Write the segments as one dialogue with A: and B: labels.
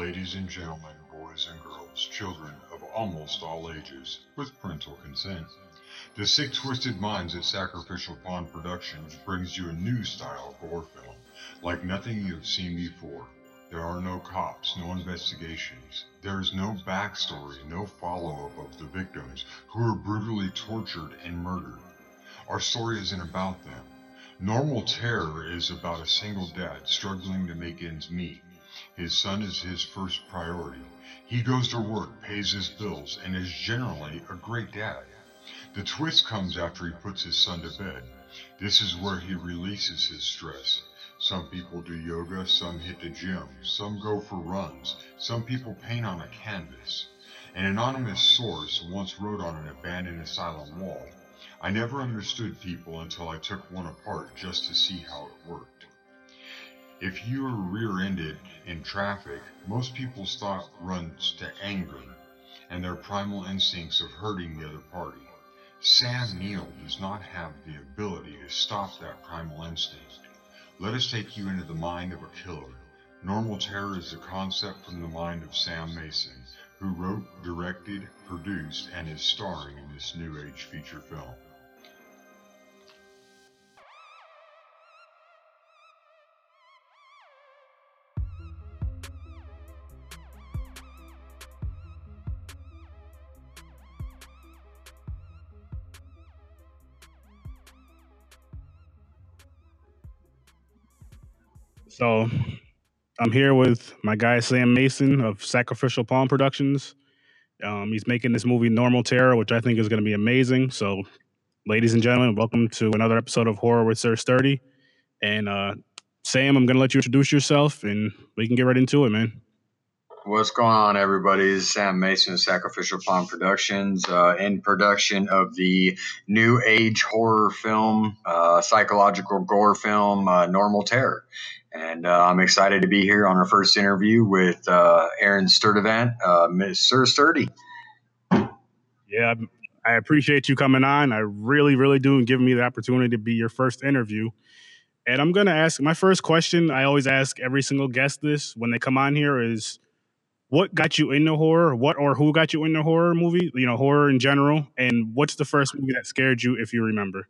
A: Ladies and gentlemen, boys and girls, children of almost all ages, with parental consent, the Sick Twisted Minds at Sacrificial Pawn Productions brings you a new style of gore film, like nothing you have seen before. There are no cops, no investigations. There is no backstory, no follow up of the victims who were brutally tortured and murdered. Our story isn't about them. Normal Terror is about a single dad struggling to make ends meet. His son is his first priority. He goes to work, pays his bills, and is generally a great dad. The twist comes after he puts his son to bed. This is where he releases his stress. Some people do yoga, some hit the gym, some go for runs, some people paint on a canvas. An anonymous source once wrote on an abandoned asylum wall, I never understood people until I took one apart just to see how it worked. If you are rear-ended in traffic, most people's thought runs to anger and their primal instincts of hurting the other party. Sam Neill does not have the ability to stop that primal instinct. Let us take you into the mind of a killer. Normal Terror is a concept from the mind of Sam Mason, who wrote, directed, produced, and is starring in this new age feature film.
B: So I'm here with my guy Sam Mason of Sacrificial Pawn Productions. Um, he's making this movie Normal Terror, which I think is going to be amazing. So, ladies and gentlemen, welcome to another episode of Horror with Sir Sturdy. And uh, Sam, I'm going to let you introduce yourself, and we can get right into it, man.
C: What's going on, everybody? This is Sam Mason of Sacrificial Pawn Productions, uh, in production of the new age horror film, uh, psychological gore film, uh, Normal Terror. And uh, I'm excited to be here on our first interview with uh, Aaron Sturdivant, uh, Mr. Sturdy.
B: Yeah, I appreciate you coming on. I really, really do, and giving me the opportunity to be your first interview. And I'm going to ask my first question. I always ask every single guest this when they come on here is what got you into horror? What or who got you into horror movie? You know, horror in general. And what's the first movie that scared you, if you remember?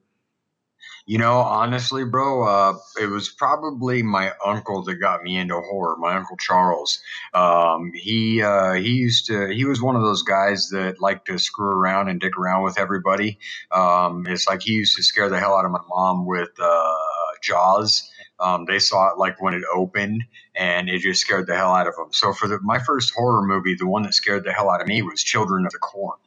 C: You know, honestly, bro, uh, it was probably my uncle that got me into horror. My uncle Charles. Um, he uh, he used to. He was one of those guys that liked to screw around and dick around with everybody. Um, it's like he used to scare the hell out of my mom with uh, Jaws. Um, they saw it like when it opened, and it just scared the hell out of them. So for the, my first horror movie, the one that scared the hell out of me was Children of the Corn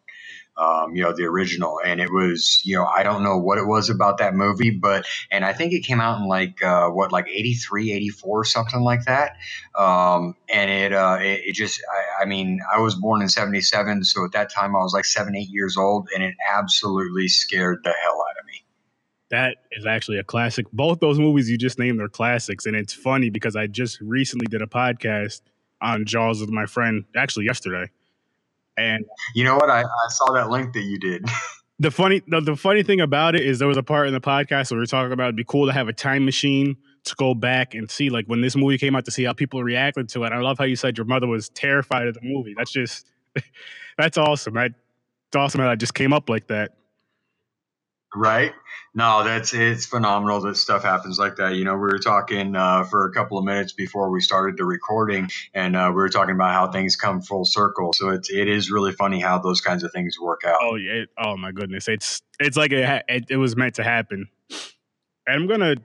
C: um, you know, the original. And it was, you know, I don't know what it was about that movie, but, and I think it came out in like, uh, what, like 83, 84, something like that. Um, and it, uh, it, it just, I, I, mean, I was born in 77. So at that time I was like seven, eight years old and it absolutely scared the hell out of me.
B: That is actually a classic. Both those movies you just named are classics. And it's funny because I just recently did a podcast on Jaws with my friend, actually yesterday and
C: you know what? I, I saw that link that you did.
B: the funny the, the funny thing about it is there was a part in the podcast where we were talking about it'd be cool to have a time machine to go back and see like when this movie came out to see how people reacted to it. I love how you said your mother was terrified of the movie. That's just that's awesome. I, it's awesome that I just came up like that.
C: Right? No, that's it's phenomenal that stuff happens like that. You know, we were talking uh, for a couple of minutes before we started the recording, and uh, we were talking about how things come full circle. So it's it is really funny how those kinds of things work out.
B: Oh yeah! It, oh my goodness! It's it's like it, it, it was meant to happen. And I'm gonna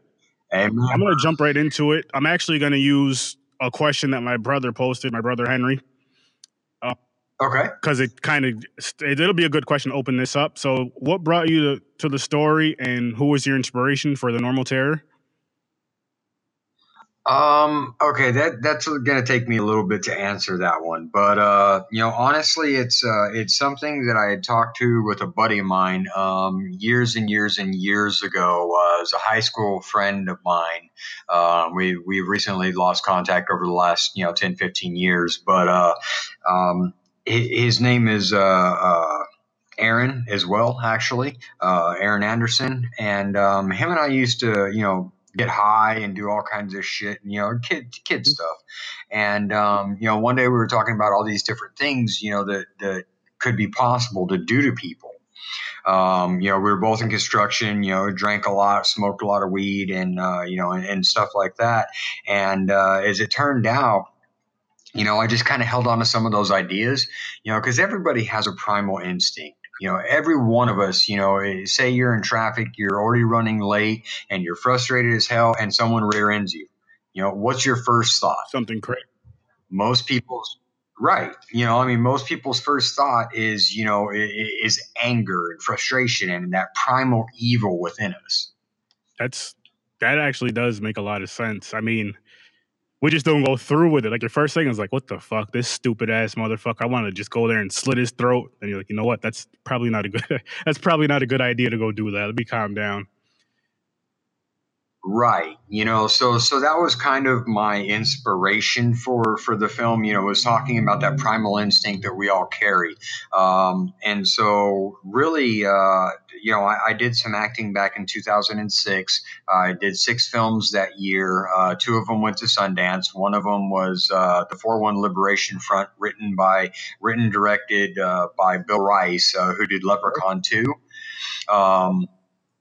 B: Amen. I'm gonna jump right into it. I'm actually gonna use a question that my brother posted. My brother Henry.
C: Okay.
B: Because it kind of it'll be a good question to open this up. So, what brought you to, to the story, and who was your inspiration for the Normal Terror?
C: Um. Okay. That that's to take me a little bit to answer that one, but uh, you know, honestly, it's uh, it's something that I had talked to with a buddy of mine um, years and years and years ago. Was a high school friend of mine. Uh, we we recently lost contact over the last you know 10, 15 years, but uh, um, his name is uh, uh, Aaron as well, actually, uh, Aaron Anderson, and um, him and I used to, you know, get high and do all kinds of shit, you know, kid kid stuff. And um, you know, one day we were talking about all these different things, you know, that that could be possible to do to people. Um, you know, we were both in construction, you know, drank a lot, smoked a lot of weed and, uh, you know, and, and, stuff like that. And uh, as it turned out, you know, I just kind of held on to some of those ideas, you know, because everybody has a primal instinct. You know, every one of us, you know, eh, say you're in traffic, you're already running late and you're frustrated as hell and someone rear ends you. You know, what's your first thought?
B: Something crazy.
C: Most people's Right. You know, I mean, most people's first thought is, you know, is anger and frustration and that primal evil within us.
B: That's that actually does make a lot of sense. I mean, we just don't go through with it. Like your first thing is like, what the fuck, this stupid ass motherfucker. I want to just go there and slit his throat. And you're like, you know what? That's probably not a good. that's probably not a good idea to go do that. Let me calm down.
C: Right. You know, so so that was kind of my inspiration for for the film. You know, was talking about that primal instinct that we all carry, um, and so really, uh, you know, I, I, did some acting back in 2006. I did six films that year. Uh, two of them went to Sundance. One of them was uh, the 4-1 Liberation Front, written by written directed uh, by Bill Rice, uh, who did Leprechaun 2. Um,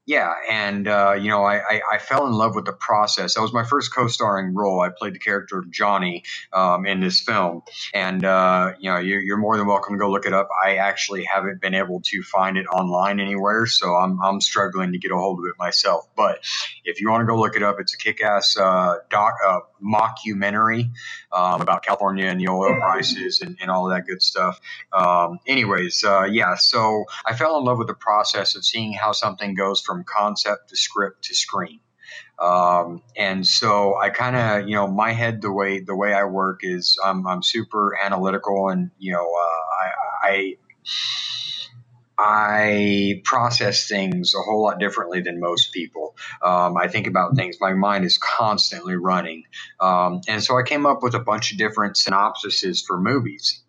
C: yeah, and uh, you know, I, I, I, fell in love with the process. That was my first co-starring role. I played the character of Johnny um, in this film, and uh, you know, you're, you're, more than welcome to go look it up. I actually haven't been able to find it online anywhere, so I'm, I'm struggling to get a hold of it myself. But if you want to go look it up, it's a kick-ass uh, doc uh, mockumentary um, about California and the oil prices and, and all that good stuff. Um, anyways, uh, yeah, so I fell in love with the process of seeing how something goes from concept to script to screen. Um, and so I kind of, you know, my head, the way, the way I work is I'm, I'm super analytical and, you know, uh, I, I I process things a whole lot differently than most people. Um, I think about things, my mind is constantly running. Um, and so I came up with a bunch of different synopsises for movies.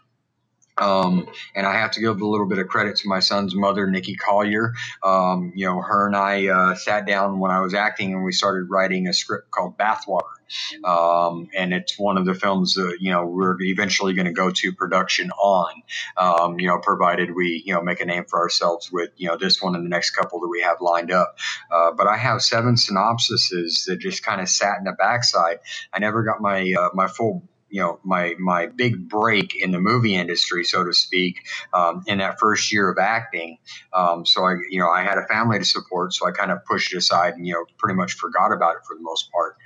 C: Um, and I have to give a little bit of credit to my son's mother, Nikki Collier. Um, you know, her and I uh, sat down when I was acting and we started writing a script called Bathwater. Um, and it's one of the films that, you know, we're eventually going to go to production on, um, you know, provided we, you know, make a name for ourselves with, you know, this one and the next couple that we have lined up. Uh, but I have seven synopsises that just kind of sat in the backside. I never got my, uh, my full you know my my big break in the movie industry, so to speak, um, in that first year of acting. Um, so I you know I had a family to support, so I kind of pushed it aside and you know pretty much forgot about it for the most part.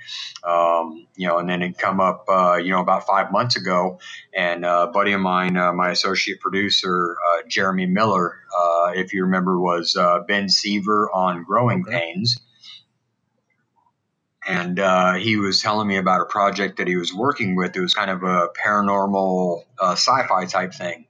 C: Um, you know, and then it come up uh, you know about five months ago, and uh, a buddy of mine, uh, my associate producer uh, Jeremy Miller, uh, if you remember, was uh, Ben Seaver on Growing okay. Pains and uh, he was telling me about a project that he was working with. It was kind of a paranormal uh, sci-fi type thing,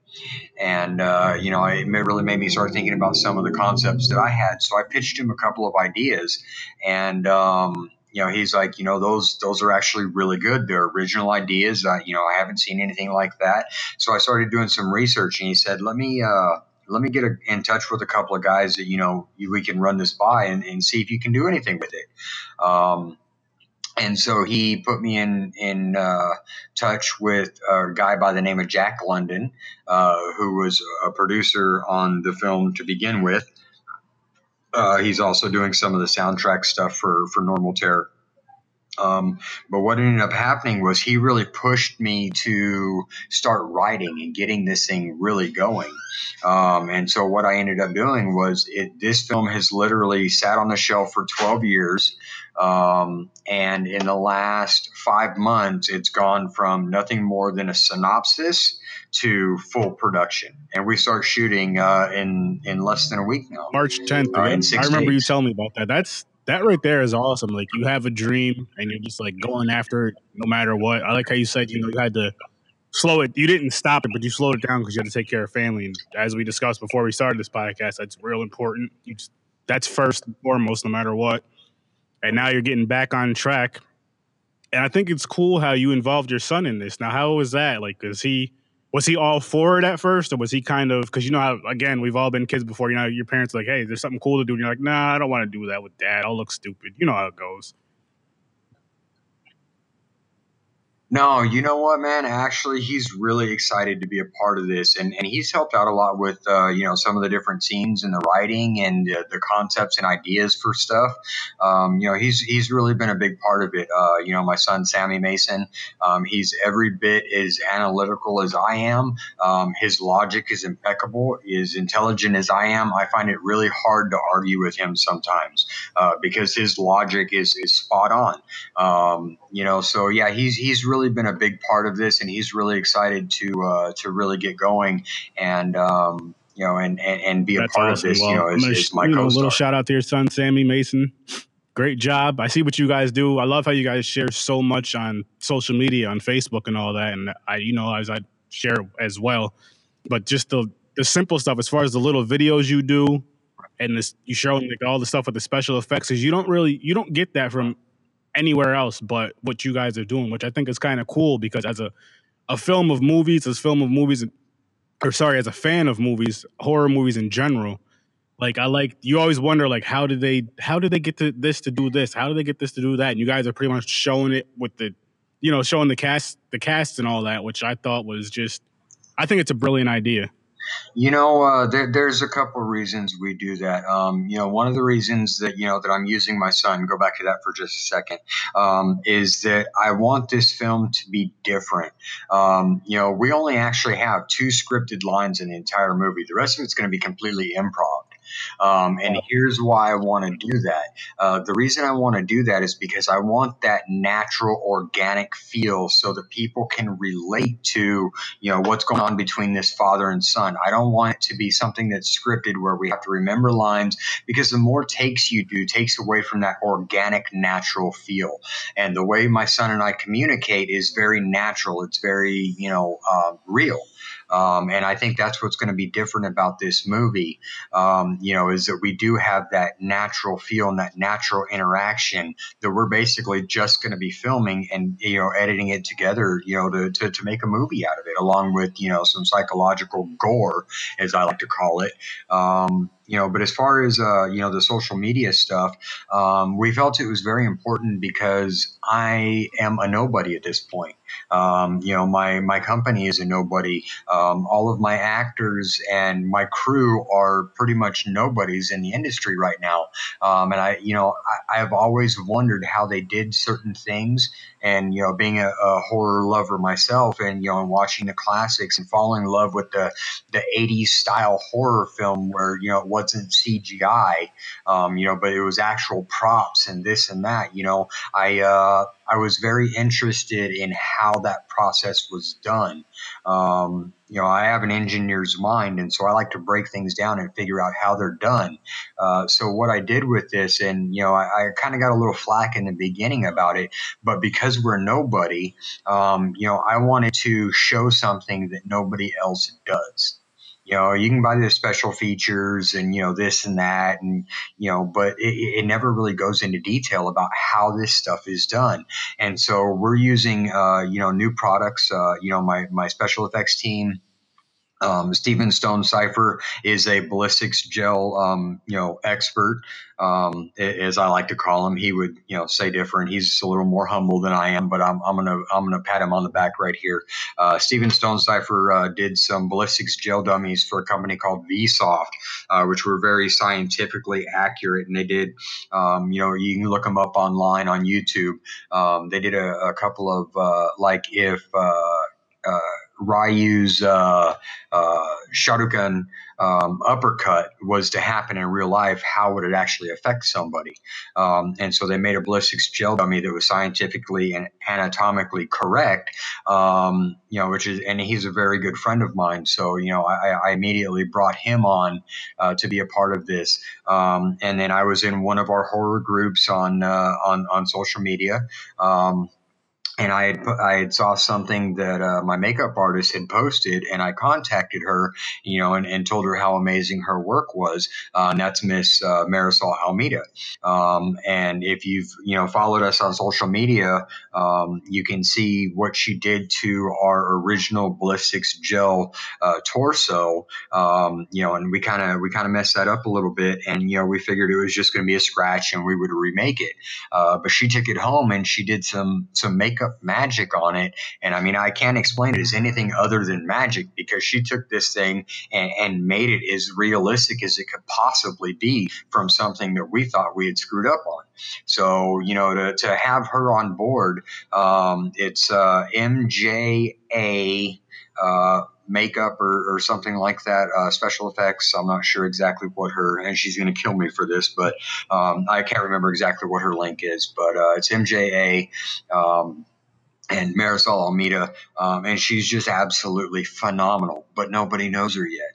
C: and uh, you know, it really made me start thinking about some of the concepts that I had. So I pitched him a couple of ideas, and um, you know, he's like, you know, those those are actually really good. They're original ideas. I, you know, I haven't seen anything like that. So I started doing some research, and he said, let me uh, let me get a, in touch with a couple of guys that you know we can run this by and, and see if you can do anything with it. Um, and so he put me in in uh, touch with a guy by the name of Jack London, uh, who was a producer on the film to begin with. Uh, he's also doing some of the soundtrack stuff for for Normal Terror. Um, but what ended up happening was he really pushed me to start writing and getting this thing really going. Um, and so what I ended up doing was it, this film has literally sat on the shelf for 12 years. Um, and in the last five months, it's gone from nothing more than a synopsis to full production. And we start shooting uh, in in less than a week now.
B: March 10th. Uh, I remember days. you telling me about that. That's that right there is awesome. Like you have a dream and you're just like going after it no matter what. I like how you said, you know, you had to slow it. You didn't stop it, but you slowed it down because you had to take care of family. And as we discussed before we started this podcast, that's real important. You just, that's first and foremost, no matter what. And now you're getting back on track. And I think it's cool how you involved your son in this. Now, how was that? Like, is he was he all for it at first, or was he kind of because you know how again we've all been kids before. You know, your parents like, hey, there's something cool to do, and you're like, nah, I don't want to do that with dad. I'll look stupid. You know how it goes.
C: No, you know what, man? Actually, he's really excited to be a part of this, and, and he's helped out a lot with uh, you know some of the different scenes and the writing and uh, the concepts and ideas for stuff. Um, you know, he's he's really been a big part of it. Uh, you know, my son Sammy Mason, um, he's every bit as analytical as I am. Um, his logic is impeccable. As intelligent as I am, I find it really hard to argue with him sometimes uh, because his logic is is spot on. Um, you know, so yeah, he's he's really been a big part of this, and he's really excited to uh, to really get going and. Um, you know, and, and, and be That's a part awesome. of this, well, you know, as, as my
B: you
C: know,
B: A little shout out to your son, Sammy Mason. Great job. I see what you guys do. I love how you guys share so much on social media, on Facebook and all that. And I, you know, as I share as well, but just the, the simple stuff as far as the little videos you do and this, you show like all the stuff with the special effects is you don't really, you don't get that from anywhere else but what you guys are doing, which I think is kind of cool because as a a film of movies, as film of movies, or sorry, as a fan of movies, horror movies in general, like I like you always wonder like how did they how did they get to this to do this? How did they get this to do that? And you guys are pretty much showing it with the you know showing the cast the cast and all that, which I thought was just I think it's a brilliant idea.
C: You know, uh, there, there's a couple of reasons we do that. Um, you know, one of the reasons that you know that I'm using my son. Go back to that for just a second. Um, is that I want this film to be different. Um, you know, we only actually have two scripted lines in the entire movie. The rest of it's going to be completely improv. Um, and here's why I want to do that. Uh, the reason I want to do that is because I want that natural, organic feel so that people can relate to, you know, what's going on between this father and son. I don't want it to be something that's scripted where we have to remember lines because the more takes you do takes away from that organic, natural feel. And the way my son and I communicate is very natural. It's very, you know, uh, real. Um, and I think that's what's going to be different about this movie, um, you know, is that we do have that natural feel and that natural interaction that we're basically just going to be filming and, you know, editing it together, you know, to, to, to make a movie out of it, along with, you know, some psychological gore, as I like to call it. Um, you know, but as far as uh, you know the social media stuff, um, we felt it was very important because I am a nobody at this point. Um, you know, my my company is a nobody. Um, all of my actors and my crew are pretty much nobodies in the industry right now. Um, and I, you know, I, I've always wondered how they did certain things and you know being a, a, horror lover myself and you know and watching the classics and falling in love with the the 80s style horror film where you know it wasn't cgi um, you know but it was actual props and this and that you know i uh, i was very interested in how that process was done. Um, you know, I have an engineer's mind, and so I like to break things down and figure out how they're done. Uh, so what I did with this, and you know, I, I kind of got a little flack in the beginning about it, but because we're nobody, um, you know, I wanted to show something that nobody else does you know you can buy the special features and you know this and that and you know but it, it never really goes into detail about how this stuff is done. And so we're using uh, you know new products uh, you know my my special effects team um, Stephen Stonecipher is a ballistics gel, um, you know, expert, um, as I like to call him. He would, you know, say different. He's a little more humble than I am, but I'm, I'm gonna I'm gonna pat him on the back right here. Uh, Stephen Stonecipher uh, did some ballistics gel dummies for a company called Vsoft, uh, which were very scientifically accurate, and they did, um, you know, you can look them up online on YouTube. Um, they did a, a couple of uh, like if uh, uh, Ryu's uh, uh, um, uppercut was to happen in real life, how would it actually affect somebody? Um, and so they made a ballistics gel dummy that was scientifically and anatomically correct. Um, you know, which is, and he's a very good friend of mine. So you know, I, I immediately brought him on uh, to be a part of this. Um, and then I was in one of our horror groups on uh, on on social media. Um, and I had I had saw something that uh, my makeup artist had posted, and I contacted her, you know, and, and told her how amazing her work was. Uh, and that's Miss uh, Marisol Almeida. Um, and if you've you know followed us on social media, um, you can see what she did to our original ballistics gel uh, torso. Um, you know, and we kind of we kind of messed that up a little bit, and you know we figured it was just going to be a scratch, and we would remake it. Uh, but she took it home and she did some some makeup makeup magic on it. And I mean, I can't explain it as anything other than magic because she took this thing and, and made it as realistic as it could possibly be from something that we thought we had screwed up on. So, you know, to, to have her on board, um, it's uh, MJA. Uh, makeup or, or something like that, uh, special effects. I'm not sure exactly what her, and she's going to kill me for this, but um, I can't remember exactly what her link is, but uh, it's MJA. Um, and Marisol Almeida, um, and she's just absolutely phenomenal, but nobody knows her yet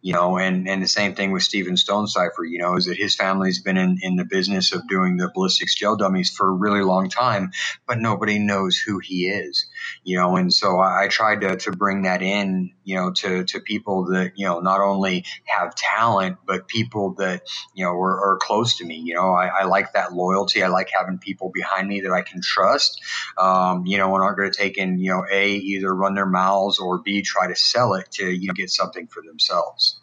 C: you know, and, and the same thing with Steven Stonecipher, you know, is that his family's been in, in the business of doing the ballistics gel dummies for a really long time, but nobody knows who he is, you know, and so I, I tried to, to bring that in, you know, to, to people that, you know, not only have talent, but people that, you know, are, are close to me, you know, I, I, like that loyalty. I like having people behind me that I can trust, um, you know, and aren't going to take in, you know, A, either run their mouths or B, try to sell it to, you know, get something for themselves.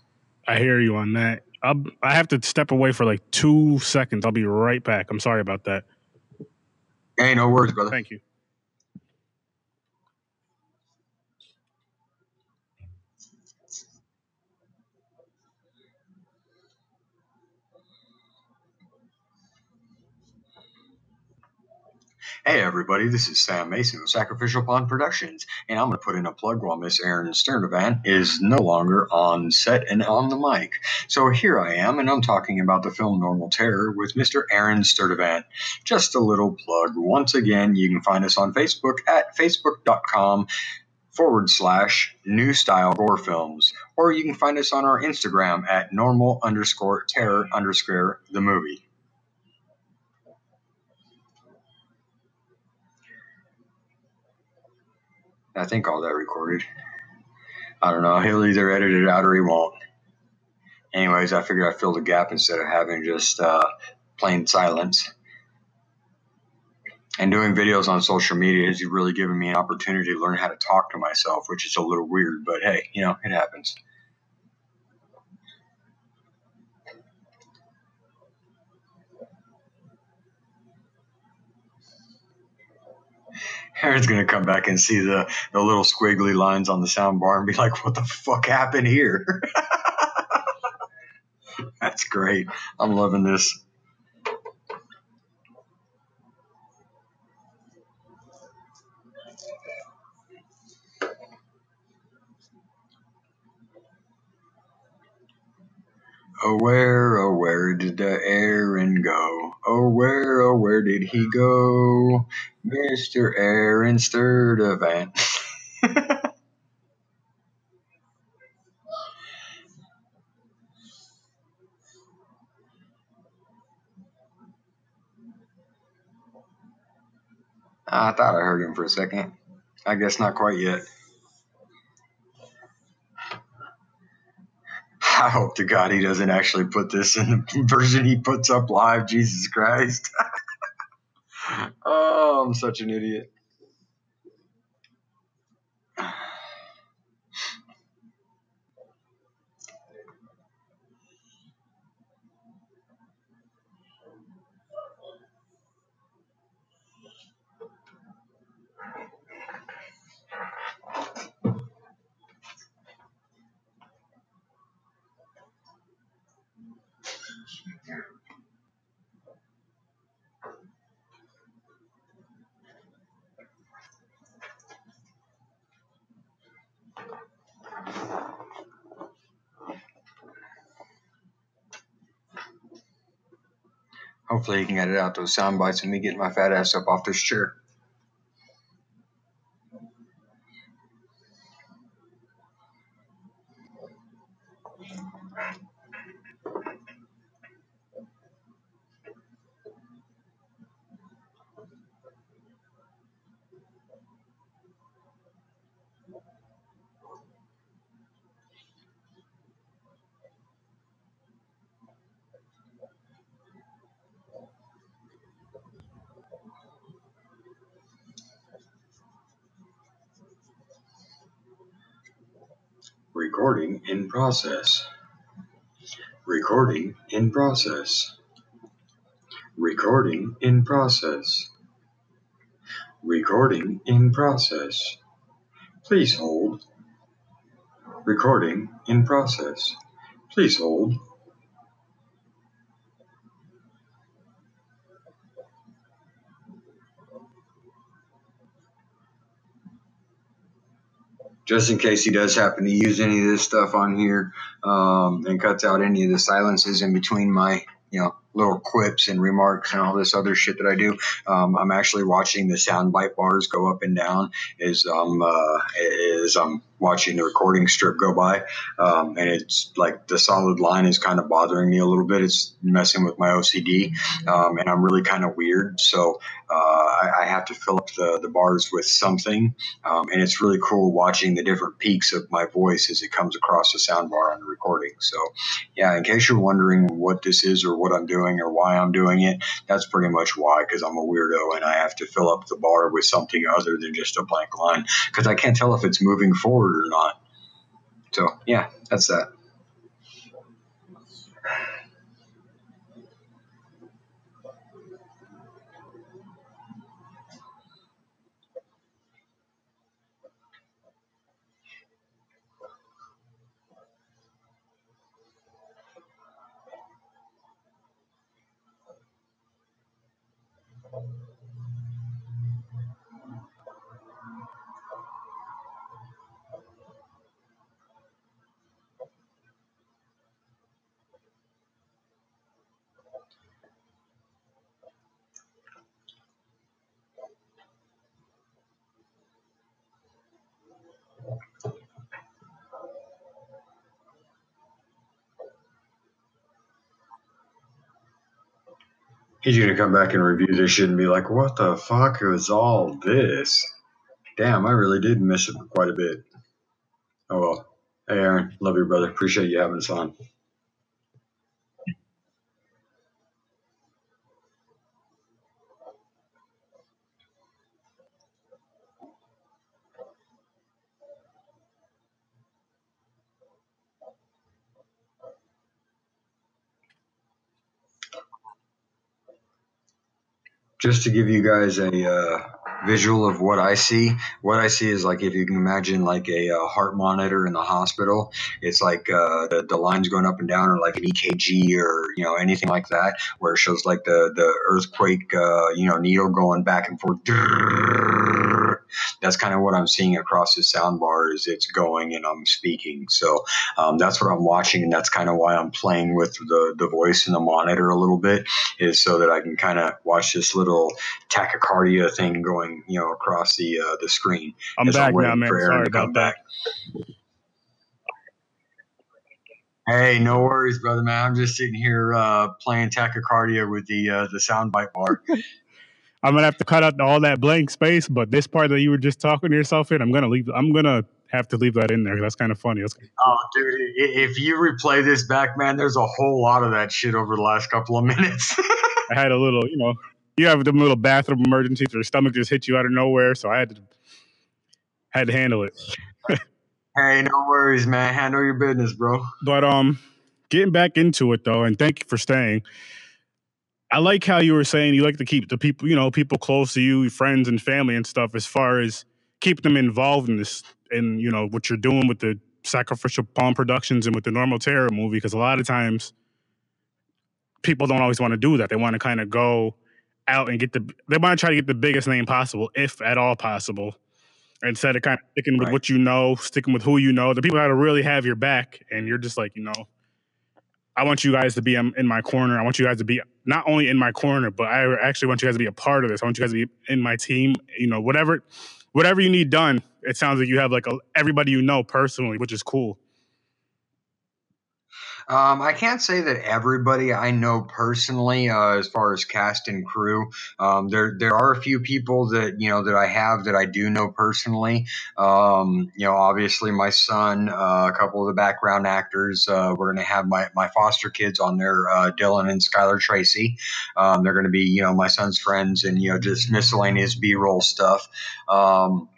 B: I hear you on that. I'll, I have to step away for like two seconds. I'll be right back. I'm sorry about that.
C: Hey, no worries, brother.
B: Thank you.
C: Hey everybody, this is Sam Mason with Sacrificial Pawn Productions, and I'm going to put in a plug while Miss Aaron Sturdivant is no longer on set and on the mic. So here I am, and I'm talking about the film Normal Terror with Mr. Aaron Sturdivant. Just a little plug. Once again, you can find us on Facebook at facebook.com forward slash new style gore films, or you can find us on our Instagram at normal underscore terror underscore the movie. I think all that recorded. I don't know. He'll either edit it out or he won't. Anyways, I figured I'd fill the gap instead of having just uh, plain silence. And doing videos on social media has really given me an opportunity to learn how to talk to myself, which is a little weird, but hey, you know, it happens. Aaron's gonna come back and see the, the little squiggly lines on the sound bar and be like, "What the fuck happened here?" That's great. I'm loving this. Oh, where, oh, where did the Aaron go? Oh, where, oh, where did he go? Mr. Aaron Sturdivant. I thought I heard him for a second. I guess not quite yet. I hope to God he doesn't actually put this in the version he puts up live. Jesus Christ. oh, I'm such an idiot. Hopefully, he can edit out those sound bites and me getting my fat ass up off this chair. Recording in process. Recording in process. Recording in process. Recording in process. Please hold. Recording in process. Please hold. Just in case he does happen to use any of this stuff on here um, and cuts out any of the silences in between my you know little quips and remarks and all this other shit that I do. Um, I'm actually watching the soundbite bars go up and down as um uh, as I'm watching the recording strip go by, um, and it's like the solid line is kind of bothering me a little bit. It's messing with my OCD, um, and I'm really kind of weird, so uh, I, I, have to fill up the the bars with something, um, and it's really cool watching the different peaks of my voice as it comes across the soundbar on the recording. So, yeah, in case you're wondering what this is or what I'm doing or why I'm doing it, that's pretty much why, because I'm a weirdo and I have to fill up the bar with something other than just a blank line, because I can't tell if it's moving forward or not. So, yeah, that's that. He's gonna come back and review this shit and be like, "What the fuck was all this?" Damn, I really did miss it quite a bit. Oh well. Hey, Aaron, love you, brother. Appreciate you having us on. Just to give you guys a uh, visual of what I see, what I see is like if you can imagine like a, a uh, heart monitor in the hospital, it's like uh, the, the lines going up and down, or like an EKG, or you know anything like that, where it shows like the the earthquake, uh, you know, needle going back and forth that's kind of what I'm seeing across the sound bar as it's going and I'm speaking. So um, that's what I'm watching, and that's kind of why I'm playing with the the voice and the monitor a little bit, is so that I can kind of watch this little tachycardia thing going, you know, across the uh, the screen.
B: I'm back I'm now, man. Sorry about that.
C: Hey, no worries, brother man. I'm just sitting here uh, playing tachycardia with the uh, the soundbite bar.
B: I'm gonna have to cut out all that blank space, but this part that you were just talking to yourself in, I'm gonna leave. I'm gonna have to leave that in there. That's kind of funny. That's
C: oh, dude, if you replay this back, man, there's a whole lot of that shit over the last couple of minutes.
B: I had a little, you know, you have them little bathroom emergencies or your stomach just hit you out of nowhere, so I had to had to handle it.
C: hey, no worries, man. Handle your business, bro.
B: But um, getting back into it though, and thank you for staying. I like how you were saying you like to keep the people, you know, people close to you, friends and family and stuff, as far as keep them involved in this, and you know what you're doing with the sacrificial pawn productions and with the normal terror movie. Because a lot of times, people don't always want to do that. They want to kind of go out and get the. They want to try to get the biggest name possible, if at all possible, instead of kind of sticking with right. what you know, sticking with who you know. The people that really have your back, and you're just like, you know, I want you guys to be in my corner. I want you guys to be not only in my corner, but I actually want you guys to be a part of this. I want you guys to be in my team. You know, whatever, whatever you need done. It sounds like you have like a, everybody you know personally, which is cool.
C: Um, I can't say that everybody I know personally, uh, as far as cast and crew. Um, there there are a few people that you know that I have that I do know personally. Um, you know, obviously my son, uh, a couple of the background actors. Uh, we're going to have my my foster kids on there, uh, Dylan and Skylar Tracy. Um, they're going to be you know my son's friends and you know just miscellaneous B roll stuff. Um,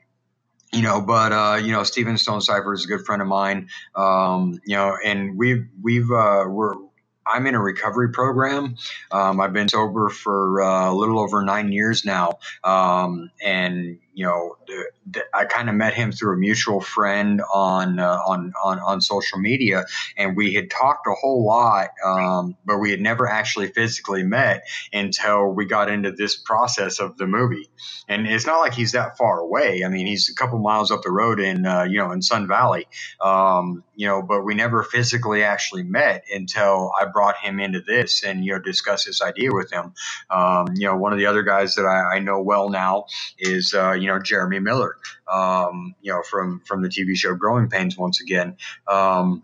C: you know, but uh, you know, Steven Stonecipher is a good friend of mine. Um, you know, and we've we've uh, we're I'm in a recovery program. Um, I've been sober for uh, a little over nine years now, um, and you know, I kind of met him through a mutual friend on, uh, on on on social media, and we had talked a whole lot, um, but we had never actually physically met until we got into this process of the movie. And it's not like he's that far away. I mean, he's a couple miles up the road in uh, you know in Sun Valley, um, you know, but we never physically actually met until I brought him into this and you know discuss this idea with him. Um, you know, one of the other guys that I, I know well now is uh, you know Jeremy Miller, um, you know from from the TV show Growing Pains once again. Um,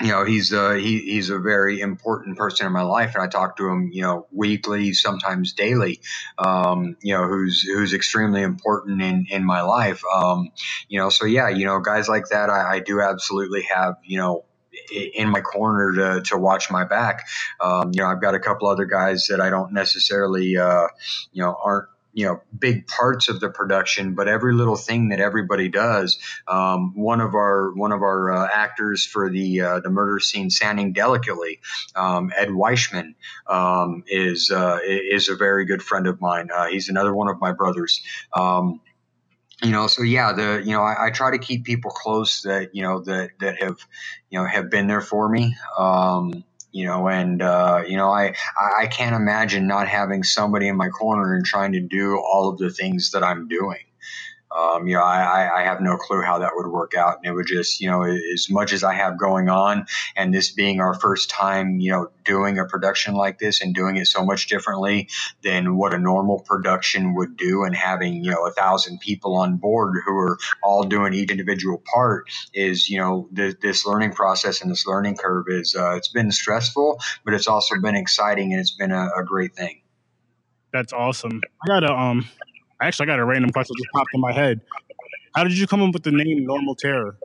C: you know he's uh, he, he's a very important person in my life and i talk to him you know weekly sometimes daily um, you know who's who's extremely important in in my life um, you know so yeah you know guys like that I, I do absolutely have you know in my corner to, to watch my back. Um, you know, I've got a couple other guys that I don't necessarily, uh, you know, aren't you know big parts of the production but every little thing that everybody does um, one of our one of our uh, actors for the uh, the murder scene standing delicately um, ed weishman um, is uh, is a very good friend of mine. Uh, he's another one of my brothers. Um, you know so yeah the you know I, I, try to keep people close that you know that that have you know have been there for me. Um, you know and uh, you know I I can't imagine not having somebody in my corner and trying to do all of the things that I'm doing um, you know, I, I have no clue how that would work out. And it would just, you know, as much as I have going on and this being our first time, you know, doing a production like this and doing it so much differently than what a normal production would do and having, you know, a thousand people on board who are all doing each individual part is, you know, th- this learning process and this learning curve is, uh, it's been stressful, but it's also been exciting and it's been a, a great thing.
B: That's awesome. I gotta um Actually, I got a random question that just popped in my head. How did you come up with the name Normal Terror?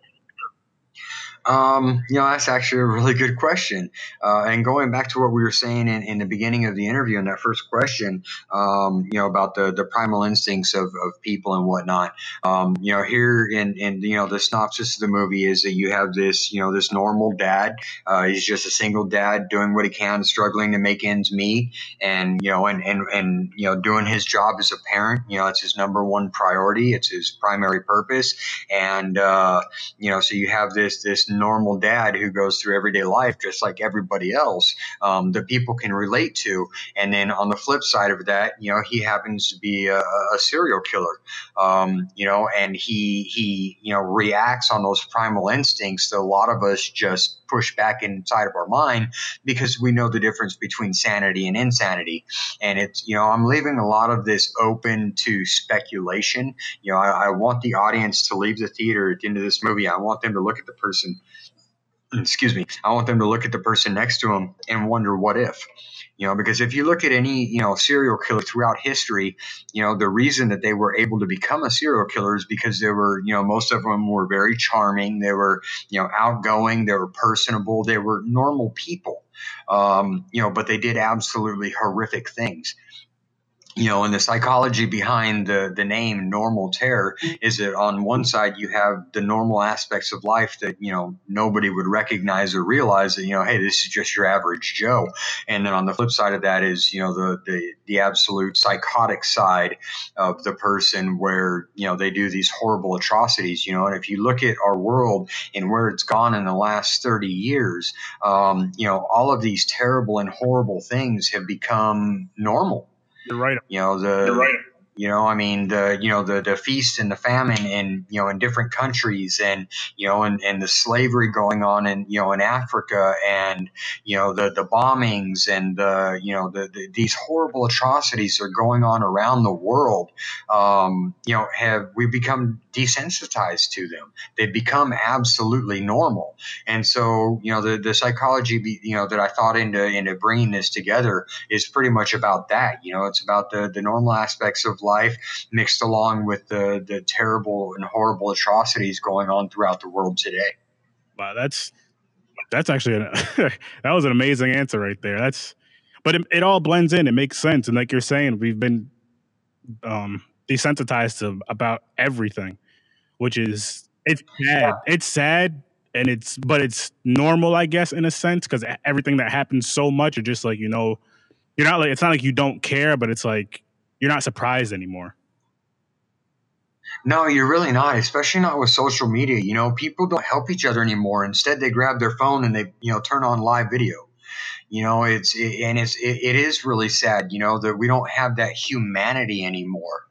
C: Um, you know, that's actually a really good question. Uh, and going back to what we were saying in, in the beginning of the interview, in that first question, um, you know, about the, the primal instincts of, of people and whatnot. Um, you know, here in, in, you know, the synopsis of the movie is that you have this, you know, this normal dad. Uh, he's just a single dad doing what he can, struggling to make ends meet and, you know, and, and, and, you know, doing his job as a parent. You know, it's his number one priority. It's his primary purpose. And, uh, you know, so you have this, this normal dad who goes through everyday life just like everybody else um, that people can relate to. And then on the flip side of that, you know, he happens to be a, a serial killer, um, you know, and he he you know reacts on those primal instincts that a lot of us just push back inside of our mind because we know the difference between sanity and insanity. And it's, you know, I'm leaving a lot of this open to speculation. You know, I, I want the audience to leave the theater at the end of this movie. I want them to look at the person excuse me, I want them to look at the person next to them and wonder what if. You know, because if you look at any, you know, serial killer throughout history, you know, the reason that they were able to become a serial killer is because they were, you know, most of them were very charming. They were, you know, outgoing. They were personable. They were normal people. Um, you know, but they did absolutely horrific things you know, and the psychology behind the, the name normal terror is that on one side you have the normal aspects of life that, you know, nobody would recognize or realize that, you know, hey, this is just your average Joe. And then on the flip side of that is, you know, the, the, the absolute psychotic side of the person where, you know, they do these horrible atrocities, you know, and if you look at our world and where it's gone in the last 30 years, um, you know, all of these terrible and horrible things have become normal
B: you're right.
C: You know the. You're right. You know, I mean, the you know the the feast and the famine in you know in different countries, and you know, and, and the slavery going on in you know in Africa, and you know the the bombings and the you know the, the these horrible atrocities that are going on around the world. Um, you know, have we become desensitized to them. They become absolutely normal. And so, you know, the, the psychology, you know, that I thought into, into bringing this together is pretty much about that. You know, it's about the, the normal aspects of life mixed along with the, the terrible and horrible atrocities going on throughout the world today.
B: Wow. That's, that's actually, an, that was an amazing answer right there. That's, but it, it all blends in. It makes sense. And like you're saying, we've been, um, desensitized to about everything which is it's sad. It's sad and it's but it's normal, I guess, in a sense, because everything that happens so much, you're just like you know, you're not like it's not like you don't care, but it's like you're not surprised anymore.
C: No, you're really not, especially not with social media. You know, people don't help each other anymore. Instead, they grab their phone and they, you know, turn on live video you know it's it, and it's it, it is really sad you know that we don't have that humanity anymore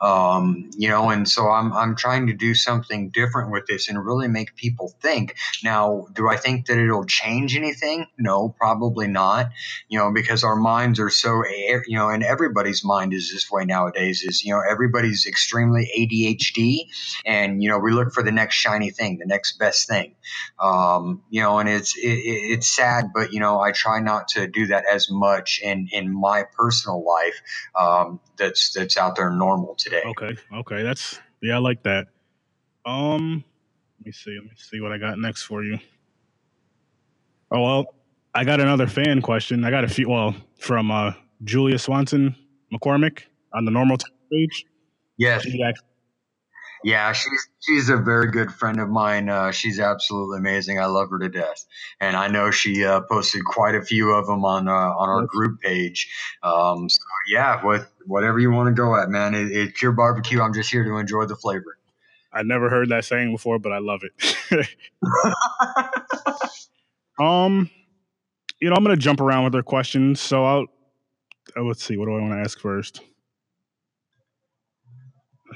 C: um, you know and so I'm, I'm trying to do something different with this and really make people think. Now do i think that it'll change anything? No probably not. You know because our minds are so you know and everybody's mind is this way nowadays is you know everybody's extremely adhd and you know we look for the next shiny thing the next best thing. Um, you know and it's it, it's sad but you know i try not to do that as much in in my personal life um, that's that's out there normal today.
B: Okay, okay, that's yeah, I like that. Um, let me see, let me see what I got next for you. Oh well, I got another fan question. I got a few. Well, from uh, Julia Swanson McCormick on the normal page.
C: Yes. She yeah, she's she's a very good friend of mine. Uh, she's absolutely amazing. I love her to death, and I know she uh, posted quite a few of them on uh, on our group page. Um, so yeah, with whatever you want to go at, man, it, it's your barbecue. I'm just here to enjoy the flavor.
B: I never heard that saying before, but I love it. um, you know, I'm gonna jump around with her questions. So I'll uh, let's see. What do I want to ask first?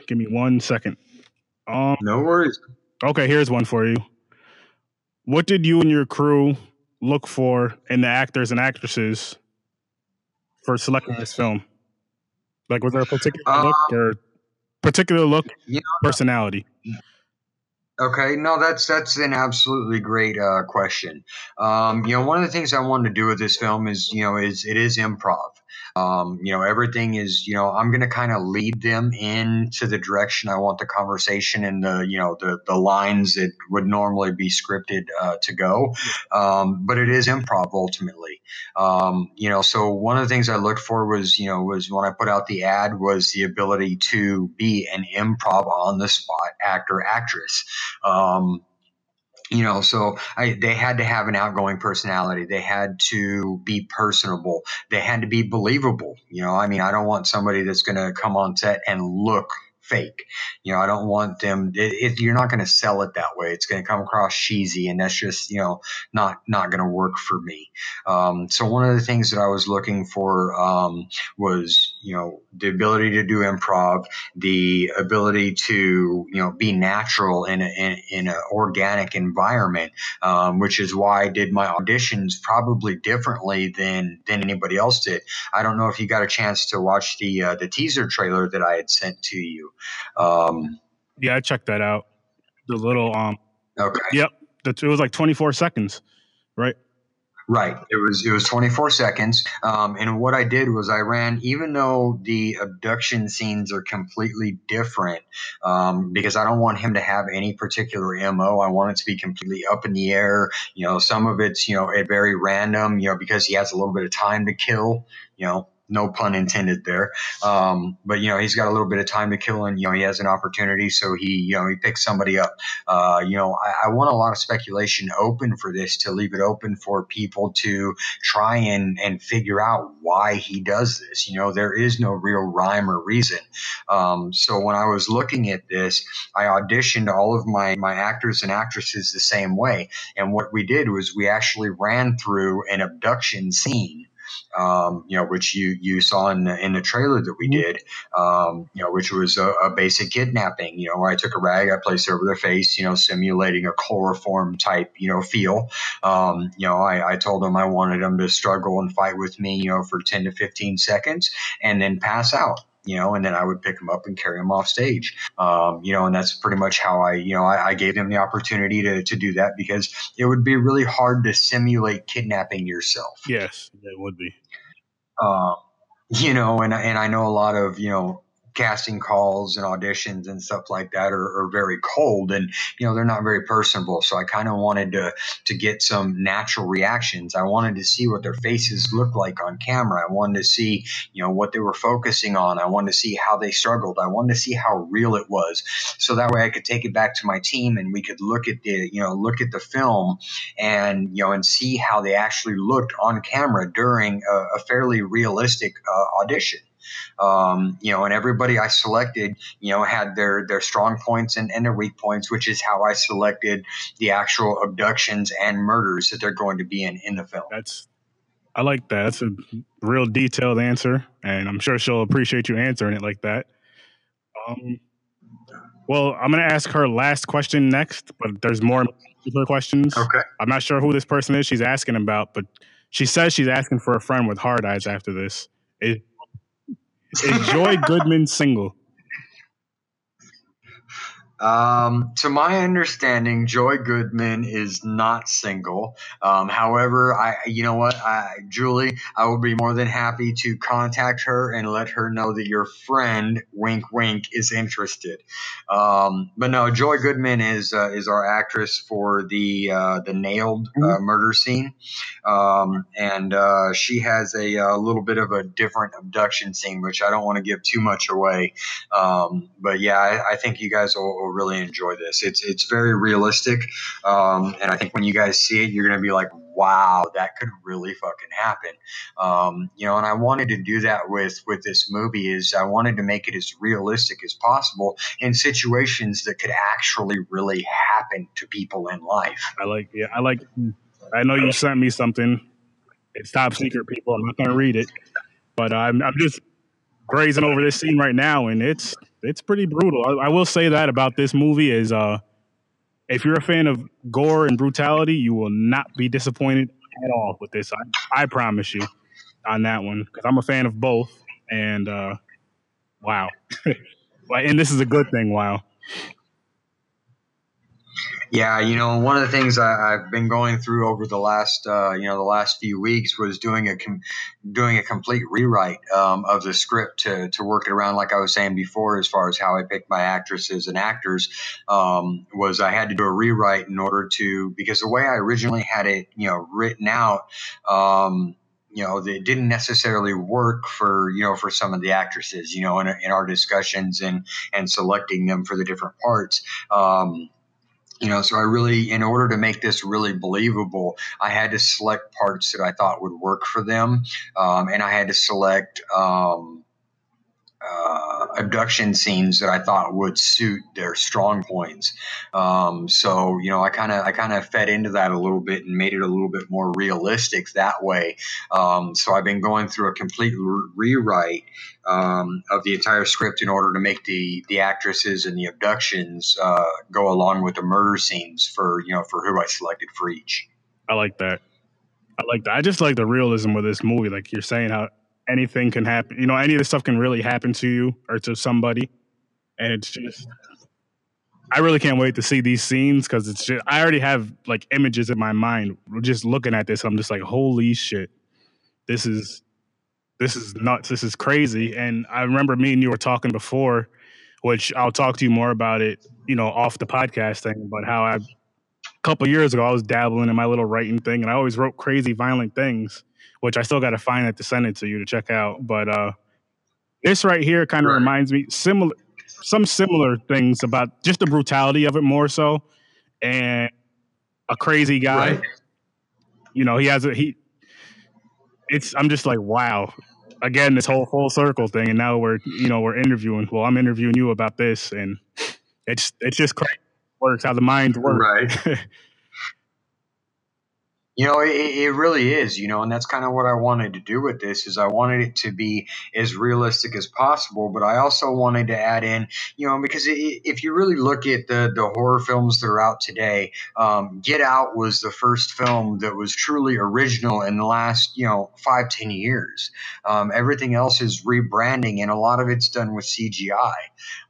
B: Give me one second.
C: Um, no worries.
B: Okay, here's one for you. What did you and your crew look for in the actors and actresses for selecting this film? Like, was there a particular uh, look or particular look, know, personality?
C: Okay, no, that's that's an absolutely great uh, question. Um, you know, one of the things I wanted to do with this film is, you know, is it is improv. Um, you know, everything is, you know, I'm going to kind of lead them into the direction I want the conversation and the, you know, the, the lines that would normally be scripted uh, to go. Um, but it is improv ultimately. Um, you know, so one of the things I looked for was, you know, was when I put out the ad was the ability to be an improv on the spot actor, actress. Um, you know so I, they had to have an outgoing personality they had to be personable they had to be believable you know i mean i don't want somebody that's going to come on set and look fake. You know, I don't want them. It, it, you're not going to sell it that way. It's going to come across cheesy, and that's just you know not not going to work for me. Um, so one of the things that I was looking for um, was you know the ability to do improv, the ability to you know be natural in a, in, in an organic environment, um, which is why I did my auditions probably differently than than anybody else did. I don't know if you got a chance to watch the uh, the teaser trailer that I had sent to you. Um,
B: yeah, I checked that out. The little um.
C: Okay.
B: Yep, it was like 24 seconds, right?
C: Right. It was it was 24 seconds. Um, and what I did was I ran, even though the abduction scenes are completely different, um, because I don't want him to have any particular mo. I want it to be completely up in the air. You know, some of it's you know a very random. You know, because he has a little bit of time to kill. You know, no pun intended there. Um, but you know, he's got a little bit of time to kill, and you know, he has an opportunity, so he you know he picks somebody up. Uh, you know, I, I, want a lot of speculation open for this to leave it open for people to try and and figure out why he does this. You know, there is no real rhyme or reason. Um, so when I was looking at this, I auditioned all of my my actors and actresses the same way, and what we did was we actually ran through an abduction scene um, you know, which you you saw in the, in the trailer that we mm-hmm. did, um, you know, which was a, a, basic kidnapping. You know, where I took a rag, I placed it over their face, you know, simulating a chloroform type, you know, feel. Um, you know, I, I told them I wanted them to struggle and fight with me, you know, for ten to fifteen seconds, and then pass out you know, and then I would pick them up and carry them off stage. Um, you know, and that's pretty much how I, you know, I, I, gave them the opportunity to, to do that because it would be really hard to simulate kidnapping yourself.
B: Yes, it would be.
C: Um, you know, and, and I know a lot of, you know, casting calls and auditions and stuff like that are, are very cold and you know they're not very personable. So i kind of wanted to to get some natural reactions. I wanted to see what their faces looked like on camera. I wanted to see you know what they were focusing on. I wanted to see how they struggled. I wanted to see how real it was. So that way i could take it back to my team and we could look at the you know look at the film and you know and see how they actually looked on camera during a, a fairly realistic uh, audition um, you know, and everybody I selected, you know, had their their strong points and, and their weak points, which is how I selected the actual abductions and murders that they're going to be in in the film.
B: That's I like that. That's a real detailed answer, and I'm sure she'll appreciate you answering it like that. Um, well, I'm going to ask her last question next, but there's more questions.
C: Okay.
B: I'm not sure who this person is she's asking about, but she says she's asking for a friend with hard eyes after this. Is, is Joy Goodman single?
C: Um, to my understanding, Joy Goodman is not single. Um, however, I, you know what, I, Julie, I will be more than happy to contact her and let her know that your friend, wink, wink, is interested. Um, but no, Joy Goodman is uh, is our actress for the uh, the nailed uh, mm-hmm. murder scene, um, and uh, she has a, a, uh, little bit of a different abduction scene, which I don't want to give too much away. Um, but yeah, I, I think you guys will will really enjoy this. It's it's very realistic, um, and I think when you guys see it, you're gonna be like, "Wow, that could really fucking happen." Um, you know, and I wanted to do that with with this movie. Is I wanted to make it as realistic as possible in situations that could actually really happen to people in life.
B: I like, yeah, I like. I know you sent me something. It's top secret, people. I'm not gonna read it, but I'm I'm just grazing over this scene right now, and it's it's pretty brutal. I, I, will say that about this movie is uh, if you're a fan of gore and brutality, you will not be disappointed at all with this. I, I promise you on that one because I'm a fan of both, and uh, wow, and this is a good thing. Wow.
C: Yeah, you know, one of the things I, have been going through over the last, uh, you know, the last few weeks was doing a com- doing a complete rewrite um, of the script to to work it around. Like I was saying before, as far as how I picked my actresses and actors, um, was I had to do a rewrite in order to because the way I originally had it, you know, written out. Um, you know, it didn't necessarily work for, you know, for some of the actresses, you know, in, in our discussions and, and selecting them for the different parts. Um, you know so i really in order to make this really believable i had to select parts that i thought would work for them. Um, and i had to select um, uh, abduction scenes that I thought would suit their strong points. Um, so you know, I kind of I kind of fed into that a little bit and made it a little bit more realistic that way. Um, so I've been going through a complete re- rewrite um, of the entire script in order to make the the actresses and the abductions uh, go along with the murder scenes for you know for who I selected for each.
B: I like that. I like that. I just like the realism of this movie. Like you're saying, how anything can happen. You know, any of this stuff can really happen to you or to somebody, and it's just. I really can't wait to see these scenes because it's just I already have like images in my mind. Just looking at this, I'm just like, holy shit, this is this is nuts. This is crazy. And I remember me and you were talking before, which I'll talk to you more about it, you know, off the podcast thing, but how I a couple years ago I was dabbling in my little writing thing, and I always wrote crazy, violent things which I still got to find it to send it to you to check out. But uh, this right here kind of right. reminds me similar, some similar things about just the brutality of it more so, and a crazy guy. Right. You know, he has a he. It's I'm just like wow. Again, this whole full circle thing, and now we're you know we're interviewing. Well, I'm interviewing you about this, and it's it's just crazy. Works how the mind works.
C: Right. You know, it, it really is, you know, and that's kind of what I wanted to do with this is I wanted it to be as realistic as possible, but I also wanted to add in, you know, because it, if you really look at the, the horror films that are out today, um, Get Out was the first film that was truly original in the last, you know, five, ten years. Um, everything else is rebranding and a lot of it's done with CGI.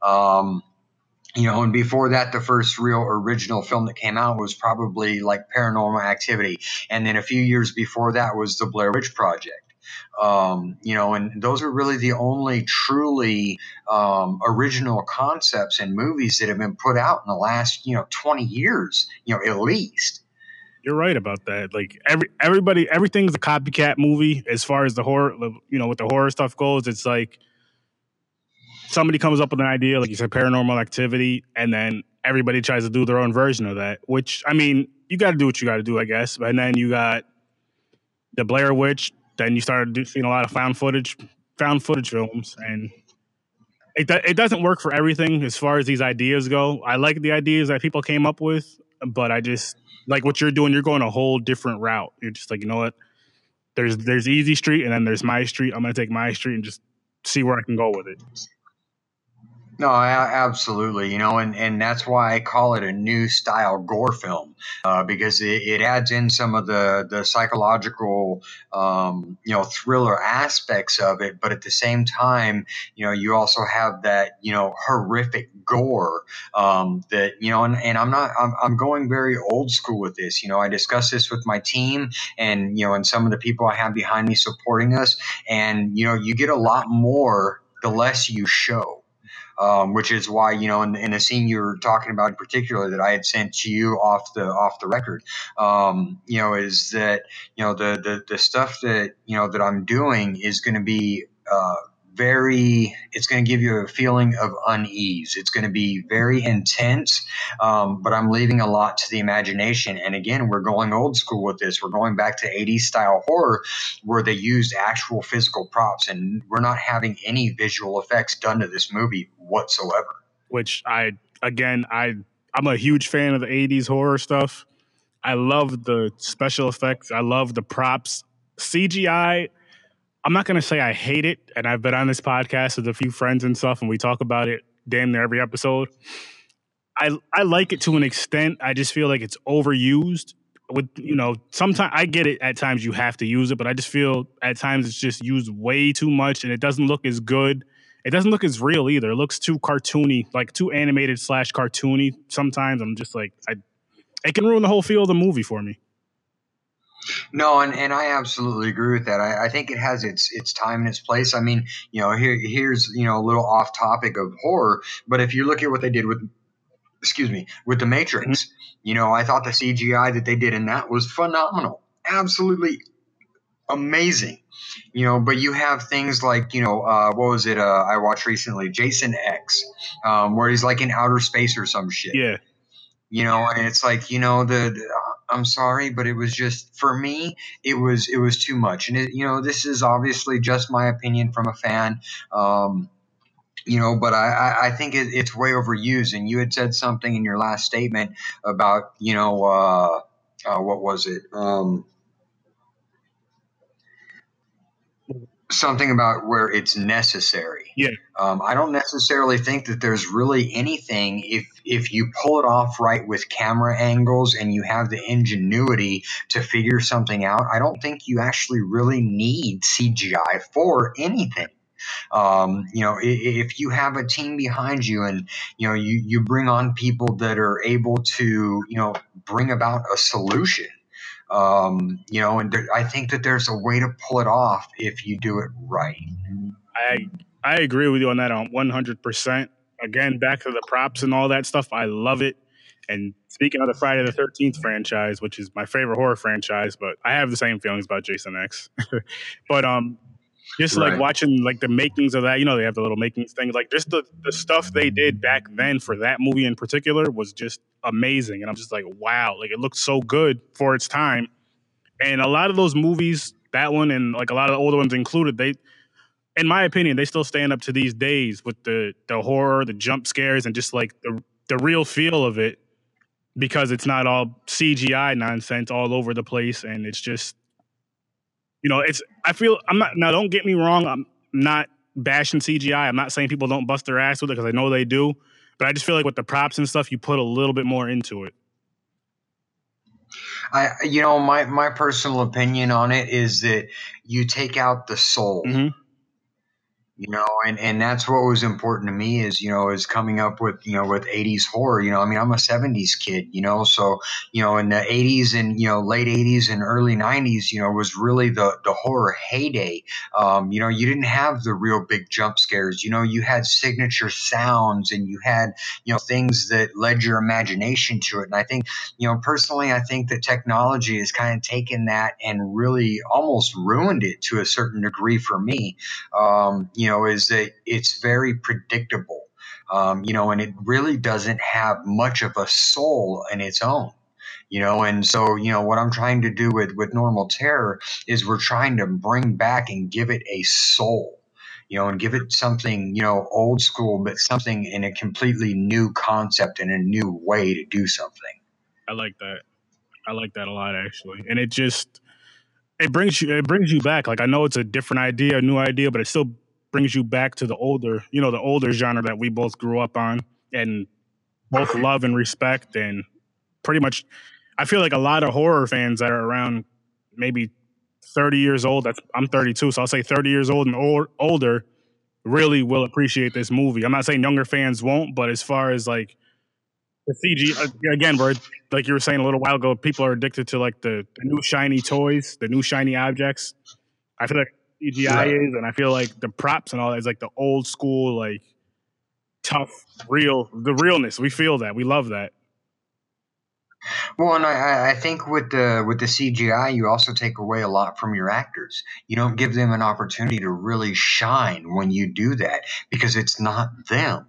C: Um, you know, and before that, the first real original film that came out was probably like Paranormal Activity, and then a few years before that was the Blair Witch Project. Um, you know, and those are really the only truly um, original concepts and movies that have been put out in the last, you know, 20 years, you know, at least.
B: You're right about that. Like every everybody, everything's a copycat movie as far as the horror, you know, with the horror stuff goes. It's like somebody comes up with an idea, like you said, paranormal activity, and then everybody tries to do their own version of that. Which I mean, you got to do what you got to do, I guess. And then you got the Blair Witch. Then you started seeing a lot of found footage, found footage films, and it it doesn't work for everything as far as these ideas go. I like the ideas that people came up with, but I just like what you're doing. You're going a whole different route. You're just like, you know what? There's there's easy street, and then there's my street. I'm gonna take my street and just see where I can go with it.
C: No, absolutely. You know, and, and that's why I call it a new style gore film uh, because it, it, adds in some of the the psychological, um, you know, thriller aspects of it, but at the same time, you know, you also have that you know horrific gore um, that you know, and, and I'm not I'm, I'm going very old school with this. You know, I discuss this with my team and you know, and some of the people I have behind me supporting us, and you know, you get a lot more the less you show um, which is why you know in, in the scene you were talking about in particular that I had sent to you off the off the record, um, you know, is that you know the the the stuff that you know that I'm doing is going to be uh, very it's going to give you a feeling of unease. It's going to be very intense um, but i'm leaving a lot to the imagination. And again we're going old school with this. We're going back to 80s style horror where they used actual physical props and we're not having any visual effects done to this movie whatsoever.
B: Which i again i i'm a huge fan of the 80s horror stuff. I love the special effects. I love the props. Cgi I'm not to say I hate it, and I've been on this podcast with a few friends and stuff, and we talk about it damn near every episode. I I like it to an extent. I just feel like it's overused. With you know, sometimes I get it. At times you have to use it, but I just feel at times it's just used way too much, and it doesn't look as good. It doesn't look as real either. It looks too cartoony, like too animated slash cartoony. Sometimes I'm just like, I, it can ruin the whole feel of the movie for me.
C: No, and, and I absolutely agree with that. I, I, think it has its its time and its place. I mean, you know, here here's you know a little off topic of horror, but if you look at what they did with excuse me with the Matrix, mm-hmm. you know, I thought the CGI that they did in that was phenomenal, absolutely amazing. You know, but you have things like you know uh, what was it? Uh, I watched recently, Jason X, um, where he's like in outer space or some shit.
B: Yeah.
C: You know, and it's like you know the, the I'm sorry, but it was just for me. It was it was too much, and it, you know this is obviously just my opinion from a fan. Um, you know, but I, I think it, it's way overused. And you had said something in your last statement about you know uh, uh, what was it? Um, something about where it's necessary.
B: Yeah.
C: Um, I don't necessarily think that there's really anything if if you pull it off right with camera angles and you have the ingenuity to figure something out. I don't think you actually really need CGI for anything. Um, you know, if you have a team behind you and, you know, you, you bring on people that are able to, you know, bring about a solution, um, you know, and there, I think that there's a way to pull it off if you do it right.
B: I I agree with you on that on 100%. Again, back to the props and all that stuff. I love it. And speaking of the Friday the 13th franchise, which is my favorite horror franchise, but I have the same feelings about Jason X. but um just right. like watching like the makings of that, you know, they have the little makings things. Like just the, the stuff they did back then for that movie in particular was just amazing. And I'm just like, wow, like it looked so good for its time. And a lot of those movies, that one and like a lot of the older ones included, they in my opinion, they still stand up to these days with the the horror, the jump scares, and just like the the real feel of it because it's not all CGI nonsense all over the place and it's just you know, it's I feel I'm not now. Don't get me wrong. I'm not bashing CGI. I'm not saying people don't bust their ass with it because I know they do. But I just feel like with the props and stuff, you put a little bit more into it.
C: I, you know, my my personal opinion on it is that you take out the soul. Mm-hmm. You know, and, and that's what was important to me is, you know, is coming up with, you know, with 80s horror. You know, I mean, I'm a 70s kid, you know, so, you know, in the 80s and, you know, late 80s and early 90s, you know, was really the, the horror heyday. Um, you know, you didn't have the real big jump scares. You know, you had signature sounds and you had, you know, things that led your imagination to it. And I think, you know, personally, I think that technology has kind of taken that and really almost ruined it to a certain degree for me. Um, you know, is that it's very predictable. Um, you know, and it really doesn't have much of a soul in its own you know and so you know what i'm trying to do with with normal terror is we're trying to bring back and give it a soul you know and give it something you know old school but something in a completely new concept and a new way to do something
B: i like that i like that a lot actually and it just it brings you it brings you back like i know it's a different idea a new idea but it still brings you back to the older, you know, the older genre that we both grew up on and both love and respect. And pretty much, I feel like a lot of horror fans that are around maybe 30 years old, that's I'm 32, so I'll say 30 years old and or, older really will appreciate this movie. I'm not saying younger fans won't, but as far as like the CG, uh, again, where like you were saying a little while ago, people are addicted to like the, the new shiny toys, the new shiny objects. I feel like CGI right. is, and I feel like the props and all that is like the old school, like tough, real, the realness. We feel that. We love that.
C: Well, and I, I think with the with the CGI, you also take away a lot from your actors. You don't give them an opportunity to really shine when you do that because it's not them.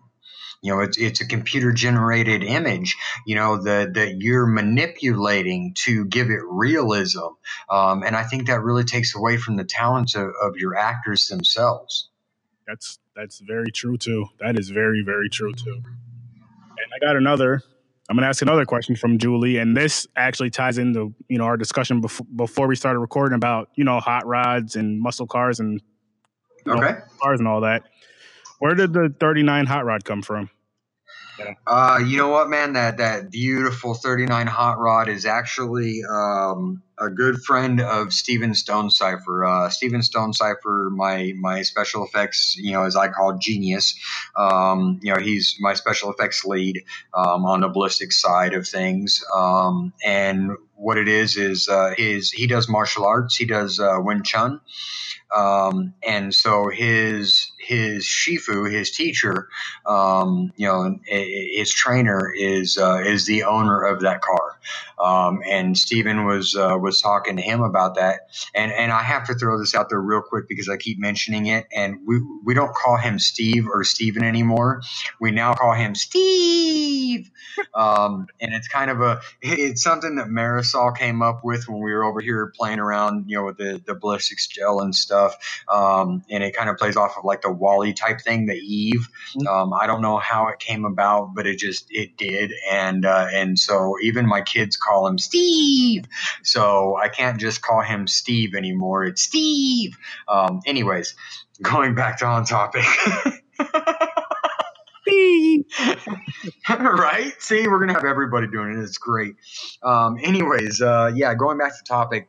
C: You know, it's it's a computer generated image. You know that that you're manipulating to give it realism, um, and I think that really takes away from the talents of, of your actors themselves.
B: That's that's very true too. That is very very true too. And I got another. I'm going to ask another question from Julie, and this actually ties into you know our discussion before before we started recording about you know hot rods and muscle cars and
C: okay. know,
B: cars and all that. Where did the 39 hot rod come from?
C: Uh, you know what, man? That that beautiful 39 hot rod is actually um, a good friend of Steven Stonecipher. Uh, Steven Stonecipher, my my special effects, you know, as I call genius. Um, you know, he's my special effects lead um, on the ballistic side of things. Um, and what it is is uh, his he does martial arts. He does uh, Wing Chun. Um, and so his his shifu, his teacher, um, you know, his trainer is uh, is the owner of that car. Um, and Stephen was uh, was talking to him about that. And and I have to throw this out there real quick because I keep mentioning it. And we we don't call him Steve or Stephen anymore. We now call him Steve. Um, and it's kind of a it's something that Marisol came up with when we were over here playing around, you know, with the the ballistics gel and stuff. Um, and it kind of plays off of like the WALL-E type thing, the Eve. Mm-hmm. Um, I don't know how it came about, but it just it did, and uh, and so even my kids call him Steve. So I can't just call him Steve anymore. It's Steve. Um, anyways, going back to on topic. right? See, we're gonna have everybody doing it. It's great. Um, anyways, uh, yeah, going back to topic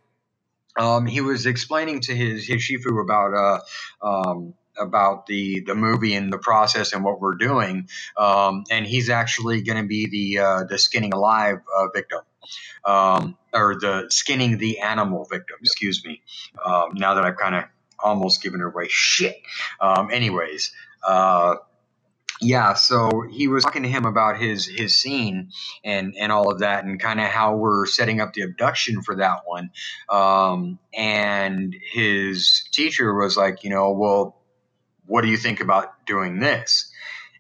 C: um, he was explaining to his his shifu about uh, um, about the the movie and the process and what we're doing, um, and he's actually going to be the uh, the skinning alive uh, victim. Um, or the skinning the animal victim, excuse me. Um, now that I've kind of almost given it away, shit. Um, anyways, uh, yeah, so he was talking to him about his his scene and and all of that, and kind of how we're setting up the abduction for that one. Um, and his teacher was like, you know, well, what do you think about doing this?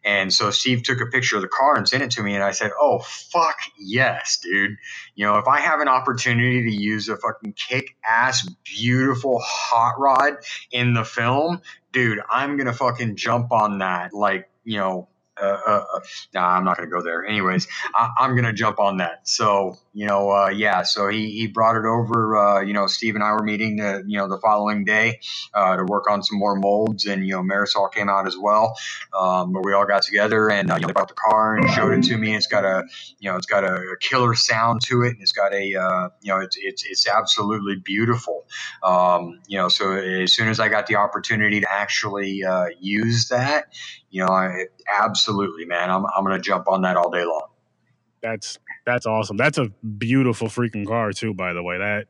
C: And so Steve took a picture of the car and sent it to me, and I said, "Oh fuck yes, dude! You know, if I have an opportunity to use a fucking kick-ass, beautiful hot rod in the film, dude, I'm gonna fucking jump on that like you know, uh, uh, uh, nah, I'm not to go there. Anyways, I, going to jump on that. So you know, uh, yeah, so he, he brought it over. Uh, you know, Steve and I were meeting, the, you know, the following day uh, to work on some more molds, and you know, Marisol came out as well. Um, but we all got together and uh, you know, brought the car and showed it to me. It's got a, you know, it's got a, killer sound to it, and it's got a, uh, you know, it's it's it's absolutely beautiful. Um, you know, so as soon as I got the opportunity to actually uh, use that, you know, I absolutely, man, I'm I'm gonna jump on that all day long.
B: That's that's awesome. That's a beautiful freaking car too, by the way. That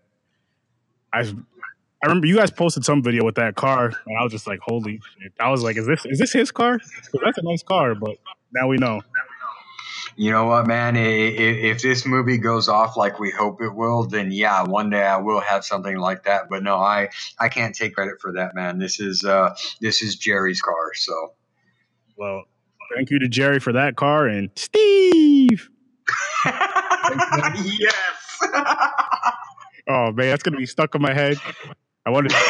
B: I I remember you guys posted some video with that car, and I was just like, "Holy!" Shit. I was like, "Is this is this his car?" That's a nice car, but now we know.
C: You know what, man? If, if this movie goes off like we hope it will, then yeah, one day I will have something like that. But no, I I can't take credit for that, man. This is uh this is Jerry's car. So,
B: well, thank you to Jerry for that car and Steve.
C: Yes.
B: oh man, that's gonna be stuck in my head. I wanted.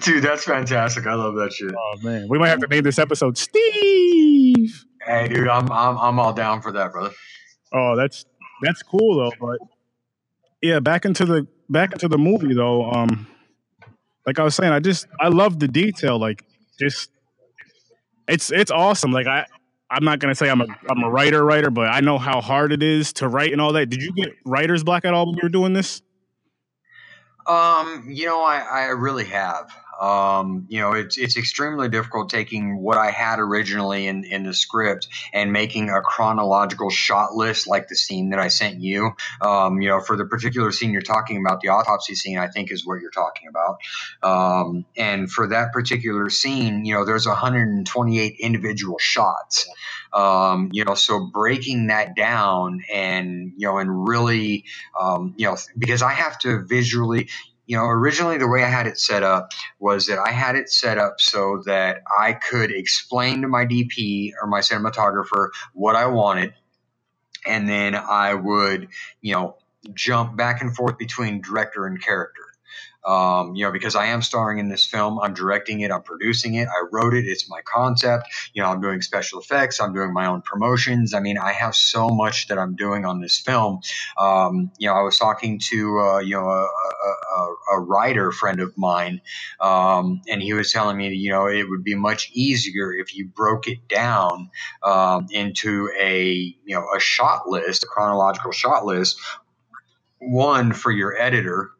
C: Dude, that's fantastic. I love that shit.
B: Oh man, we might have to name this episode Steve.
C: Hey, dude, I'm I'm I'm all down for that, brother.
B: Oh, that's that's cool though. But yeah, back into the back into the movie though. Um, like I was saying, I just I love the detail. Like just it's it's awesome. Like I I'm not gonna say I'm a I'm a writer writer, but I know how hard it is to write and all that. Did you get writer's block at all when you were doing this?
C: Um, you know, I, I really have. Um, you know, it's it's extremely difficult taking what I had originally in in the script and making a chronological shot list like the scene that I sent you. Um, you know, for the particular scene you're talking about, the autopsy scene, I think is what you're talking about. Um, and for that particular scene, you know, there's 128 individual shots. Um, you know, so breaking that down and you know, and really, um, you know, because I have to visually, you know, originally the way I had it set up was that I had it set up so that I could explain to my DP or my cinematographer what I wanted, and then I would, you know, jump back and forth between director and character. Um, you know, because I am starring in this film, I'm directing it, I'm producing it, I wrote it, it's my concept. You know, I'm doing special effects, I'm doing my own promotions. I mean, I have so much that I'm doing on this film. Um, you know, I was talking to uh, you know a, a, a, writer friend of mine, um, and he was telling me, you know, it would be much easier if you broke it down um, into a you know a shot list, a chronological shot list. One for your editor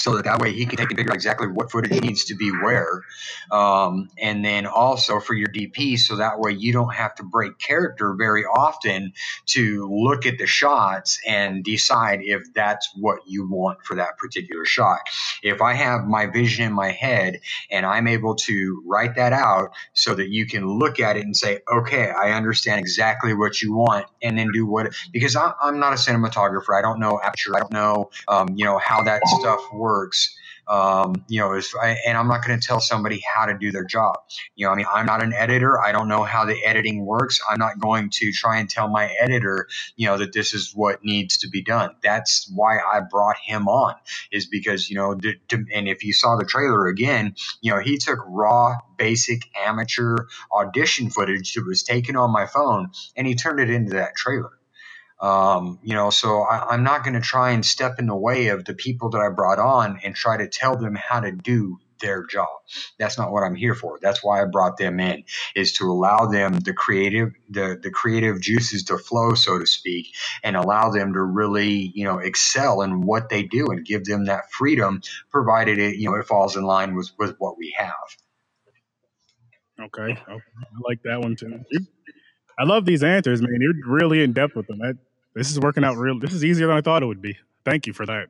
C: so that that way he can take and figure out exactly what footage needs to be where. Um, and then also for your DP, so that way you don't have to break character very often to look at the shots and decide if that's what you want for that particular shot. If I have my vision in my head and I'm able to write that out so that you can look at it and say, okay, I understand exactly what you want, and then do what, because I, am not a cinematographer. I don't know aperture. I don't know, um, you know, how that stuff works works. Um, you know, if I, and I'm not going to tell somebody how to do their job. You know, I mean, I'm not an editor. I don't know how the editing works. I'm not going to try and tell my editor, you know, that this is what needs to be done. That's why I brought him on, is because you know, and if you saw the trailer again, you know, he took raw, basic amateur audition footage that was taken on my phone, and he turned it into that trailer. Um, you know, so I, am not going to try and step in the way of the people that I brought on and try to tell them how to do their job. That's not what I'm here for. That's why I brought them in is to allow them the creative the the creative juices to flow so to speak and allow them to really, you know, excel in what they do and give them that freedom provided it, you know, it falls in line with with what we have.
B: Okay. okay. I like that one too. I love these answers, man. You're really in depth with them. That this is working out real. This is easier than I thought it would be. Thank you for that.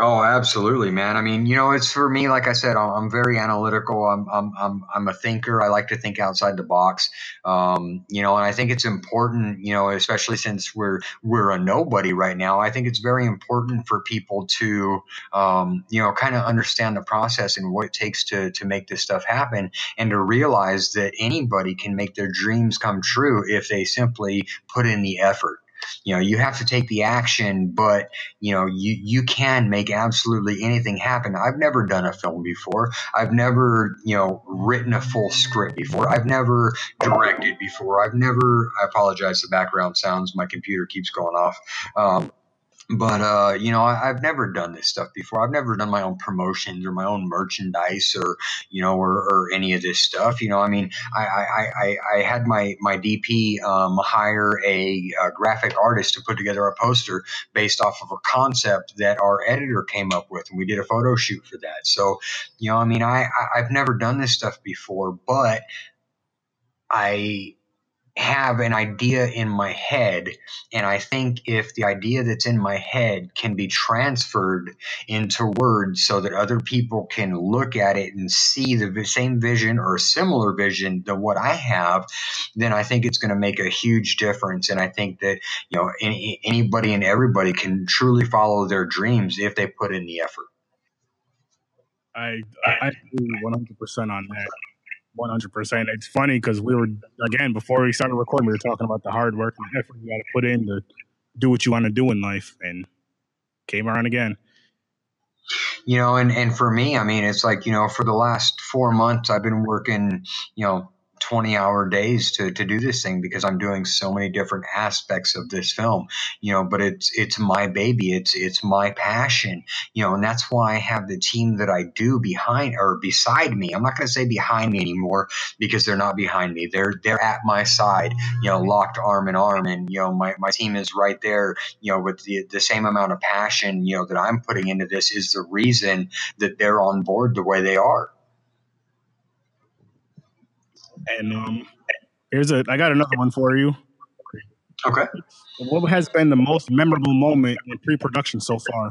C: Oh, absolutely, man. I mean, you know, it's for me. Like I said, I'm, very analytical. I'm, I'm, I'm, I'm a thinker. I like to think outside the box. Um, you know, and I think it's important. You know, especially since we're we're a nobody right now. I think it's very important for people to, um, you know, kind of understand the process and what it takes to to make this stuff happen, and to realize that anybody can make their dreams come true if they simply put in the effort. You know you have to take the action but you know you you can make absolutely anything happen. I've never done a film before. I've never you know written a full script before. I've never directed before. I've never i apologize the background sounds my computer keeps going off. Um, but uh, you know I, have never done this stuff before. I've never done my own promotions or my own merchandise or you know or, or any of this stuff you know i mean i i, I, I had my my dp um, hire a, a, graphic artist to put together a poster based off of a concept that our editor came up with and we did a photo shoot for that. So you know i mean i, I i've never done this stuff before but i have an idea in my head and i think if the idea that's in my head can be transferred into words so that other people can look at it and see the same vision or similar vision to what i have then i think it's going to make a huge difference. And i think that you know any, anybody and everybody can truly follow their dreams if they put in the effort.
B: I i agree 100% on that one hundred percent. It's funny because we were again before we started recording, we were talking about the hard work and effort you got to put in to do what you want to do in life, and came around again.
C: You know, and and for me, I mean, it's like you know, for the last four months, I've been working, you know, 20 hour days to, to do this thing because I'm doing so many different aspects of this film, you know, but it's, it's my baby. It's, it's my passion, you know, and that's why I have the team that I do behind or beside me. I'm not going to say behind me anymore because they're not behind me. They're, they're at my side, you know, locked arm in arm. And, you know, my, my team is right there, you know, with the, the same amount of passion, you know, that I'm putting into this is the reason that they're on board the way they are.
B: And um, here's a I got another one for you.
C: Okay.
B: What has been the most memorable moment in pre-production so far?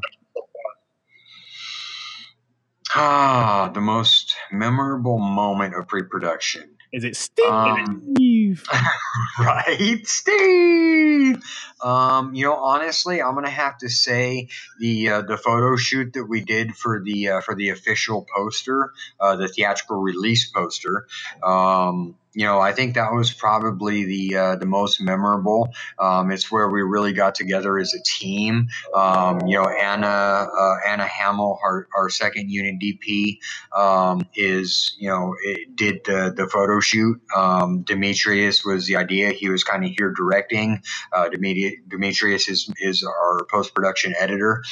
C: Ah, the most memorable moment of pre-production.
B: Is it Steve? Um,
C: right, Steve. Um, you know, honestly, I'm gonna have to say the uh, the photo shoot that we did for the uh, for the official poster, uh, the theatrical release poster. Um, you know, I think that was probably the uh, the most memorable. Um, it's where we really got together as a team. Um, you know, Anna uh, Anna Hamill, our, our second unit DP, um, is you know did the the photo shoot. Um, Demetrius was the idea. He was kind of here directing. Uh, Demetrius is is our post production editor.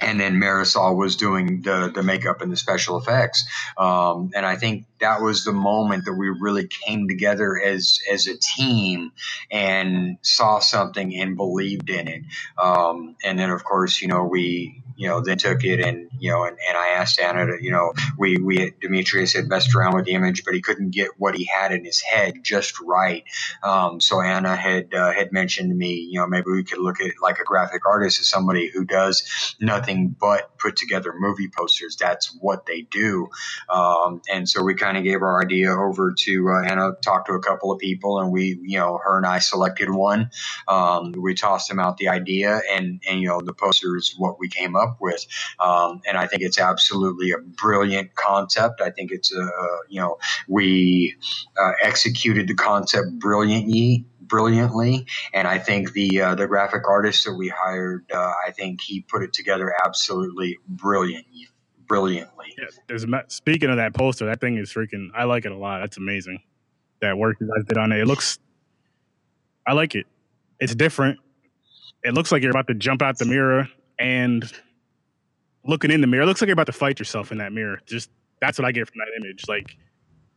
C: And then Marisol was doing the the makeup and the special effects. Um, and I think that was the moment that we really came together as as a team and saw something and believed in it. Um, and then, of course, you know, we you know, then took it and, you know, and, and I asked Anna to, you know, we, we, Demetrius had messed around with the image, but he couldn't get what he had in his head just right. Um, so Anna had, uh, had mentioned to me, you know, maybe we could look at like a graphic artist as somebody who does nothing but put together movie posters. That's what they do. Um, and so we kind of gave our idea over to uh, Anna, talked to a couple of people and we, you know, her and I selected one. Um, we tossed them out the idea and, and, you know, the poster is what we came up up with. Um, and I think it's absolutely a brilliant concept. I think it's a, you know, we uh, executed the concept brilliantly brilliantly. And I think the uh, the graphic artist that we hired, uh, I think he put it together absolutely brilliantly. Brilliantly.
B: Yeah, speaking of that poster, that thing is freaking. I like it a lot. That's amazing. That work you guys did on it. It looks. I like it. It's different. It looks like you're about to jump out the mirror and looking in the mirror. It looks like you're about to fight yourself in that mirror. Just that's what I get from that image. Like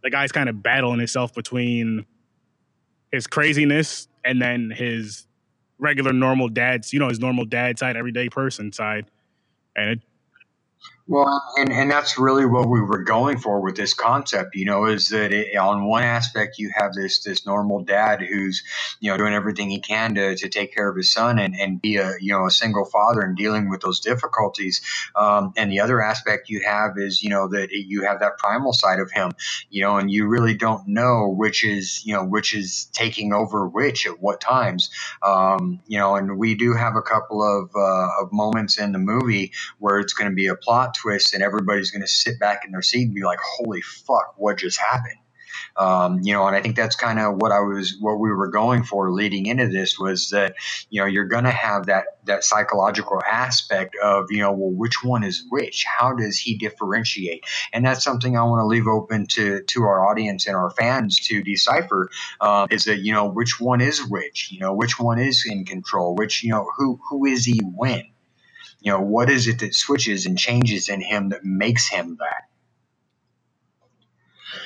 B: the guy's kind of battling himself between his craziness and then his regular normal dad's, you know, his normal dad side, everyday person side. And it
C: well, and, and that's really what we were going for with this concept, you know, is that it, on one aspect you have this this normal dad who's, you know, doing everything he can to, to take care of his son and, and be a you know a single father and dealing with those difficulties. Um, and the other aspect you have is, you know, that you have that primal side of him, you know, and you really don't know which is, you know, which is taking over which at what times. Um, you know, and we do have a couple of, uh, of moments in the movie where it's going to be a plot twist and everybody's going to sit back in their seat and be like, holy fuck, what just happened? Um, you know, and I think that's kind of what I was, what we were going for leading into this was that, you know, you're going to have that, that psychological aspect of, you know, well, which one is which? How does he differentiate? And that's something I want to leave open to, to our audience and our fans to decipher um, is that, you know, which one is which, you know, which one is in control, which, you know, who, who is he when? You know, what is it that switches and changes in him that makes him that?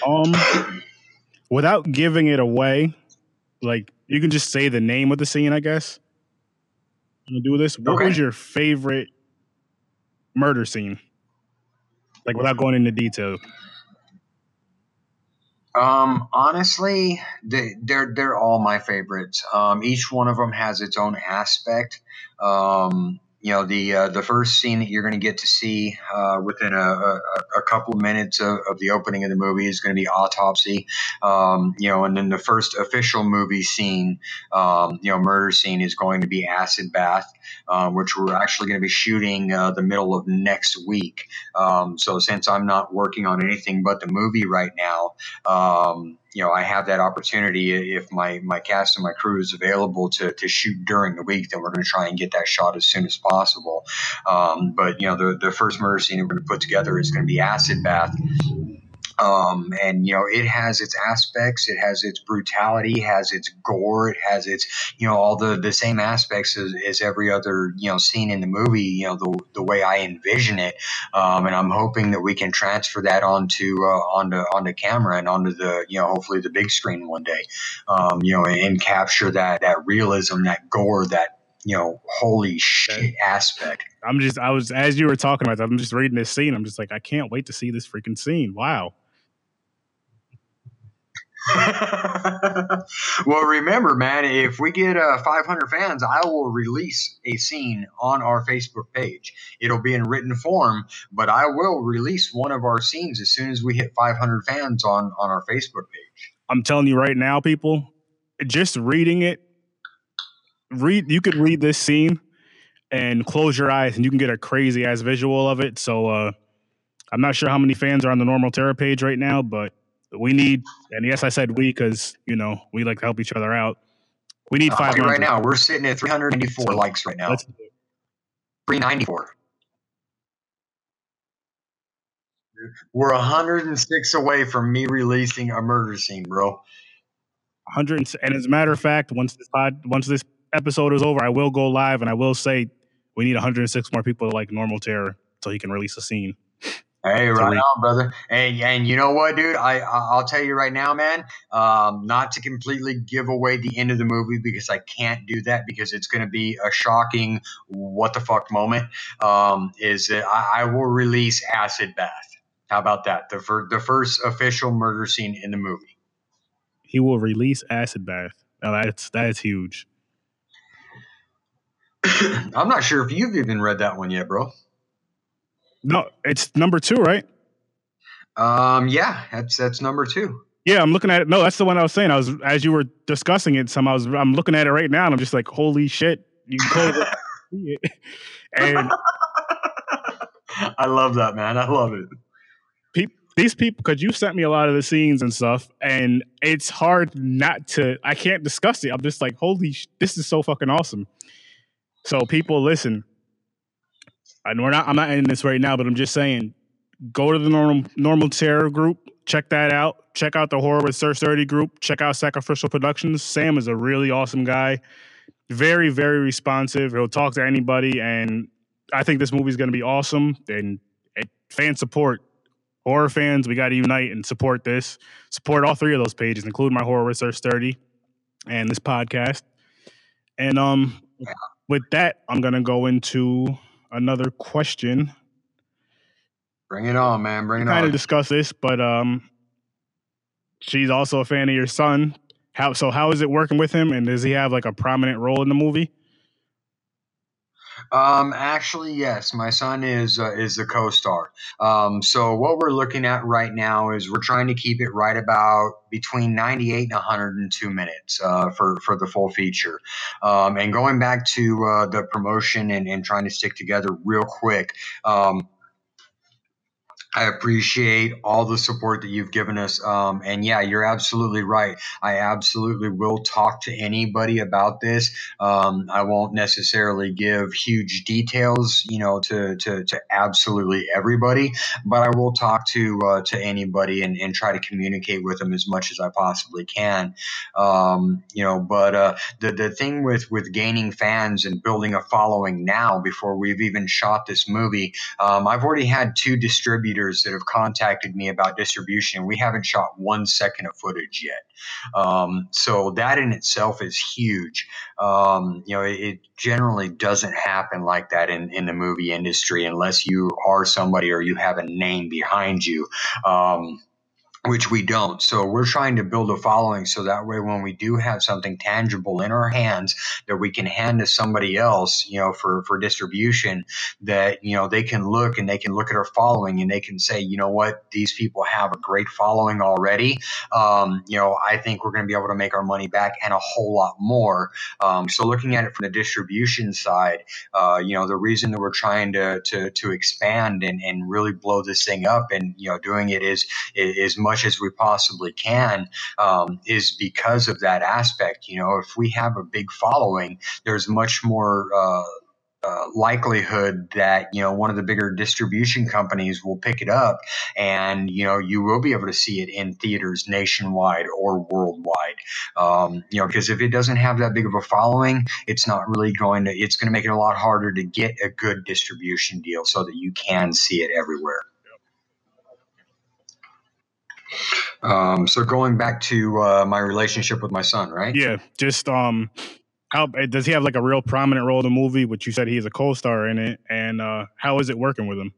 B: Um, without giving it away, like you can just say the name of the scene, I guess. You do this. What
C: Okay.
B: was your favorite murder scene? Like without going into detail.
C: Um, honestly, they, they're they're all my favorites. Um, each one of them has its own aspect. Um, you know, the uh, the first scene that you're going to get to see uh, within a, a, a couple of minutes of, of the opening of the movie is going to be autopsy. Um, you know, and then the first official movie scene, um, you know, murder scene is going to be acid bath, um, which we're actually going to be shooting uh, the middle of next week. Um, so since I'm not working on anything but the movie right now, um, you know, I have that opportunity. If my, my cast and my crew is available to, to shoot during the week, then we're going to try and get that shot as soon as possible. Um, but, you know, the, the first murder scene we're going to put together is going to be Acid Bath. Um, and you know it has its aspects it has its brutality has its gore it has its you know all the the same aspects as, as every other you know scene in the movie you know the, the way i envision it um, and i'm hoping that we can transfer that onto uh, onto onto camera and onto the you know hopefully the big screen one day um, you know and, and capture that that realism that gore that you know holy shit aspect
B: I'm just I was as you were talking about that, I'm just reading this scene. I'm just like, I can't wait to see this freaking scene. Wow.
C: well, remember, man, if we get uh, 500 fans, I will release a scene on our Facebook page. It'll be in written form, but I will release one of our scenes as soon as we hit 500 fans on on our Facebook page.
B: I'm telling you right now, people, just reading it, read you could read this scene and close your eyes and you can get a crazy ass visual of it. So uh I'm not sure how many fans are on the normal terror page right now, but we need and yes I said we because you know we like to help each other out. We need five
C: right now, we're sitting at 394 likes right now.
B: Let's
C: 394. We're 106 away from me releasing a murder scene, bro.
B: 100 and, as a matter of fact, once this pod, once this episode is over, I will go live and I will say we need 106 more people like normal terror so he can release a scene.
C: Hey, right on, brother. And and you know what, dude? I I- I'll tell you right now, man. Um, not to completely give away the end of the movie because I can't do that because it's going to be a shocking what the fuck moment. Um, is that I, I will release Acid Bath. How about that? The fir- the first official murder scene in the movie.
B: He will release Acid Bath. Now that's that's huge.
C: I'm not sure if you've even read that one yet, bro.
B: No, it's number two, right?
C: Um, yeah, that's that's number two.
B: Yeah, I'm looking at it. No, that's the one I was saying. I was as you were discussing it. Some I was I'm looking at it right now, and I'm just like, holy shit! You can close it. see it. And
C: I love that, man. I love it.
B: these people, because you sent me a lot of the scenes and stuff, and it's hard not to. I can't discuss it. I'm just like, holy, sh- this is so fucking awesome. So people, listen. And we're not. I'm not ending this right now, but I'm just saying, go to the normal normal terror group. Check that out. Check out the horror with Sir Sturdy group. Check out Sacrificial Productions. Sam is a really awesome guy. Very, very responsive. He'll talk to anybody, and I think this movie's going to be awesome. And fan support horror fans, we got to unite and support this. Support all three of those pages, including my horror research 30 and this podcast. And um with that, I'm gonna go into another question.
C: Bring it on, man. Bring it
B: Kind
C: on.
B: of discuss this, but um she's also a fan of your son. How so how is it working with him and does he have like a prominent role in the movie?
C: Um, actually, yes, my son is uh, is the co-star. Um, so what we're looking at right now is we're trying to keep it right about between 98 and 102 minutes uh, for for the full feature. Um, and going back to uh, the promotion and, and trying to stick together real quick. Um, I appreciate all the support that you've given us. Um, and yeah, you're absolutely right. I absolutely will talk to anybody about this. Um, I won't necessarily give huge details, you know, to, to, to absolutely everybody, but I will talk to, uh, to anybody and, and try to communicate with them as much as I possibly can. Um, you know, but, uh, the, the thing with, with gaining fans and building a following now before we've even shot this movie, um, I've already had two distributors that have contacted me about distribution. We haven't shot one second of footage yet. Um, so that in itself is huge. Um, you know, it, it, generally doesn't happen like that in, in the movie industry unless you are somebody or you have a name behind you. Um, which we don't. So we're trying to build a following so that way when we do have something tangible in our hands that we can hand to somebody else, you know, for, for distribution, that, you know, they can look and they can look at our following and they can say, you know what, these people have a great following already. Um, you know, I think we're going to be able to make our money back and a whole lot more. Um, so looking at it from the distribution side, uh, you know, the reason that we're trying to, to, to expand and, and really blow this thing up and, you know, doing it is, is much much as we possibly can um, is because of that aspect. You know, if we have a big following, there's much more. Uh, uh, likelihood that you know one of the bigger distribution companies will pick it up and you know you will be able to see it in theaters nationwide or worldwide um, you know because if it doesn't have that big of a following it's not really going to it's going to make it a lot harder to get a good distribution deal so that you can see it everywhere um, so going back to uh, my relationship with my son, right?
B: Yeah, just um, how eh, does he have like a real prominent role in the movie? Which you said he's a co-star in it, and uh, how is it working with him?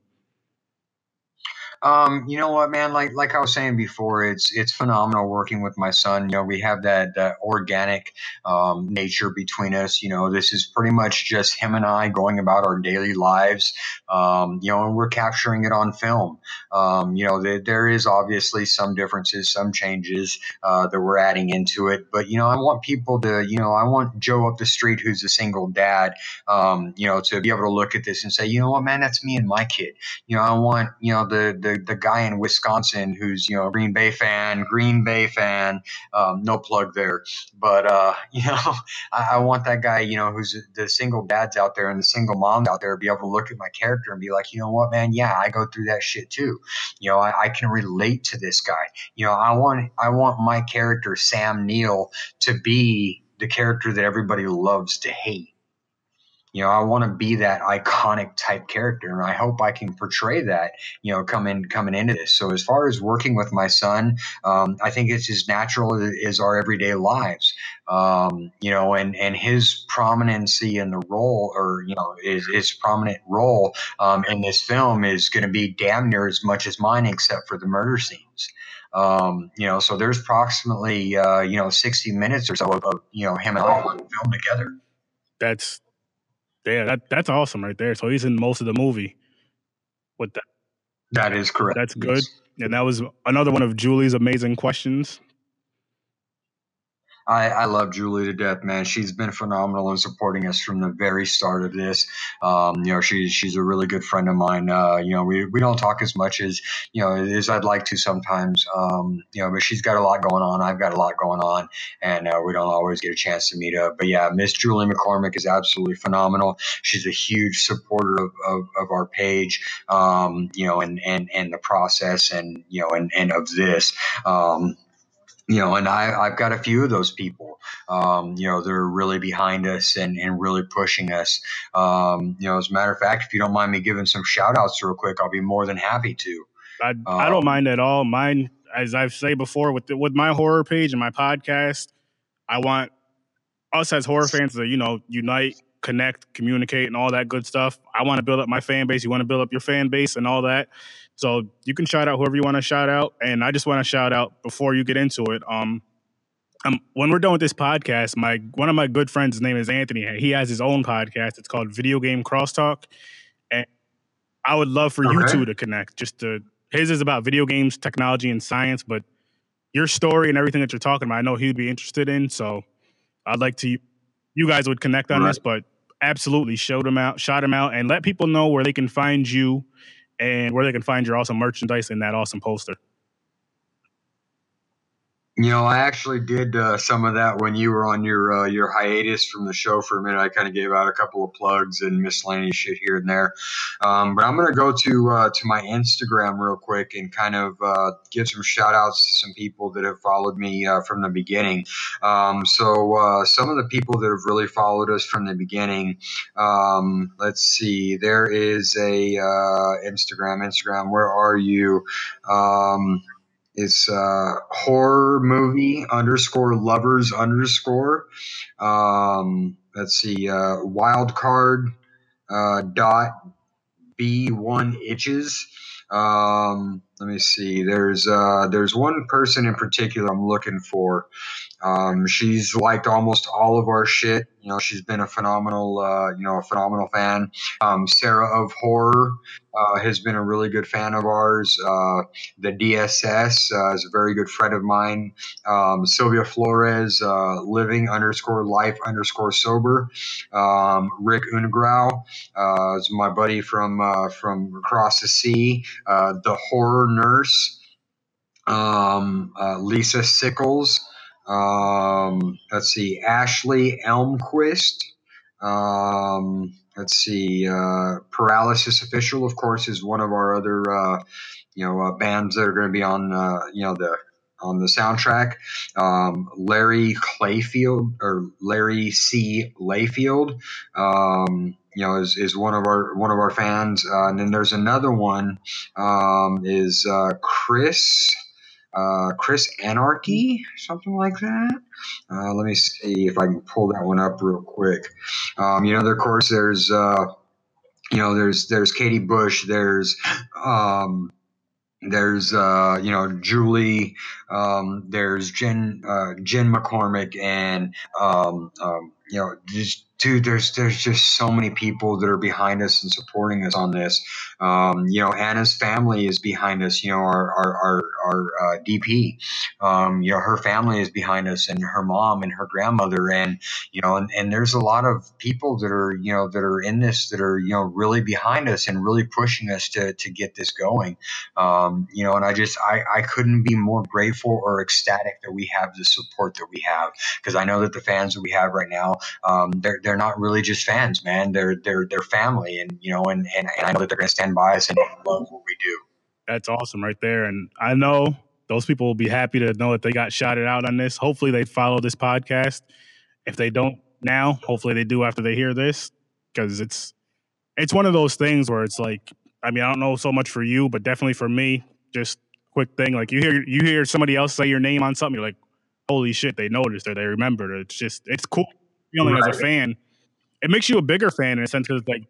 C: Um, you know what, man? Like like I was saying before, it's it's phenomenal working with my son. You know, we have that organic um, nature between us. You know, this is pretty much just him and I going about our daily lives. Um, you know, and we're capturing it on film. Um, you know, there, there is obviously some differences, some changes uh, that we're adding into it. But you know, I want people to, you know, I want Joe up the street who's a single dad, um, you know, to be able to look at this and say, you know what, man, that's me and my kid. You know, I want you know the the the, the guy in Wisconsin who's you know a Green Bay fan, Green Bay fan. Um, no plug there, but uh, you know I, I, want that guy you know who's the single dads out there and the single moms out there be able to look at my character and be like, you know what, man, yeah, I go through that shit too. You know, I, I can relate to this guy. You know, I want I want my character Sam Neill to be the character that everybody loves to hate you know, I want to be that iconic type character, and I hope I can portray that. You know, coming coming into this. So as far as working with my son, um, I think it's as natural as our everyday lives. Um, you know, and and his prominency in the role, or you know, his, his prominent role um, in this film is going to be damn near as much as mine, except for the murder scenes. Um, you know, so there's approximately uh, you know 60 minutes or so of, of you know him and I on film together.
B: That's yeah, that that's awesome right there. So he's in most of the movie with that.
C: That is correct.
B: That's good. Yes. And that was another one of Julie's amazing questions.
C: I, I love Julie to death, man. She's been phenomenal in supporting us from the very start of this. Um, you know, she's she's a really good friend of mine. Uh, you know, we, we don't talk as much as you know as I'd like to sometimes. Um, you know, but she's got a lot going on. I've got a lot going on, and uh, we don't always get a chance to meet up. But yeah, Miss Julie McCormick is absolutely phenomenal. She's a huge supporter of, of, of our page. Um, you know, and and and the process, and you know, and and of this. Um, you know, and I, I've got a few of those people, um, you know, they're really behind us and, and really pushing us. Um, you know, as a matter of fact, if you don't mind me giving some shout outs real quick, I'll be more than happy to.
B: I, um, I don't um, mind at all. Mine, as I've said before, with the, with my horror page and my podcast, I want us as horror fans to, you know, unite, connect, communicate, and all that good stuff. I want to build up my fan base. You want to build up your fan base and all that. So you can shout out whoever you want to shout out. And I just want to shout out before you get into it. Um, um, when we're done with this podcast, my one of my good friends, his name is Anthony. He has his own podcast. It's called Video Game Crosstalk, and I would love for okay. you two to connect. Just to his is about video games, technology, and science. But your story and everything that you're talking about, I know he'd be interested in. So I'd like to you guys would connect on right. this. But absolutely, show them out, shout them out, and let people know where they can find you and where they can find your awesome merchandise and that awesome poster.
C: You know, I actually did uh, some of that when you were on your uh, your hiatus from the show for a minute. I kind of gave out a couple of plugs and miscellaneous shit here and there. Um, but I'm gonna go to uh, to my Instagram real quick and kind of uh, give some shout outs to some people that have followed me uh, from the beginning. Um, so uh, some of the people that have really followed us from the beginning. Um, let's see. There is a Instagram. Instagram. Where are you? It's uh, horror movie underscore lovers underscore. Um, let's see, uh, wild card uh, dot b one itches. Um, let me see. There's uh, there's one person in particular I'm looking for. Um, she's liked almost all of our shit. You know, she's been a phenomenal, uh, you know, a phenomenal fan. Um, Sarah of Horror uh, has been a really good fan of ours. Uh, the DSS uh, is a very good friend of mine. Um, Sylvia Flores, uh, living underscore life underscore sober. Um, Rick Ungrau uh, is my buddy from from across the sea. the horror nurse. Um, Lisa Sickles. Um, let's see, Ashley Elmquist. Um, let's see, uh, Paralysis Official, of course, is one of our other, uh, you know, uh, bands that are going to be on, uh, you know, the on the soundtrack. Um, Larry Clayfield or Larry C. Layfield, um, you know, is, is one of our one of our fans. Uh, and then there's another one um, is uh, Chris uh, Chris Anarchy, something like that. Uh, let me see if I can pull that one up real quick. Um, you know, of course, there's uh, you know, there's there's Katie Bush, there's um, there's uh, you know Julie, um, there's Jen uh, Jen McCormick, and um, um, you know just dude, there's there's just so many people that are behind us and supporting us on this. Um, you know, Anna's family is behind us. You know, our our our, our uh, DP. Um, you know, her family is behind us, and her mom and her grandmother, and you know, and, and there's a lot of people that are you know that are in this that are you know really behind us and really pushing us to to get this going. Um, you know, and I just I I couldn't be more grateful or ecstatic that we have the support that we have because I know that the fans that we have right now, um, they're they're not really just fans, man. They're they're they're family, and you know, and and, and I know that they're going to stand by us and love what we do.
B: That's awesome, right there. And I know those people will be happy to know that they got shouted out on this. Hopefully, they follow this podcast. If they don't now, hopefully they do after they hear this, because it's it's one of those things where it's like, I mean, I don't know so much for you, but definitely for me, just quick thing. Like you hear you hear somebody else say your name on something, you're like, holy shit, they noticed or they remembered. It's just it's cool feeling right. as a fan. It makes you a bigger fan in a sense because like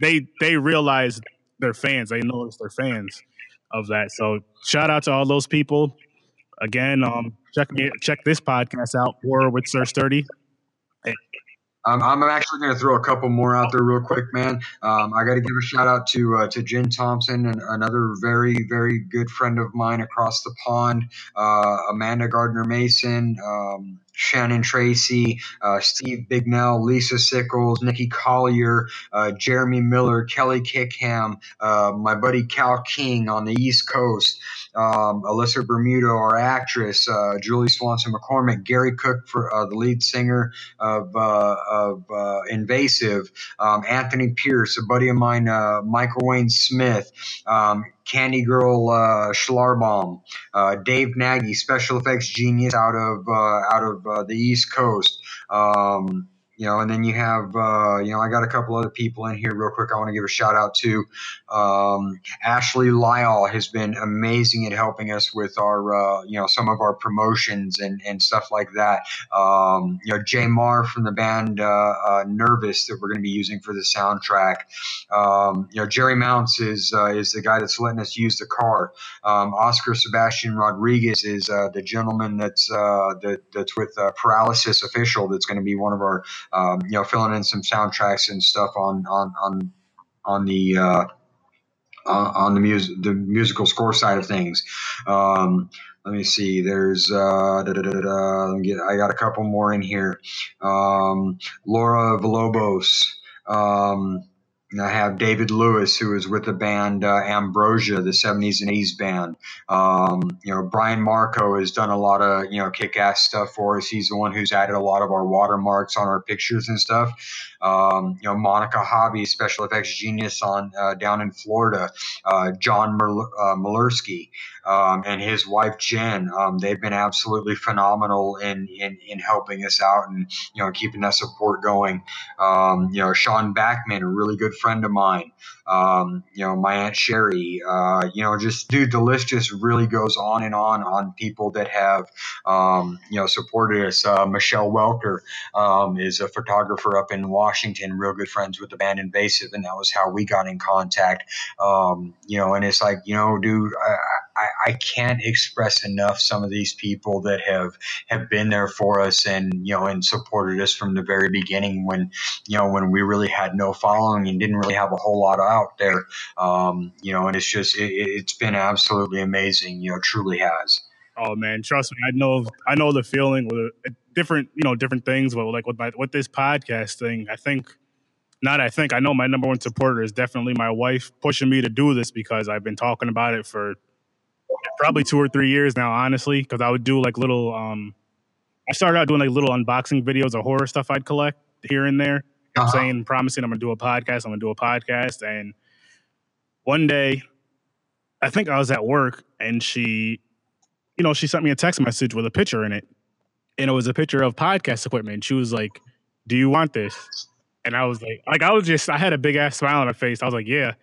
B: they they realize they're fans. They notice they're fans of that. So shout out to all those people. Again, um, check me check this podcast out, Horror with Sir Sturdy.
C: Um, I'm actually going to throw a couple more out there real quick, man. Um, I got to give a shout out to uh, to Jen Thompson, and another very very good friend of mine across the pond, uh, Amanda Gardner Mason. Um, Shannon Tracy, uh, Steve Bignell, Lisa Sickles, Nikki Collier, uh, Jeremy Miller, Kelly Kickham, uh, my buddy Cal King on the East Coast, um, Alyssa Bermuda, our actress, uh, Julie Swanson McCormick, Gary Cook for uh, the lead singer of, uh, of Invasive, um, Anthony Pierce, a buddy of mine, Michael Wayne Smith, um, Candy Girl uh, Schlarbaum, uh, Dave Nagy, special effects genius out of uh, out of uh, the East Coast. Um, you know, and then you have, uh, you know, I got a couple other people in here real quick. I want to give a shout out to um, Ashley Lyle has been amazing at helping us with our, uh, you know, some of our promotions and, and stuff like that. Um, you know, Jay Marr from the band uh, uh Nervous that we're going to be using for the soundtrack. Um, you know, Jerry Mounts is uh, is the guy that's letting us use the car. Um, Oscar Sebastian Rodriguez is uh, the gentleman that's that, that's with Paralysis Official. That's going to be one of our um, you know, filling in some soundtracks and stuff on on on on the uh, on the music the musical score side of things. Um, let me see. There's uh, let me get. I got a couple more in here. Um, Laura Villalobos. Um, I have David Lewis, who is with the band uh, Ambrosia, the 70s and 80s band. Um, you know, Brian Marco has done a lot of, you know, kick ass stuff for us. He's the one who's added a lot of our watermarks on our pictures and stuff. Um, you know, Monica Hobby, special effects genius on uh, down in Florida. Uh, John uh, um, and his wife Jen. Um, they've been absolutely phenomenal in, in, in helping us out and you know keeping that support going. Um, you know, Sean Backman, a really good friend of mine. Um, you know, my aunt Sherry. Uh, you know, just dude, the list just really goes on and on on people that have um, you know supported us. Uh, Michelle Welker um, is a photographer up in Washington, real good friends with the band Invasive, and that was how we got in contact. you know, and it's like you know, dude. I, I, I can't express enough some of these people that have have been there for us and you know and supported us from the very beginning when you know when we really had no following and didn't really have a whole lot out there. Um, you know and it's just it, it's been absolutely amazing you know truly has.
B: Oh man trust me i know i know the feeling with different you know different things but like with my with this podcast thing i think not I think I know my number one supporter is definitely my wife pushing me to do this because I've been talking about it for probably two or three years now, honestly, because I would do like little. um I started out doing like little unboxing videos of horror stuff I'd collect here and there, uh-huh. saying, promising I'm gonna do a podcast. I'm gonna do a podcast, and one day, I think I was at work, and she, you know, she sent me a text message with a picture in it, and it was a picture of podcast equipment. She was like, "Do you want this?" And I was like, like I was just, I had a big ass smile on my face. I was like, "Yeah,"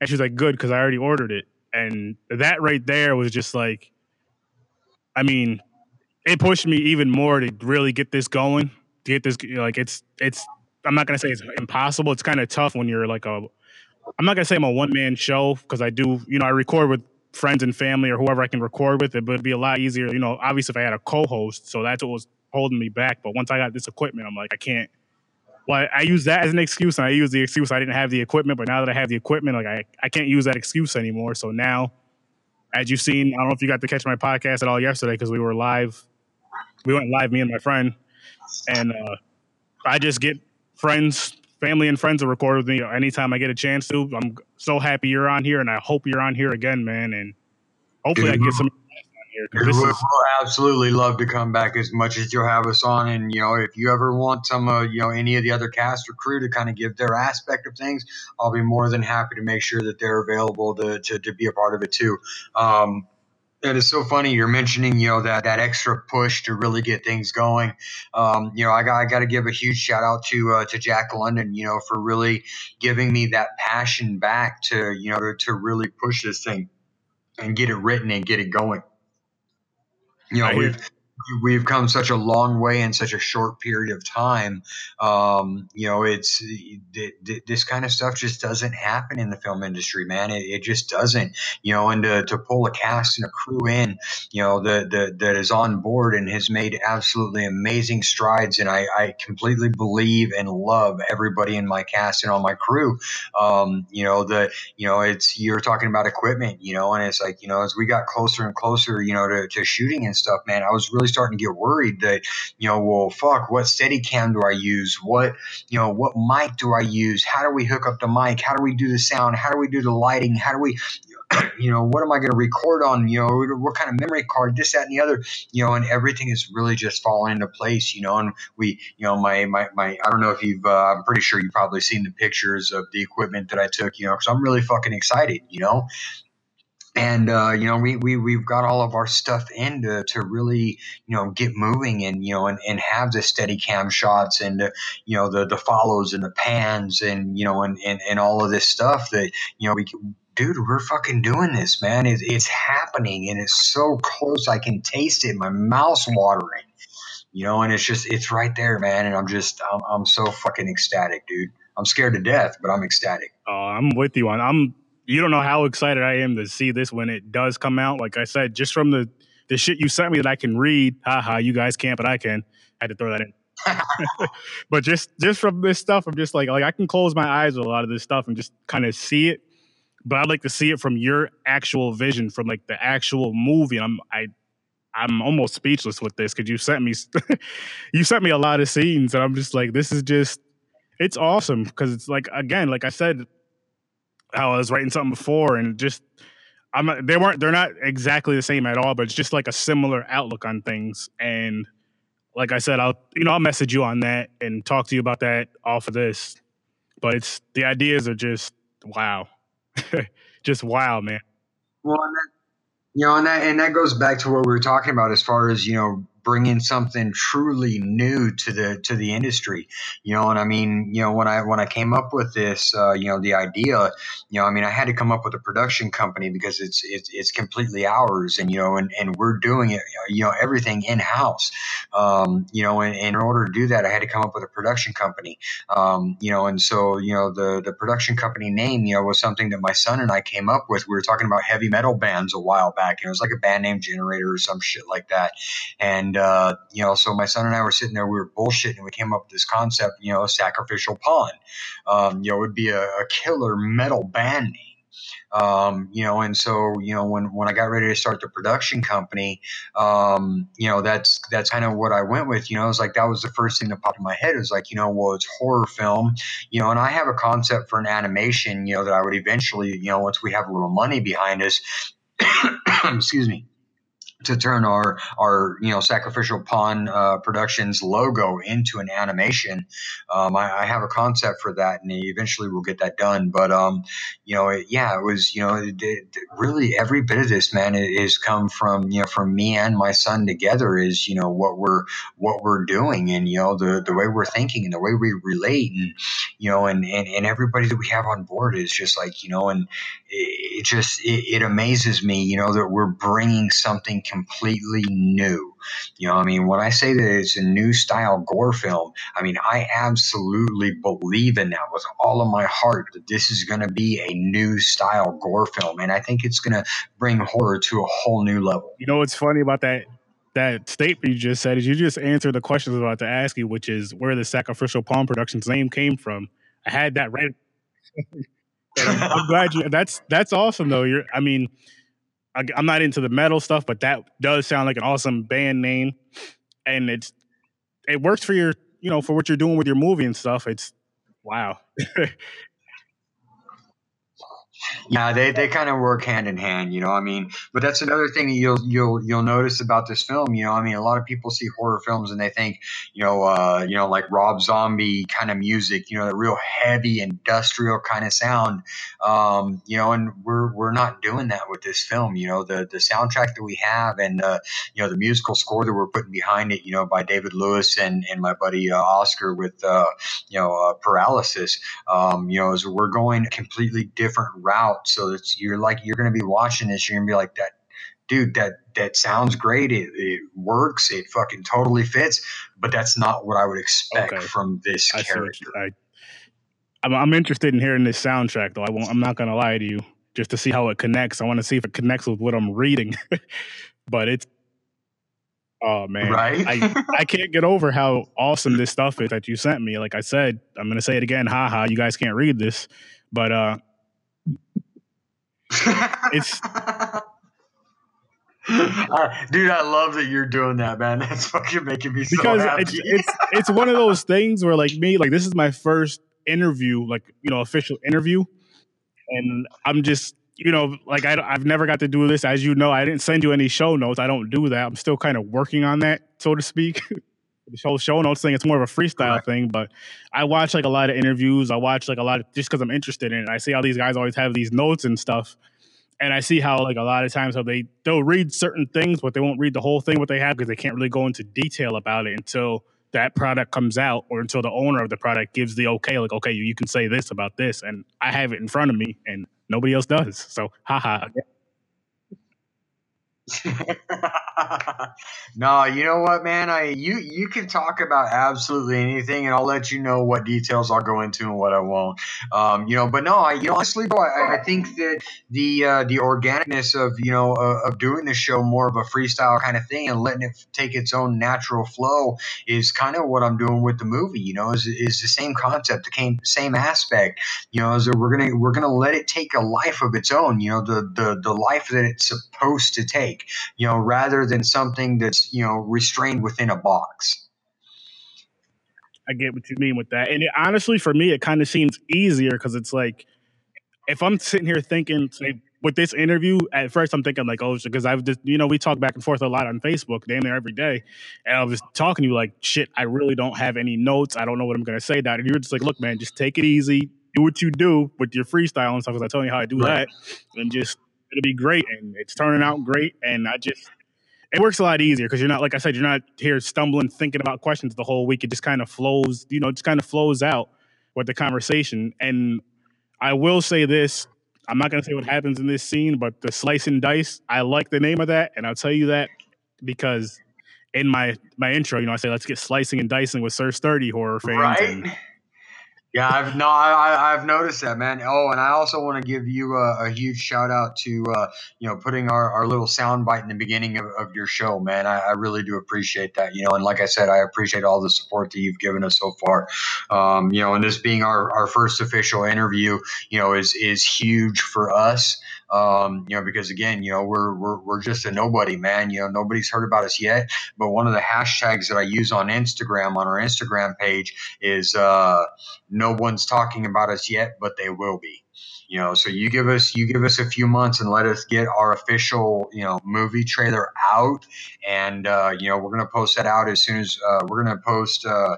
B: and she was like, "Good," because I already ordered it and that right there was just like, I mean, it pushed me even more to really get this going. To get this, like, it's it's. I'm not gonna say it's impossible. It's kind of tough when you're like a. I'm not gonna say I'm a one man show because I do, you know, I record with friends and family or whoever I can record with. It, but it'd be a lot easier, you know. Obviously, if I had a co-host, so that's what was holding me back. But once I got this equipment, I'm like, I can't well, I, use that as an excuse, and I use the excuse I didn't have the equipment. But now that I have the equipment, like I, I can't use that excuse anymore. So now, as you've seen, I don't know if you got to catch my podcast at all yesterday because we were live. We went live, me and my friend, and uh, I just get friends, family, and friends to record with me anytime I get a chance to. I'm so happy you're on here, and I hope you're on here again, man. And hopefully, I get some
C: here. We will is- absolutely love to come back as much as you'll have us on. And, you know, if you ever want some, uh, you know, any of the other cast or crew to kind of give their aspect of things, I'll be more than happy to make sure that they're available to, to, to be a part of it too. Um, it is so funny you're mentioning you know that that extra push to really get things going um, you know i got, I got to give a huge shout out to uh, to jack london you know for really giving me that passion back to you know to, to really push this thing and get it written and get it going you know, we've we've come such a long way in such a short period of time. Um, you know, it's this kind of stuff just doesn't happen in the film industry, man. It, it just doesn't. You know, and to, to, pull a cast and a crew in, you know, that that that is on board and has made absolutely amazing strides. And I, I completely believe and love everybody in my cast and on my crew. Um, you know, the you know, it's you're talking about equipment, you know, and it's like you know, as we got closer and closer, you know, to, to shooting and stuff, man, I was really starting to get worried that, you know, well, fuck, what steady cam do I use? What, you know, what mic do I use? How do we hook up the mic? How do we do the sound? How do we do the lighting? How do we, you know, what am I going to record on? You know, what kind of memory card, this, that, and the other, you know, and everything is really just falling into place, you know, and we, you know, my, my, my, I don't know if you've, uh, I'm pretty sure you've probably seen the pictures of the equipment that I took, you know, cause I'm really fucking excited, you know, and uh, you know we, we we've got all of our stuff in to, to really you know get moving and you know and, and have the steady cam shots and uh, you know the the follows and the pans and you know and, and, and all of this stuff that you know we dude we're fucking doing this man. It's, it's happening and it's so close. I can taste it. My mouth's watering you know and it's just it's right there man. And i'm just i'm, I'm so fucking ecstatic dude. I'm scared to death but i'm ecstatic.
B: Oh i'm with you on i'm you don't know how excited I am to see this when it does come out. Like I said, just from the the shit you sent me that I can read, haha, you guys can't, but I can. I had to throw that in. but just just from this stuff, I'm just like like I can close my eyes with a lot of this stuff and just kind of see it. But I'd like to see it from your actual vision, from like the actual movie. I'm I I'm almost speechless with this because you sent me you sent me a lot of scenes and I'm just like this is just it's awesome because it's like again, like I said, I was writing something before, and just I'm not, they weren't they're not exactly the same at all, but it's just like a similar outlook on things. And like I said, I'll you know I'll message you on that and talk to you about that off of this. But it's the ideas are just wow, just wow, man.
C: Well, that, you know, and that and that goes back to what we were talking about as far as you know bringing something truly new to the to the industry you know and i mean you know when i when i came up with this uh, you know the idea you know i mean i had to come up with a production company because it's it's, it's completely ours and you know and, and we're doing it you know everything in house um, you know and, and, in order to do that i had to come up with a production company um, you know and so you know the the production company name you know was something that my son and i came up with we were talking about heavy metal bands a while back and it was like a band name generator or some shit like that and and, uh, you know, so my son and I were sitting there, we were bullshitting, and we came up with this concept, you know, a sacrificial pawn. Um, you know, it would be a, a killer metal band name. Um, you know, and so you know when when I got ready to start the production company, um, you know that's that's kind of what I went with. You know, it was like that was the first thing that popped in my head. It was like you know, well, it's horror film, you know, and I have a concept for an animation, you know, that I would eventually, you know, once we have a little money behind us, excuse me to turn our our you know sacrificial pawn uh, productions logo into an animation. Um, I, I, have a concept for that and eventually we'll get that done but um, you know it, yeah it was you know it, it, really every bit of this man is come from you know from me and my son together is you know what we're what we're doing and you know the the way we're thinking and the way we relate and you know and and, and everybody that we have on board is just like you know and it, just it, amazes me you know that we're bringing something completely new. You know, I mean, when I say that it's a new style gore film, I mean, I absolutely believe in that with all of my heart that this is going to be a new style gore film. And I think it's going to bring horror to a whole new level.
B: You know, what's funny about that? That statement you just said is you just answered the question I was about to ask you, which is where the Sacrificial Pawn Productions name came from. I had that right. I'm glad you. That's that's awesome though. You're. I mean, I, am not into the metal stuff, but that does sound like an awesome band name, and it's it works for your you know for what you're doing with your movie and stuff. It's wow.
C: yeah, they, they kind of work hand in hand, you know. I mean, but that's another thing that you'll you'll you'll notice about this film. You know, I mean, a lot of people see horror films and they think, you know, uh, you know, like Rob Zombie kind of music, you know, the real heavy industrial kind of sound. Um, you know, and we're we're not doing that with this film. You know, the the soundtrack that we have and uh, you know the musical score that we're putting behind it, you know, by David Lewis and and my buddy uh, Oscar with uh, you know uh, Paralysis. Um, you know, is we're going completely different route. So it's you're like you're going to be watching this, you're going to be like that, dude. That that sounds great. It, it works. It fucking totally fits. But that's not what I would expect okay. from this I character. I,
B: I'm, I'm interested in hearing this soundtrack, though. I won't. I'm not going to lie to you, just to see how it connects. I want to see if it connects with what I'm reading. but it's Oh man,
C: right?
B: I I can't get over how awesome this stuff is that you sent me. Like I said, I'm gonna say it again. Haha, you guys can't read this, but uh, it's
C: uh, dude, I love that you're doing that, man. That's fucking making me so because happy.
B: it's it's it's one of those things where like me, like this is my first interview, like you know, official interview, and I'm just you know, like I, I've never got to do this. As you know, I didn't send you any show notes. I don't do that. I'm still kind of working on that, so to speak. the whole show notes thing, it's more of a freestyle thing. But I watch like a lot of interviews. I watch like a lot of just because I'm interested in it. I see how these guys always have these notes and stuff and I see how like a lot of times how they they'll read certain things, but they won't read the whole thing what they have because they can't really go into detail about it until that product comes out or until the owner of the product gives the okay, like okay, you, you can say this about this, and I have it in front of me, and nobody else does. So, haha.
C: no, you know what, man? I you you can talk about absolutely anything, and I'll let you know what details I'll go into and what I won't. Um, you know, but no, I you know, honestly, bro, I, I think that the uh, the organicness of you know uh, of doing the show more of a freestyle kind of thing and letting it take its own natural flow is kind of what I'm doing with the movie. You know, is is the same concept, the same aspect. You know, is that we're gonna we're gonna let it take a life of its own. You know, the the the life that it's supposed to take make, you know, rather than something that's, you know, restrained within a box.
B: I get what you mean with that. And it, honestly, for me, it kind of seems easier because it's like if I'm sitting here thinking, say, with this interview, at first I'm thinking like, oh, because I've just, you know, we talk back and forth a lot on Facebook, damn near every day, and I was talking to you like, shit, I really don't have any notes. I don't know what I'm gonna say. That, and you're just like, look, man, just take it easy, do what you do with your freestyle and stuff. Because I tell you how I do right. that, and just it'll be great, and it's turning out great, and I just it works a lot easier because you're not like I said, you're not here stumbling thinking about questions the whole week. It just kind of flows, you know, just kind of flows out with the conversation. And I will say this: I'm not going to say what happens in this scene, but the slice and dice, I like the name of that, and I'll tell you that because in my my intro, you know, I say let's get slicing and dicing with Sir Sturdy horror fans.
C: Right.
B: And,
C: yeah, I've no, I, I've noticed that, man. Oh, and I also want to give you a, a huge shout out to uh, you know putting our, our little sound bite in the beginning of, of your show, man. I, I, really do appreciate that. You know, and like I said, I appreciate all the support that you've given us so far. Um, you know, and this being our, our first official interview, you know, is is huge for us. Um, you know, because again, you know, we're, we're, we're just a nobody, man. You know, nobody's heard about us yet. But one of the hashtags that I use on Instagram, on our Instagram page, is uh, no one's talking about us yet, but they will be. You know, so you give us you give us a few months and let us get our official you know movie trailer out, and uh, you know we're gonna post that out as soon as uh, we're gonna post. Uh,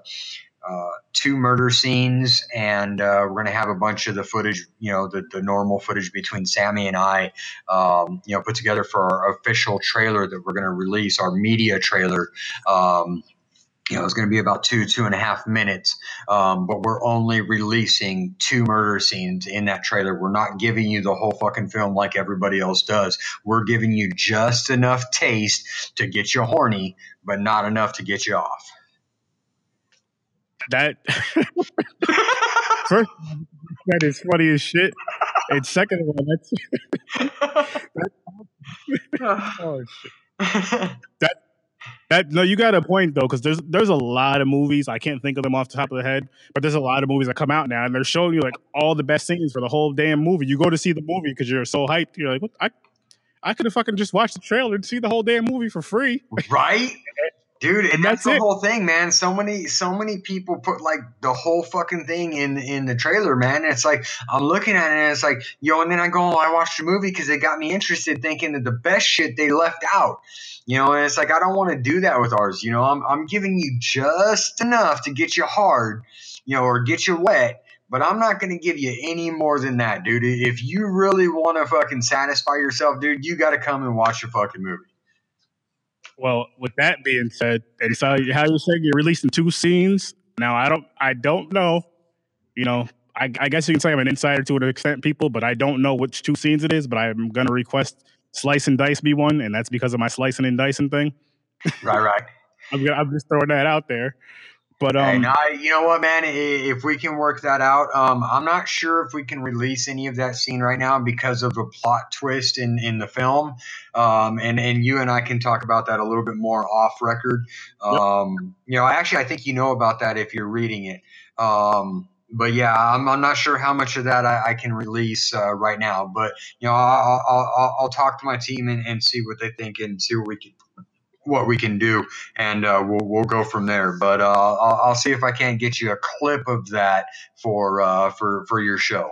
C: uh, two murder scenes, and uh, we're going to have a bunch of the footage, you know, the, the normal footage between Sammy and I, um, you know, put together for our official trailer that we're going to release, our media trailer. Um, you know, it's going to be about two, two and a half minutes, um, but we're only releasing two murder scenes in that trailer. We're not giving you the whole fucking film like everybody else does. We're giving you just enough taste to get you horny, but not enough to get you off
B: that first that is funny as shit. And second of all, that's, that's oh shit. That that no, you got a point though, because there's there's a lot of movies I can't think of them off the top of the head, but there's a lot of movies that come out now, and they're showing you like all the best scenes for the whole damn movie. You go to see the movie because you're so hyped. You're like, what? I I could have fucking just watched the trailer and see the whole damn movie for free,
C: right? Dude, and that's, that's the it. whole thing, man. So many, so many people put like the whole fucking thing in in the trailer, man. And it's like I'm looking at it, and it's like, yo, and then I go, oh, I watched the movie because it got me interested, thinking that the best shit they left out, you know. And it's like I don't want to do that with ours, you know. I'm I'm giving you just enough to get you hard, you know, or get you wet. But I'm not going to give you any more than that, dude. If you really want to fucking satisfy yourself, dude, you got to come and watch the fucking movie.
B: Well, with that being said, and so how you saying you're releasing two scenes. Now I don't I don't know. You know, I, I, guess you can say I'm an insider to an extent, people, but I don't know which two scenes it is. But I'm gonna request slice and dice be one, and that's because of my slicing and dicing thing.
C: Right, right.
B: I'm, gonna, I'm just throwing that out there. But um,
C: hey, you know what, man? If we can work that out, um, I'm not sure if we can release any of that scene right now because of the plot twist in in the film. Um, and and you and I can talk about that a little bit more off record. Um, yep. You know, actually, I think you know about that if you're reading it. Um, but yeah, I'm, I'm not sure how much of that I, I can release uh, right now. But you know, I'll, I'll, I'll, talk to my team and, and see what they think and see what we can what we can do, and uh, we'll we'll go from there. But uh, I'll, I'll, see if I can't get you a clip of that for uh, for for your show.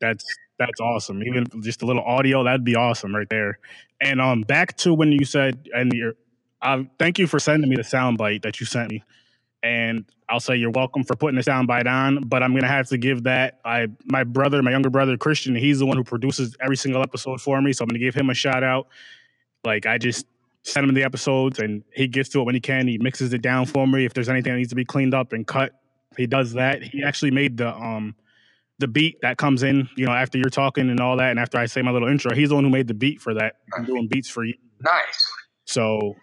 B: That's that's awesome. Even just a little audio, that'd be awesome right there. And um, back to when you said, and your, uh, thank you for sending me the soundbite that you sent me. And I'll say you're welcome for putting the soundbite on, but I'm gonna have to give that. I my brother, my younger brother Christian, he's the one who produces every single episode for me, so I'm gonna give him a shout out. Like I just send him the episodes and he gets to it when he can. He mixes it down for me. If there's anything that needs to be cleaned up and cut, he does that. He actually made the um the beat that comes in, you know, after you're talking and all that, and after I say my little intro, he's the one who made the beat for that. I'm doing beats for you.
C: Nice.
B: So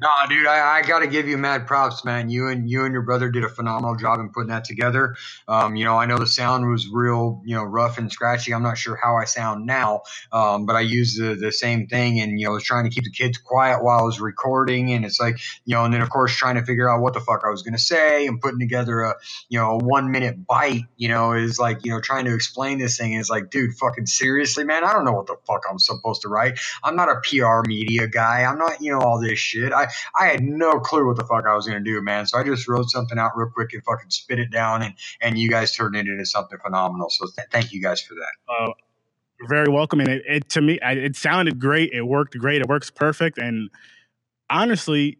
C: Nah, dude, I, I got to give you mad props, man. You and you and your brother did a phenomenal job in putting that together. Um, you know, I know the sound was real, you know, rough and scratchy. I'm not sure how I sound now, um, but I used the, the same thing, and you know, I was trying to keep the kids quiet while I was recording, and it's like, you know, and then of course trying to figure out what the fuck I was gonna say, and putting together a, you know, a one minute bite, you know, is like, you know, trying to explain this thing is like, dude, fucking seriously, man, I don't know what the fuck I'm supposed to write. I'm not a PR media guy. I'm not, you know, all this shit. I I I had no clue what the fuck I was gonna do, man. So I just wrote something out real quick and fucking spit it down, and and you guys turned it into something phenomenal. So th- thank you guys for that.
B: Uh, very welcome, and it, it to me, it sounded great. It worked great. It works perfect, and honestly,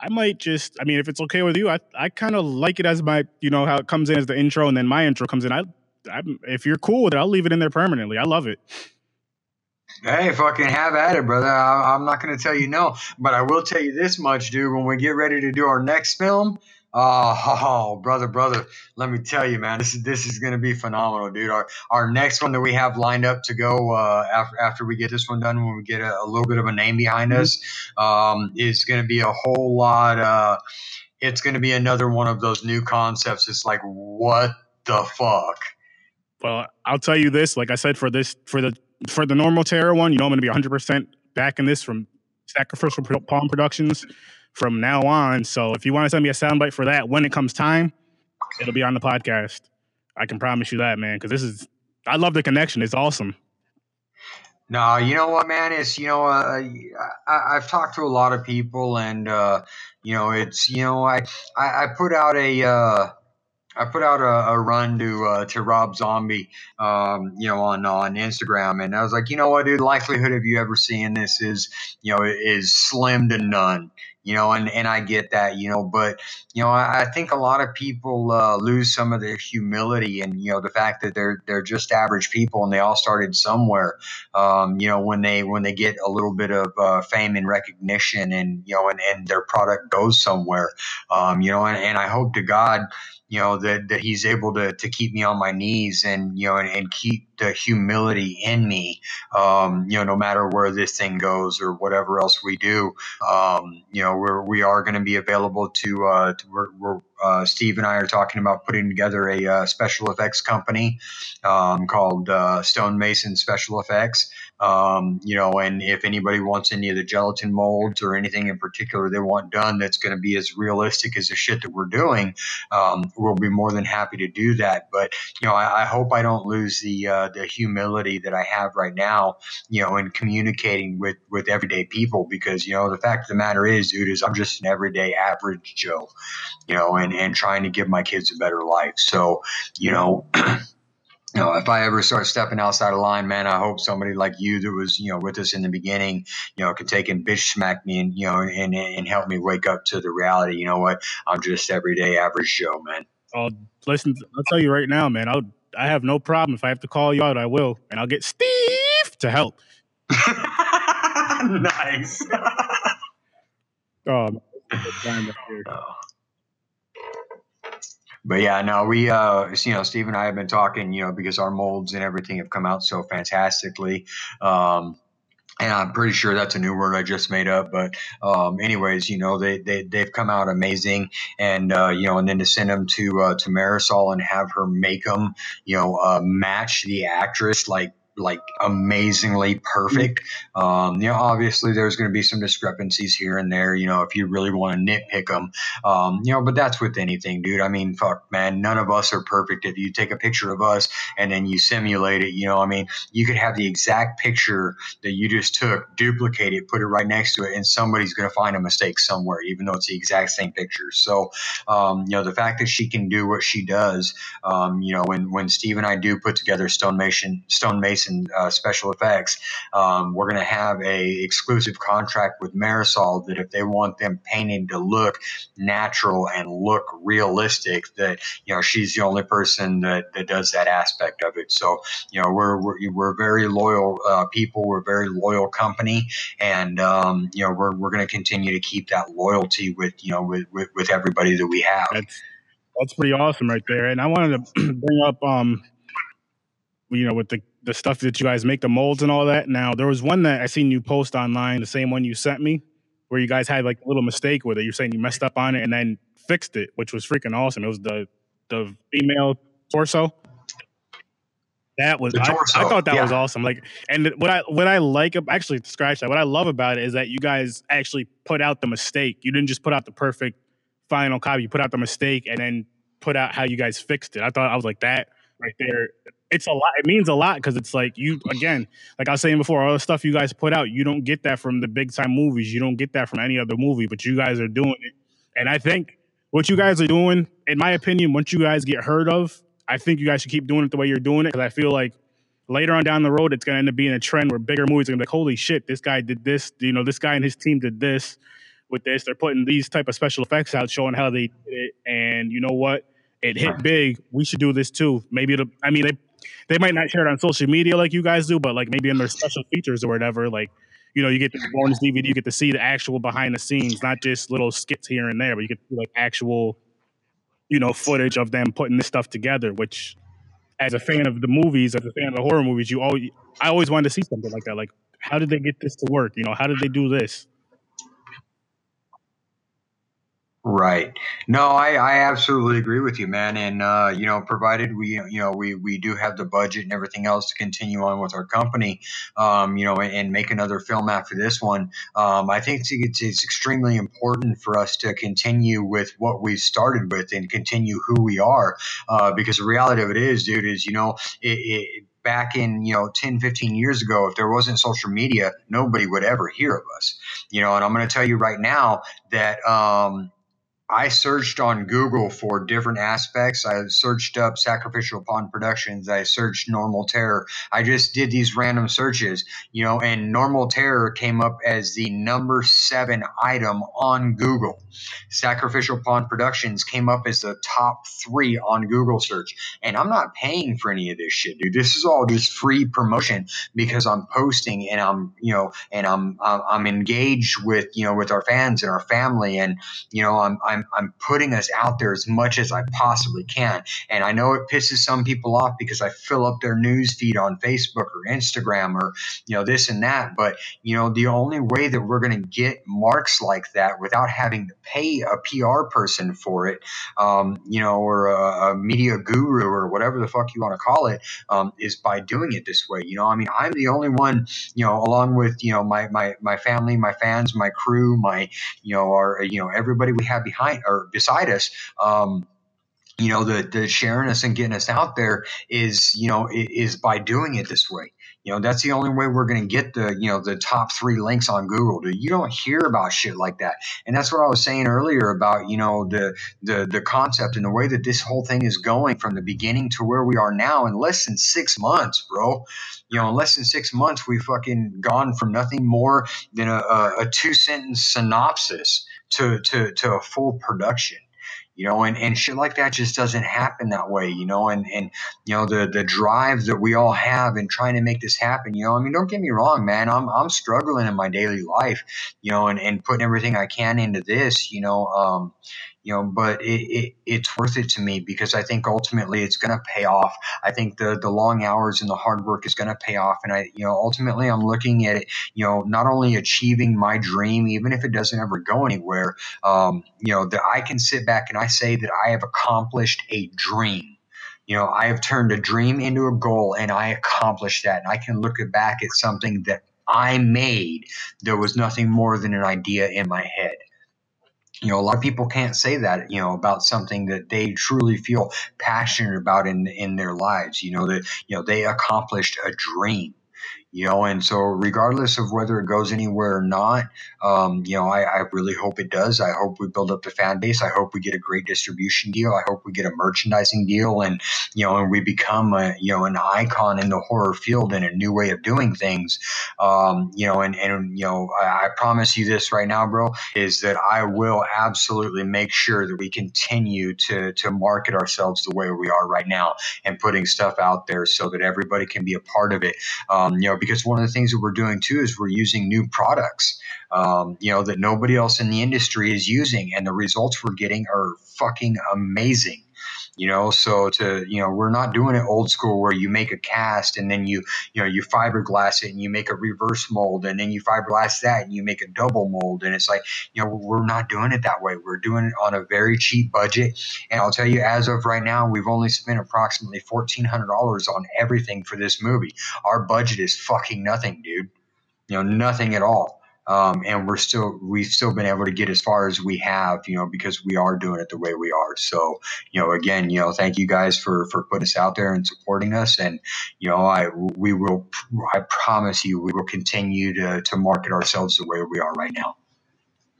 B: I might just, I mean, if it's okay with you, I, I kind of like it as my, you know, how it comes in as the intro and then my intro comes in. I, I, if you're cool with it, I'll leave it in there permanently. I love it.
C: Hey, fucking have at it, brother. I, I'm not going to tell you no, but I will tell you this much, dude. When we get ready to do our next film, Oh, oh, brother, brother, let me tell you, man, this is this is gonna be phenomenal, dude. Our our next one that we have lined up to go uh, after after we get this one done, when we get a, a little bit of a name behind mm-hmm. us, um, is gonna be a whole lot. Uh, it's gonna be another one of those new concepts. It's like, what the fuck?
B: Well, I'll tell you this. Like I said, for this for the for the normal Terror one, you know, I'm gonna be 100 percent back in this from Sacrificial Pawn Productions from now on. So if you want to send me a soundbite for that when it comes time, it'll be on the podcast. I can promise you that, man, because this is I love the connection. It's awesome.
C: No, you know what, man? It's you know, uh, I, have talked to a lot of people, and uh, you know, it's you know, I I, I put out a. Uh, I put out a, a run to uh, to Rob Zombie, um, you know, on on Instagram, and I was like, you know what, dude, the likelihood of you ever seeing this is, you know, is slim to none you know, and, and I get that, you know, but, you know, I, I think a lot of people uh, lose some of their humility and, you know, the fact that they're, they're just average people and they all started somewhere, um, you know, when they, when they get a little bit of uh, fame and recognition and, you know, and, and their product goes somewhere, um, you know, and, and I hope to God, you know that, that he's able to, to keep me on my knees and you know and, and keep the humility in me um, you know no matter where this thing goes or whatever else we do um, you know we're we are going to be available to, uh, to we're, we're uh, Steve and I are talking about putting together a uh, special effects company um, called uh, Stone Mason Special Effects. Um, you know, and if anybody wants any of the gelatin molds or anything in particular they want done that's going to be as realistic as the shit that we're doing, um, we'll be more than happy to do that. But you know, I, I hope I don't lose the uh, the humility that I have right now. You know, in communicating with with everyday people because you know the fact of the matter is, dude, is I'm just an everyday average Joe. You know, and and trying to give my kids a better life. So you know. you know, if I ever start stepping outside of line, man, I hope somebody like you that was, you know, with us in the beginning, you know, could take and bitch smack me and, you know, and, and help me wake up to the reality. You know what? I'm just everyday average Joe, man.
B: Oh, listen, I'll tell you right now, man. I'll, I have no problem. If I have to call you out, I will. And I'll get Steve to help.
C: nice.
B: oh,
C: but yeah, no, we, uh, you know, Steve and I have been talking, you know, because our molds and everything have come out so fantastically. Um, and I'm pretty sure that's a new word I just made up. But um, anyways, you know they they they've come out amazing, and uh, you know, and then to send them to uh, to Marisol and have her make them, you know, uh, match the actress like like amazingly perfect. Um, you know, obviously there's going to be some discrepancies here and there. You know, if you really want to nitpick them, um, you know, but that's with anything, dude. I mean, fuck, man, none of us are perfect. If you take a picture of us and then you simulate it, you know, I mean, you could have the exact picture that you just took, duplicate it, put it right next to it, and somebody's going to find a mistake somewhere, even though it's the exact same picture. So, um, you know, the fact that she can do what she does, um, you know, when when Steve and I do put together Stone Mason, Stone Mason, And uh, special effects. Um, we're going to have a exclusive contract with Marisol that if they want them painted to look natural and look realistic, that you know she's the only person that, that does that aspect of it. So you know we're we're, we're very loyal uh, people. We're a very loyal company, and um, you know we're we're going to continue to keep that loyalty with you know with, with, with everybody that we have.
B: That's that's pretty awesome right there. And I wanted to bring up um you know with the the stuff that you guys make, the molds and all that. Now, there was one that I seen you post online, the same one you sent me, where you guys had like a little mistake with it. You're saying you messed up on it and then fixed it, which was freaking awesome. It was the the female torso. That was I, I, thought that yeah. was awesome. Like, and what I what I like actually scratch that. What I love about it is that you guys actually put out the mistake. You didn't just put out the perfect final copy. You put out the mistake and then put out how you guys fixed it. I thought I was like that right there. It's a lot. It means a lot because it's like you again, like I was saying before, all the stuff you guys put out, you don't get that from the big time movies. You don't get that from any other movie, but you guys are doing it. And I think what you guys are doing, in my opinion, once you guys get heard of, I think you guys should keep doing it the way you're doing it because I feel like later on down the road, it's going to end up being a trend where bigger movies are going to be like, holy shit, this guy did this. You know, this guy and his team did this with this. They're putting these type of special effects out, showing how they did it. And you know what? It hit big. We should do this too. Maybe it'll. I mean, they they might not share it on social media like you guys do, but like maybe in their special features or whatever, like. You know, you get the bonus DVD, you get to see the actual behind the scenes, not just little skits here and there, but you get like actual, you know, footage of them putting this stuff together, which as a fan of the movies, as a fan of the horror movies, you always I always wanted to see something like that. Like, how did they get this to work? You know, how did they do this?
C: Right. No, I, I absolutely agree with you, man. And uh, you know, provided we you know we we do have the budget and everything else to continue on with our company, um, you know, and, and, make another film after this one, um, I think it's, it's extremely important for us to continue with what we started with and continue who we are. Uh, because the reality of it is, dude, is you know it, it back in you know 10 15 years ago if there wasn't social media nobody would ever hear of us you know and i'm going to tell you right now that um, I searched on Google for different aspects. I searched up Sacrificial Pawn Productions. I searched Normal Terror. I just did these random searches, you know, and Normal Terror came up as the number seven item on Google. Sacrificial Pawn Productions came up as the top three on Google search. And I'm not paying for any of this shit, dude. This is all just free promotion because I'm posting and I'm, you know, and I'm, I'm engaged with, you know, with our fans and our family. And, you know, I'm, I'm I'm I'm putting us out there as much as I possibly can. And I know it pisses some people off because I fill up their news feed on Facebook or Instagram or you know this and that. But you know the only way that we're going to get marks like that without having to pay a PR person for it, um, you know, or a, a, media guru or whatever the fuck you want to call it, um, is by doing it this way. You know, I mean, I'm the only one, you know, along with you know my my my family, my fans, my crew, my you know our you know everybody we have behind behind or beside us. Um, you know, the the sharing us and getting us out there is you know is by doing it this way. You know, that's the only way we're going to get the, you know, the top three links on Google. Dude, you don't hear about shit like that. And that's what I was saying earlier about, you know, the, the, the concept and the way that this whole thing is going from the beginning to where we are now in less than six months, bro. You know, in less than six months, we've fucking gone from nothing more than a, a, a two sentence synopsis to, to, to a full production you know, and, and shit like that just doesn't happen that way, you know, and, and, you know, the, the drive that we all have in trying to make this happen, you know, I mean, don't get me wrong, man, I'm, I'm struggling in my daily life, you know, and, and putting everything I can into this, you know, um, you know, but it, it, it's worth it to me because I think ultimately it's going to pay off. I think the the long hours and the hard work is going to pay off, and I, you know, ultimately I'm looking at it, you know, not only achieving my dream, even if it doesn't ever go anywhere, um, you know, that I can sit back and I say that I have accomplished a dream you know, I have turned a dream into a goal and I accomplished that. And I can look back at something that I made. There was nothing more than an idea in my head you know a lot of people can't say that you know about something that they truly feel passionate about in in their lives. You know that you know they accomplished a dream you know and so regardless of whether it goes anywhere or not um, you know I, I, really hope it does. I hope we build up the fan base. I hope we get a great distribution deal. I hope we get a merchandising deal and you know and we become a you know an icon in the horror field and a new way of doing things. Um, you know and and you know I, I promise you this right now bro is that i will absolutely make sure that we continue to to market ourselves the way we are right now and putting stuff out there so that everybody can be a part of it. Um, you know because one of the things that we're doing too is we're using new products, um, you know, that nobody else in the industry is using, and the results we're getting are fucking amazing you know? So to you know we're not doing it old school where you make a cast and then you you know you fiberglass it and you make a reverse mold and then you fiberglass that and you make a double mold. And it's like you know we're not doing it that way. We're doing it on a very cheap budget. And i'll tell you as of right now we've only spent approximately $1400 on everything for this movie. Our budget is fucking nothing dude. You know nothing at all um, and we're still we've still been able to get as far as we have, you know, because we are doing it the way we are. So, you know, again, you know, thank you guys for for putting us out there and supporting us, and you know, I we will, I promise you, we will continue to to market ourselves the way we are right now.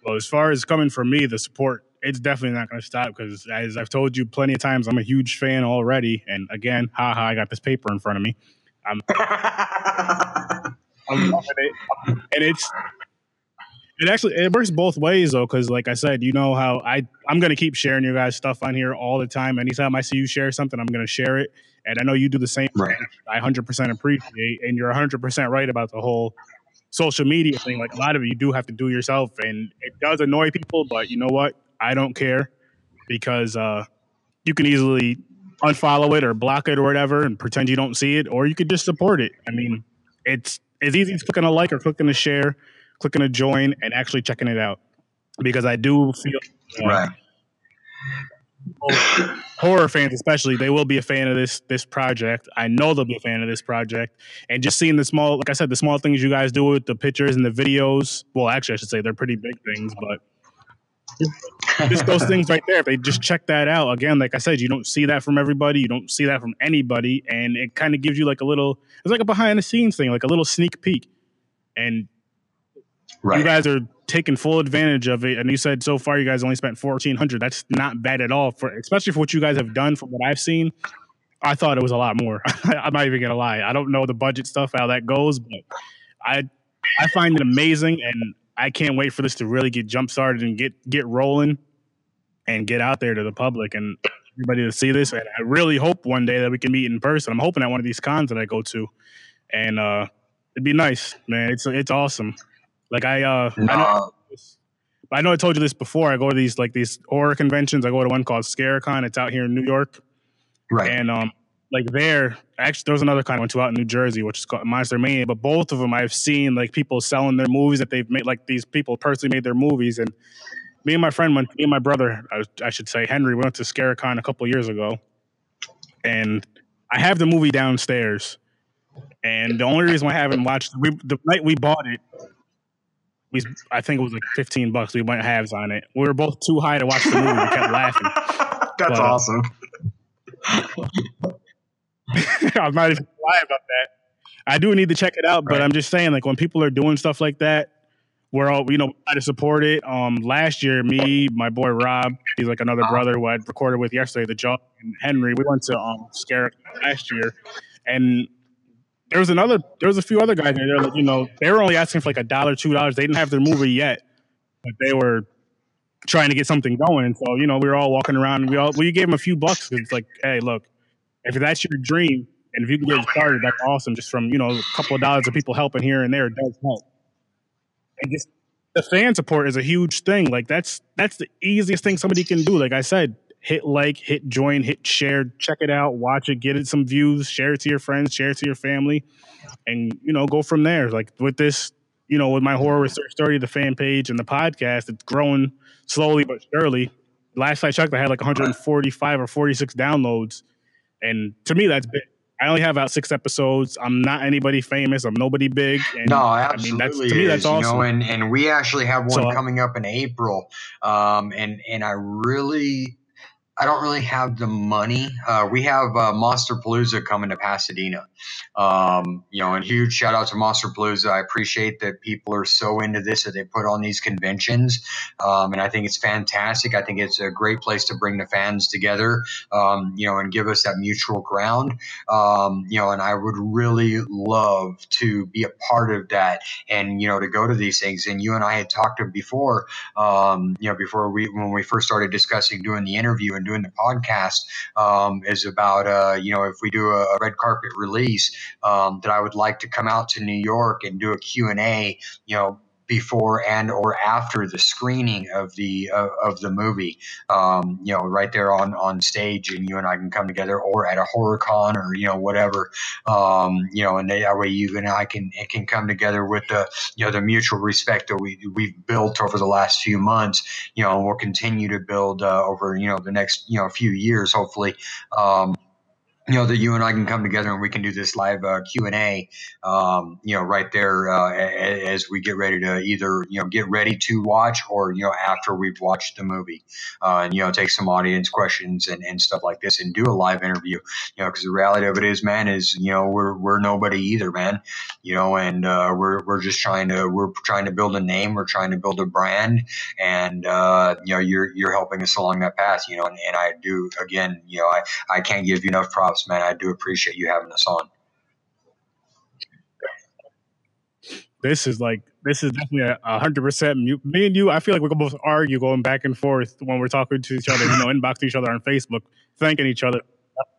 B: Well, as far as coming from me, the support it's definitely not going to stop because, as I've told you plenty of times, I'm a huge fan already. And again, haha, I got this paper in front of me. I'm, I'm loving it, and it's it actually it works both ways though, because like I said, you know how I I'm gonna keep sharing your guys' stuff on here all the time. Anytime I see you share something, I'm gonna share it, and I know you do the same.
C: Right.
B: I 100% appreciate, and you're 100% right about the whole social media thing. Like a lot of it, you do have to do yourself, and it does annoy people. But you know what? I don't care because uh, you can easily unfollow it or block it or whatever, and pretend you don't see it, or you could just support it. I mean, it's as easy as clicking a like or clicking a share clicking a join and actually checking it out. Because I do feel
C: uh, right.
B: horror fans especially they will be a fan of this this project. I know they'll be a fan of this project. And just seeing the small like i said the small things you guys do with the pictures and the videos well actually i should say they're pretty big things but just those things right there if they just check that out again like i said you don't see that from everybody you don't see that from anybody and it kind of gives you like a little it's like a behind the scenes thing like a little sneak peek. And Right. You guys are taking full advantage of it, and you said so far you guys only spent fourteen hundred. That's not bad at all for, especially for what you guys have done. From what I've seen, I thought it was a lot more. I'm not even gonna lie. I don't know the budget stuff how that goes, but I I find it amazing, and I can't wait for this to really get jump started and get get rolling and get out there to the public and everybody to see this. And I really hope one day that we can meet in person. I'm hoping at one of these cons that I go to, and uh, it'd be nice, man. It's it's awesome. Like I, uh, I know, I know I told you this before. I go to these like these horror conventions. I go to one called ScareCon. It's out here in New York,
C: right?
B: And um, like there, actually, there was another kind I went to out in New Jersey, which is called Monster Mania. But both of them, I've seen like people selling their movies that they've made. Like these people personally made their movies, and me and my friend went. Me and my brother, I, I should say, Henry, we went to ScareCon a couple years ago, and I have the movie downstairs. And the only reason why I haven't watched we, the night we bought it, we I think it was like fifteen bucks. We went halves on it. We were both too high to watch the movie. We kept laughing.
C: That's but, uh, awesome.
B: I'm not even lie about that. I do need to check it out, but right. I'm just saying, like when people are doing stuff like that, we're all you know try to support it. Um, last year, me, my boy Rob, he's like another brother who I recorded with yesterday, the Jaw and Henry. We went to um Scare last year, and there was another there was a few other guys there. Like, you know, they were only asking for like a dollar, two dollars. They didn't have their movie yet, but they were trying to get something going. And so, you know, we were all walking around and we all we gave them a few bucks. It's like, hey, look, if that's your dream and if you can get it started, that's awesome. Just from, you know, a couple of dollars of people helping here and there does help. And just the fan support is a huge thing. Like that's that's the easiest thing somebody can do. Like I said, hit like, hit join, hit share, check it out, watch it, get it some views, share it to your friends, share it to your family, and you know, go from there. Like with this, you know, with my horror with Sir Sturdy, the fan page and the podcast, it's growing slowly but surely. Last I checked, I had like 145 or 46 downloads, and to me, that's big. I only have out six episodes. I'm not anybody famous. I'm nobody big.
C: And, no, absolutely. I mean, that's, to me, that's awesome. You know, and, and we actually have one so, coming up in April. Um, and and I really I don't really have the money. Uh, we have uh, Monsterpalooza coming to Pasadena. Um, you know, and huge shout out to Monsterpalooza. I appreciate that people are so into this that they put on these conventions. Um, and I think it's fantastic. I think it's a great place to bring the fans together, um, you know, and give us that mutual ground. Um, you know, and I would really love to be a part of that and, you know, to go to these things. And you and I had talked before, um, you know, before we, when we first started discussing doing the interview and doing the podcast um, is about uh, you know if we do a, red carpet release um, that I would like to come out to New York and do a Q and A you know before and or after the screening of the uh, of the movie. Um, you know right there on on stage and you and I can come together or at a horror con or you know whatever. Um, you know and that way you and I can can come together with the you know the mutual respect that we we've built over the last few months you know and we'll continue to build uh, over you know the next you know few years hopefully. Um, you know that you and I can come together and we can do this live uh, Q and A, um, you know, right there uh, as we get ready to either you know get ready to watch or you know after we've watched the movie, uh, and you know take some audience questions and, and stuff like this and do a live interview, you know, because the reality of it is, man, is you know we're we're nobody either, man, you know, and uh, we're we're just trying to we're trying to build a name, we're trying to build a brand, and uh, you know you're you're helping us along that path, you know, and, and I do again, you know, I I can't give you enough props man. I do appreciate you having us on.
B: This is like this is definitely a hundred percent. Me and you, I feel like we can both argue going back and forth when we're talking to each other. You know, inboxing each other on Facebook, thanking each other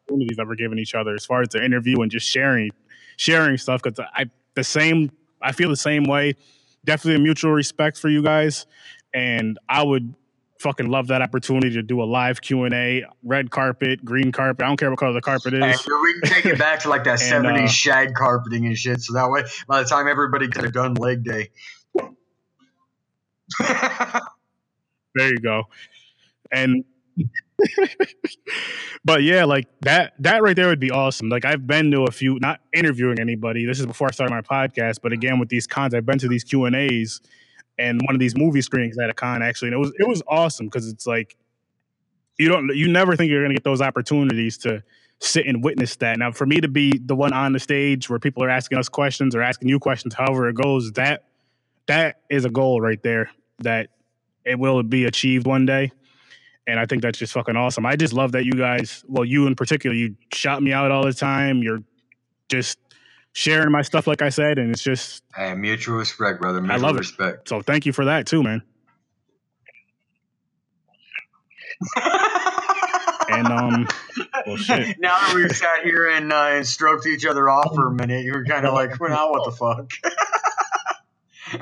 B: opportunities that we're giving each other as far as the interview and just sharing, sharing stuff. Because I the same, I feel the same way. Definitely a mutual respect for you guys, and I would fucking love that opportunity to do a live Q and A, red carpet, green carpet. I don't care what color the carpet is.
C: We can take it back to like that and, 70s uh, shag carpeting and shit. So that way, by the time everybody could have done leg day.
B: there you go. And but yeah, like that that right there would be awesome. Like I've been to a few, not interviewing anybody. This is before I started my podcast, but again with these cons, I've been to these Q and A's and one of these movie screenings at a con actually, and it was it was awesome because it's like you don't you never think you're gonna get those opportunities to sit and witness that. Now, for me to be the one on the stage where people are asking us questions or asking you questions, however it goes, that that is a goal right there that it will be achieved one day. And I think that's just fucking awesome. I just love that you guys, well, you in particular, you shout me out all the time. You're just sharing my stuff, like I said, and it's just
C: hey, mutual respect, brother. Mutual
B: I love
C: respect.
B: It. So thank you for that too, man. and um, well, shit.
C: Now that we've sat here and, uh, and stroked each other off for a minute, you were kind of like, well, now what the fuck?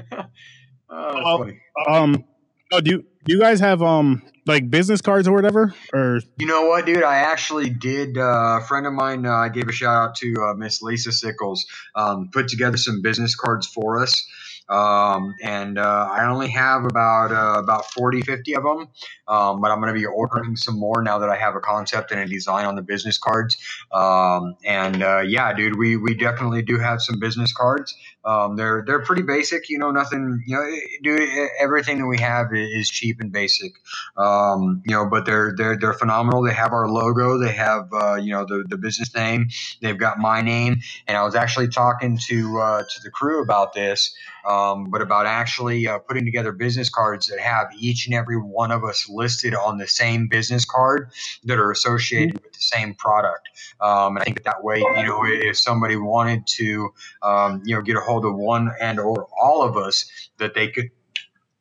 B: oh, um, oh, do you do you guys have um like business cards or whatever? Or
C: you know what, dude? I actually did. Uh, a friend of mine, uh, I gave a shout out to uh, Miss Lisa Sickles. Um, put together some business cards for us. Um, and uh, I only have about uh, about 40, 50 of them, um, but I'm going to be ordering some more now that I have a concept and a design on the business cards. Um, and uh, yeah, dude, we we definitely do have some business cards. Um, they're they're pretty basic, you know, nothing, you know, dude, everything that we have is cheap and basic, um, you know, but they're they're they're phenomenal. They have our logo, they have uh, you know the the business name, they've got my name, and I was actually talking to uh, to the crew about this um, but about actually uh, putting together business cards that have each and every one of us listed on the same business card that are associated the same product. Um, and I think that, that way, you know, if somebody wanted to, um, you know, get a hold of one and or all of us, that they could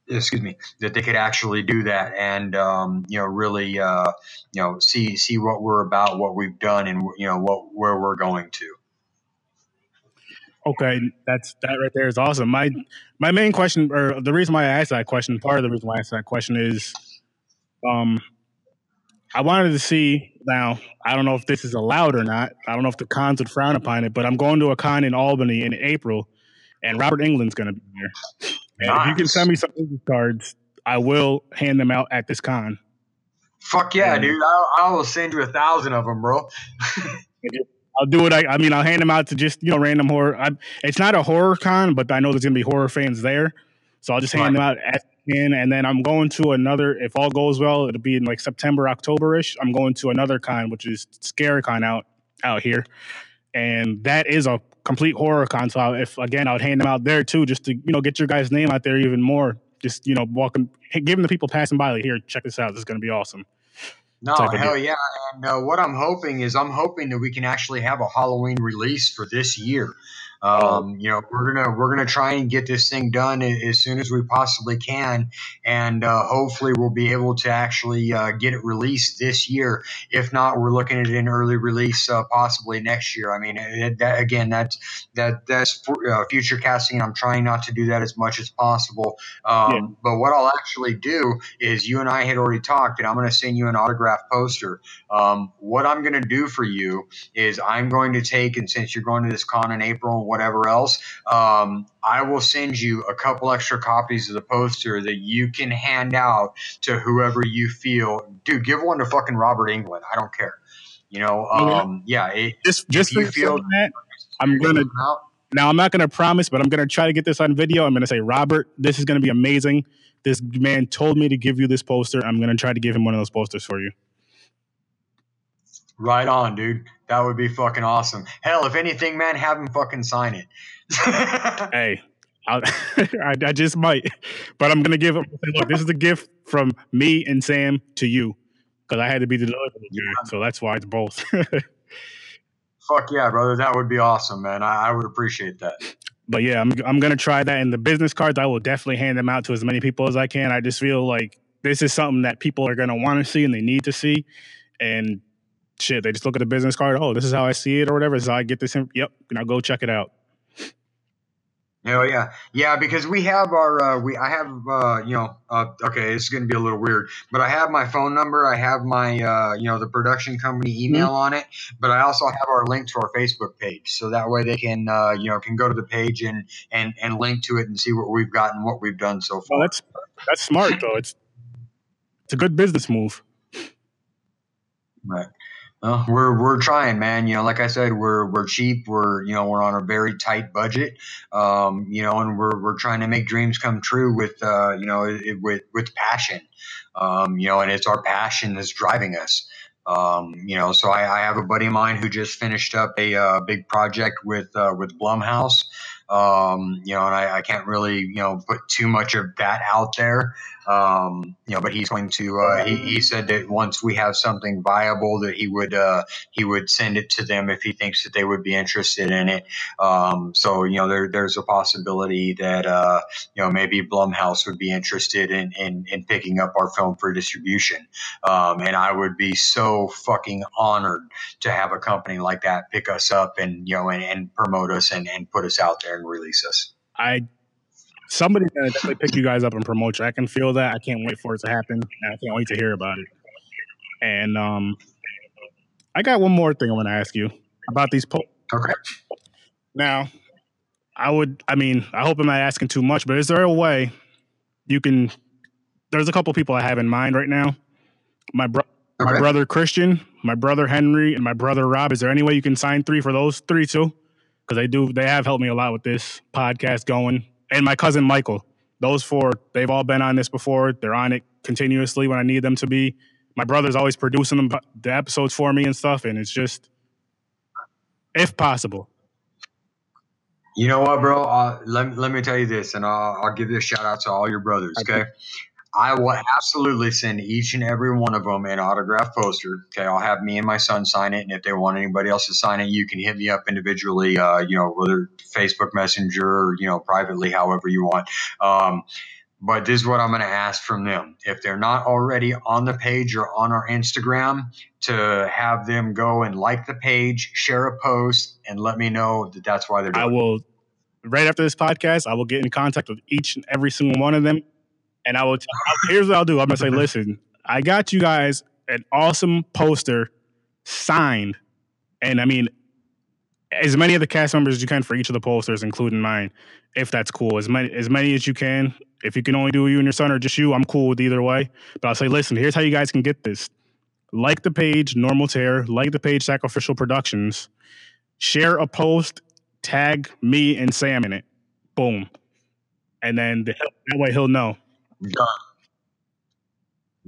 C: excuse me that they could actually do that and um, you know really uh, you know see see what we're about what we've done and you know what where we're going to
B: Okay, that's that right there is awesome. My my main question, or the reason why I asked that question, part of the reason why I asked that question is, um, I wanted to see. Now, I don't know if this is allowed or not. I don't know if the cons would frown upon it, but I'm going to a con in Albany in April, and Robert Englund's going to be there. And nice. if you can send me some business cards, I will hand them out at this con.
C: Fuck yeah, and, dude! I, I will send you a thousand of them, bro.
B: I'll do it. I, I mean, I'll hand them out to just you know random horror. I, it's not a horror con, but I know there's gonna be horror fans there, so I'll just hand right. them out at and then I'm going to another. If all goes well, it'll be in like September, October ish. I'm going to another con, which is Scary Con out out here, and that is a complete horror con. So I'll, if again, I would hand them out there too, just to you know get your guys' name out there even more. Just you know, walking, giving the people passing by, like, here, check this out. This is gonna be awesome.
C: No, hell yeah. And uh, what I'm hoping is I'm hoping that we can actually have a Halloween release for this year. Um, you know, we're gonna we're gonna try and get this thing done as soon as we possibly can, and uh, hopefully we'll be able to actually uh, get it released this year. If not, we're looking at an early release uh, possibly next year. I mean, it, that, again, that's that that's uh, future casting. I'm trying not to do that as much as possible. Um, yeah. But what I'll actually do is, you and I had already talked, and I'm going to send you an autograph poster. Um, what I'm going to do for you is I'm going to take, and since you're going to this con in April whatever else, um, I will send you a couple extra copies of the poster that you can hand out to whoever you feel. Dude, give one to fucking Robert Englund. I don't care You know, um, yeah. It,
B: Just just
C: you feel
B: that, I'm gonna now I'm not gonna promise, but I'm gonna try to get this on video. I'm gonna say, Robert, this is gonna be amazing. This man told me to give you this poster. I'm gonna try to give him one of those posters for you.
C: Right on, dude. That would be fucking awesome. Hell, if anything, man, have him fucking sign it.
B: Hey, I, I just might, but I'm gonna give him. Look, this is a gift from me and Sam to you because I had to be the delivery guy, so that's why it's both.
C: Fuck yeah, brother. That would be awesome, man. I, I would appreciate that.
B: but yeah, I'm I'm gonna try that. And the business cards, I will definitely hand them out to as many people as I can. I just feel like this is something that people are gonna want to see and they need to see. And shit, they just look at the business card. Oh, this is how I see it, or whatever. How I get this. In. Yep, now go check it out.
C: Hell yeah, yeah. Because we have our, uh, we I have, uh, you know, uh, okay, it's going to be a little weird, but I have my phone number, I have my, uh, you know, the production company email on it, but I also have our link to our Facebook page, so that way they can, uh, you know, can go to the page and and and link to it and see what we've got and what we've done so
B: Well,
C: far.
B: that's that's smart though. It's it's a good business move.
C: Right. Well, we're we're trying, man. You know, like I said, we're we're cheap. We're you know we're on a very tight budget. Um, you know, and we're we're trying to make dreams come true with uh, you know it, with with passion. Um, you know, and it's our passion that's driving us. Um, you know, so I, I have a buddy of mine who just finished up a uh, big project with uh, with Blumhouse. Um, you know, and I, I can't really you know put too much of that out there. Um, you know, but he's going to. Uh, he, he said that once we have something viable, that he would uh, he would send it to them if he thinks that they would be interested in it. Um, so you know, there there's a possibility that uh, you know maybe Blumhouse would be interested in in, in picking up our film for distribution. Um, and I would be so fucking honored to have a company like that pick us up and you know and, and promote us and, and put us out there and release us.
B: I somebody's gonna definitely pick you guys up and promote you. I can feel that. I can't wait for it to happen. I can't wait to hear about it. And um, I got one more thing I want to ask you about these polls.
C: Okay.
B: Now, I would. I mean, I hope I'm not asking too much, but is there a way you can? There's a couple people I have in mind right now. My bro, my brother Christian, my brother Henry, and my brother Rob. Is there any way you can sign three for those three too? Because they do. They have helped me a lot with this podcast going. And my cousin Michael. Those four. They've all been on this before. They're on it continuously when I need them to be. My brother's always producing them, the episodes for me and stuff, and it's just, if possible.
C: You know what, bro? Uh, let, let me tell you this, and I'll, I'll give this shout out to all your brothers, okay? I will absolutely send each and every one of them an autograph poster. Okay, I'll have me and my son sign it, and if they want anybody else to sign it, you can hit me up individually. Uh, you know, whether Facebook Messenger, or, you know, privately, however you want. Um, but this is what I'm going to ask from them. If they're not already on the page or on our Instagram, to have them go and like the page, share a post, and let me know that that's why they're doing
B: I
C: it.
B: will right after this podcast. I will get in contact with each and every single one of them, and I will. Here's what I'll do. I'm gonna say, listen, I got you guys an awesome poster signed, and I mean, as many of the cast members as you can for each of the posters, including mine, if that's cool. As many as many as you can. If you can only do you and your son or just you, I'm cool with either way. But I'll say, listen, here's how you guys can get this. Like the page, Normal Terror, like the page, Sacrificial Productions. Share a post, tag me and Sam in it. Boom. And then the, that way he'll know.
C: Done.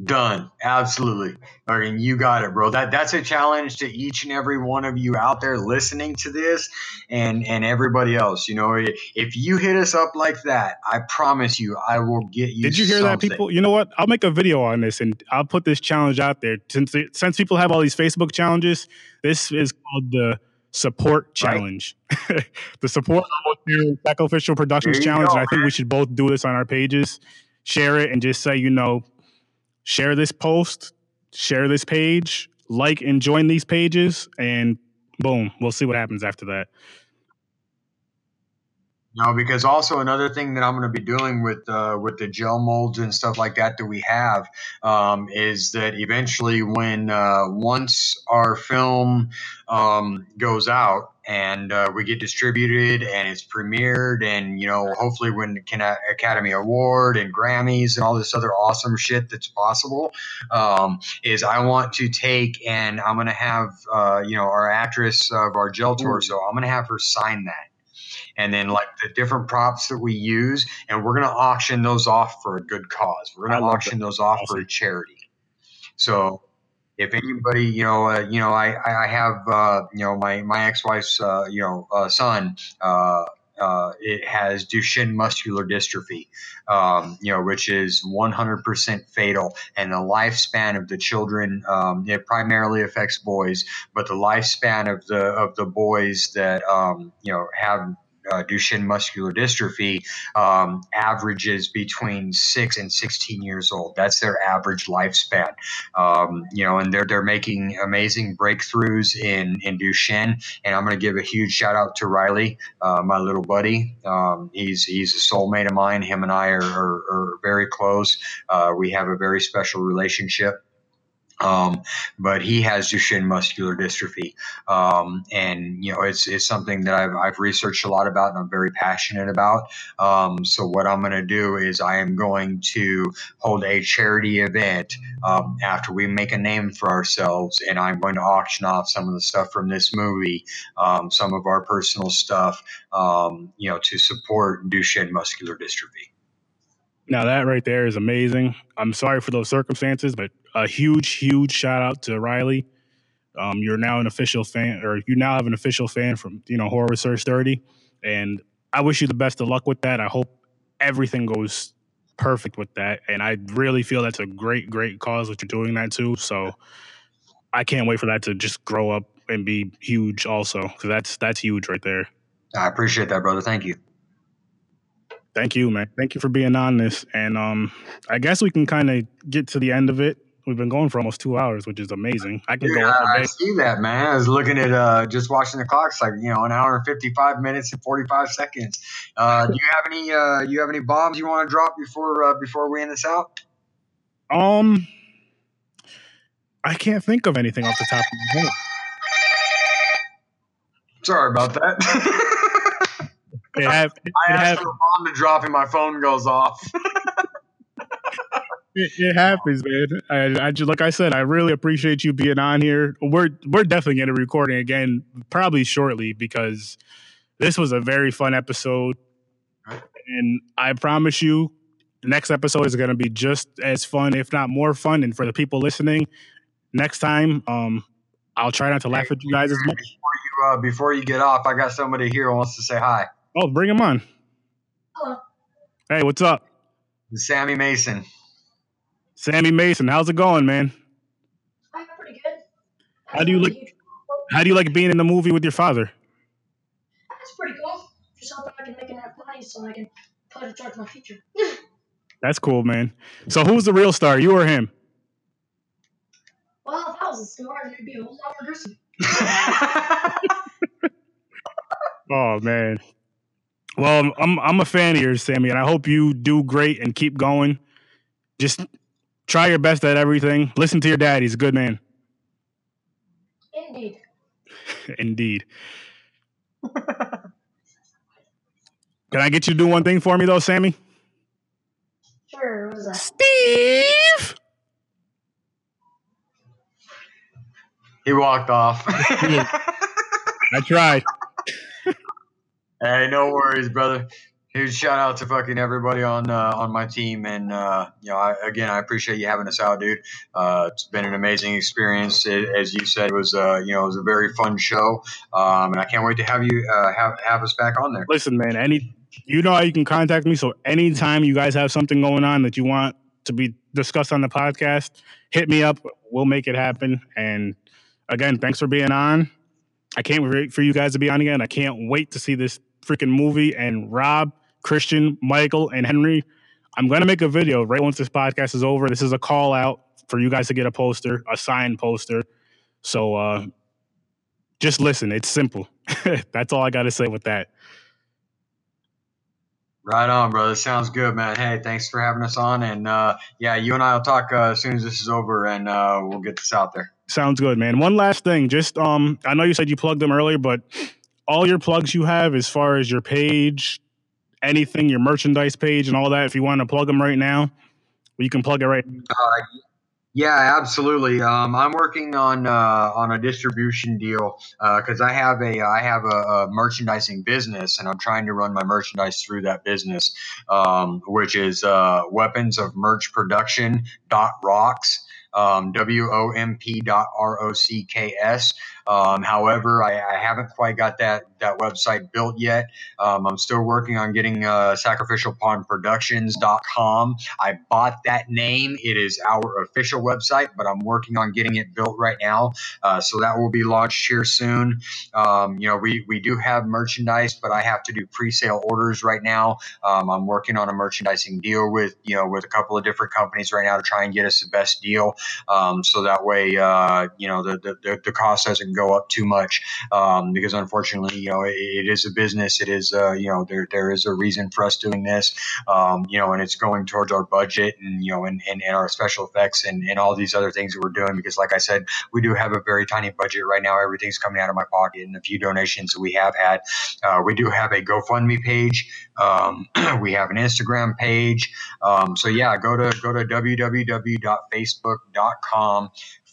C: Done. Absolutely. I mean, you got it, bro. That that's a challenge to each and every one of you out there listening to this, and and everybody else. You know, if you hit us up like that, I promise you, I will get you.
B: Did you hear that, people? You know what? I'll make a video on this and I'll put this challenge out there. Since since people have all these Facebook challenges, this is called the support challenge. the support sacrificial productions challenge.
C: go,
B: and I think we should both do this on our pages. Share it and just say, you know, share this post, share this page, like and join these pages, and boom, we'll see what happens after that.
C: No, because also another thing that I'm going to be doing with uh, with the gel molds and stuff like that that we have um, is that eventually, when uh, once our film um, goes out and uh, we get distributed and it's premiered and you know hopefully win an Academy Award and Grammys and all this other awesome shit that's possible. Um, is I want to take and I'm gonna have uh, you know our actress of our gel tour, so I'm gonna have her sign that and then like the different props that we use, and we're gonna auction those off for a good cause. We're gonna auction that. those off awesome. for a charity. So if anybody, you know, uh, you know, I I have uh, you know my my ex wife's uh, you know uh, son. Uh, uh, it has Duchenne muscular dystrophy, um, you know, which is 100% fatal, and the lifespan of the children. Um, it primarily affects boys, but the lifespan of the of the boys that um, you know have uh, Duchenne muscular dystrophy um, averages between six and 16 years old. That's their average lifespan. Um, you know, and they're they're making amazing breakthroughs in in Duchenne. And I'm going to give a huge shout out to Riley, uh, my little buddy. Um, he's he's a soulmate of mine. Him and I are, are, are very close. Uh, we have a very special relationship. Um, but he has Duchenne muscular dystrophy, um, and you know it's it's something that I've, I've researched a lot about and I'm very passionate about. Um, so what I'm going to do is I am going to hold a charity event um, after we make a name for ourselves, and I'm going to auction off some of the stuff from this movie, um, some of our personal stuff, um, you know, to support Duchenne muscular dystrophy.
B: Now that right there is amazing. I'm sorry for those circumstances, but a huge, huge shout out to Riley. Um, you're now an official fan, or you now have an official fan from you know Horror with Sir Sturdy, and I wish you the best of luck with that. I hope everything goes perfect with that, and I really feel that's a great, great cause that you're doing that too. So I can't wait for that to just grow up and be huge, also, because that's that's huge right there.
C: I appreciate that, brother. Thank you.
B: Thank you, man. Thank you for being on this, and um, I guess we can kind of get to the end of it. We've been going for almost two hours, which is amazing. I can Dude, go.
C: I, I see that, man. I was looking at uh, just watching the clock. It's like you know, an hour and fifty-five minutes and forty-five seconds. Uh, do you have any? Uh, you have any bombs you want to drop before uh, before we end this out?
B: Um, I can't think of anything off the top of my head.
C: Sorry about that. it it I asked have, for a bomb to drop and my phone goes off.
B: It, it, happens, man. I, I just, like I said, I really appreciate you being on here. We're we're definitely going to be recording again, probably shortly, because this was a very fun episode, and I promise you, the next episode is going to be just as fun, if not more fun. And for the people listening, next time, um, I'll try not to laugh at you guys as much.
C: Before you, uh, before you get off, I got somebody here who wants to say hi.
B: Oh, bring him on.
D: Hello.
B: Hey, what's up?
C: Sammy Mason.
B: Sammy Mason, how's it going, man?
D: I'm pretty good.
B: How do you like? How do you like being in the movie with your father?
D: That's pretty cool. Just hoping I can make enough money so I can put it towards my future.
B: That's cool, man. So who's the real star, you or him?
D: Well, if I was a star, then it'd be a whole lot more gruesome.
B: oh man. Well, I'm I'm a fan of yours, Sammy, and I hope you do great and keep going. Just Try your best at everything. Listen to your dad. He's a good man.
D: Indeed.
B: Indeed. Can I get you to do one thing for me, though, Sammy?
D: Sure. What was that?
B: Steve.
C: He walked off.
B: I tried.
C: Hey, no worries, brother huge shout out to fucking everybody on uh, on my team, and uh, you know, I, again, I appreciate you having us out, dude. Uh, it's been an amazing experience. It, as you said, it was uh, you know, it was a very fun show, um, and I can't wait to have you uh, have have us back on there.
B: Listen, man, any you know how you can contact me. So anytime you guys have something going on that you want to be discussed on the podcast, hit me up. We'll make it happen. And again, thanks for being on. I can't wait for you guys to be on again. I can't wait to see this freaking movie. And Rob, Christian, Michael, and Henry. I'm going to make a video right once this podcast is over. This is a call out for you guys to get a poster, a signed poster. So uh, just listen. It's simple. That's all I got to say with that.
C: Right on, brother. Sounds good, man. Hey, thanks for having us on. And uh, yeah, you and I will talk uh, as soon as this is over, and uh, we'll get this out there.
B: Sounds good, man. One last thing, just um, I know you said you plugged them earlier, but all your plugs you have as far as your page, anything, your merchandise page, and all that. If you want to plug them right now, you can plug it right.
C: Uh, yeah, absolutely. Um, I'm working on uh, on a distribution deal because uh, I have a I have a, a, merchandising business and I'm trying to run my merchandise through that business, um, which is uh, Weapons of Merch Production dot rocks. Um, W O M P dot R O C K S. Um, however, I, I, haven't quite got that that website built yet. Um, I'm still working on getting uh, sacrificialpawnproductions.com. I bought that name. It is our official website, but I'm working on getting it built right now. Uh, so that will be launched here soon. Um, you know, we, we do have merchandise, but I have to do pre-sale orders right now. Um, I'm working on a merchandising deal with, you know, with a couple of different companies right now to try and get us the best deal. Um, so that way, uh, you know, the, the, the cost doesn't go up too much um, because unfortunately, you know, it, it is a business. It is, uh, you know, there there is a reason for us doing this, um, you know, and it's going towards our budget and you know, and, and, and our special effects and, and all these other things that we're doing because, like I said, we do have a very tiny budget right now. Everything's coming out of my pocket and a few donations that we have had. Uh, we do have a GoFundMe page. Um, we have an Instagram page. Um, so yeah, go to go to www.facebook.com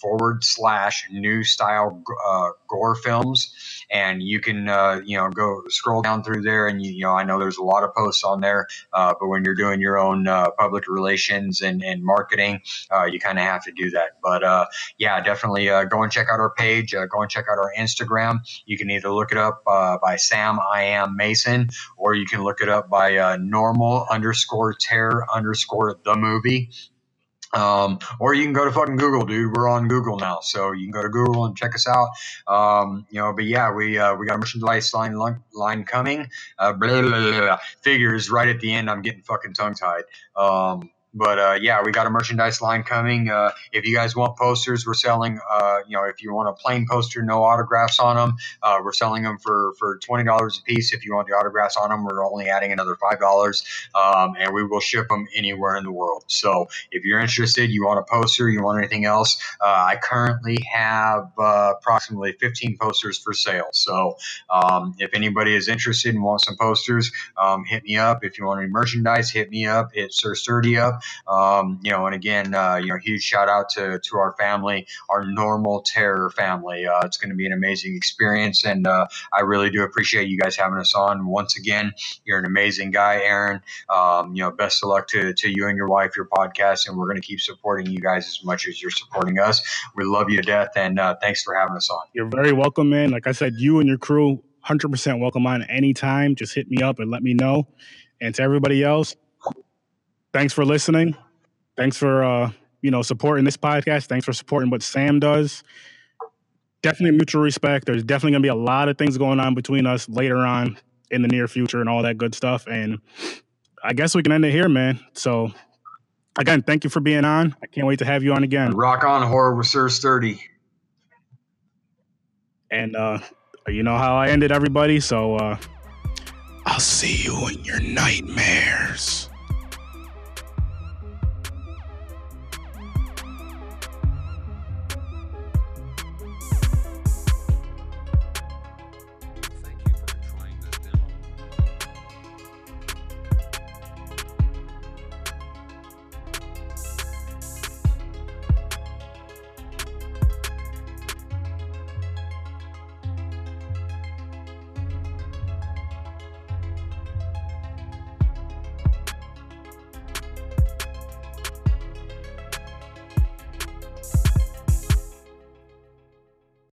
C: forward slash new style uh, gore films and you can uh, you know go scroll down through there and you, you, know i know there's a lot of posts on there uh, but when you're doing your own uh, public relations and, and marketing uh, you kind of have to do that but uh, yeah definitely go and check out our page go and check out our instagram you can either look it up by sam i am mason or you can look it up by normal underscore terror underscore the movie um, or you can go to fucking Google, dude. We're on Google now, so you can go to Google and check us out. Um, you know, but yeah, we uh, we got a merchandise line line coming. Uh, blah, blah, blah, Figures right at the end. I'm getting fucking tongue tied. Um, but uh, yeah, we got a merchandise line coming. Uh, if you guys want posters, we're selling. Uh, you know, if you want a plain poster, no autographs on them, uh, we're selling them for for twenty dollars a piece. If you want the autographs on them, we're only adding another five dollars, um, and we will ship them anywhere in the world. So if you're interested, you want a poster, you want anything else, uh, I currently have uh, approximately fifteen posters for sale. So um, if anybody is interested and wants some posters, um, hit me up. If you want any merchandise, hit me up. Hit Sir Sturdy up. Um, you know, and again, uh, you know, huge shout out to to our family, our normal terror family. Uh, it's going to be an amazing experience, and uh, I really do appreciate you guys having us on. Once again, you're an amazing guy, Aaron. Um, you know, best of luck to to you and your wife, your podcast, and we're going to keep supporting you guys as much as you're supporting us. We love you to death, and uh, thanks for having us on.
B: You're very welcome, man. Like I said, you and your crew. 100% welcome on anytime. Just hit me up and let me know. And to everybody else, thanks for listening. Thanks for uh, you know supporting this podcast. Thanks for supporting what Sam does. Definitely mutual respect. There's definitely gonna be a lot of things going on between us later on in the near future and all that good stuff. And I guess we can end it here, man. So again, thank you for being on. I can't wait to have you on again.
C: Rock on horror with Sir Sturdy.
B: And uh, you know how I ended everybody, so uh, I'll see you in your nightmares.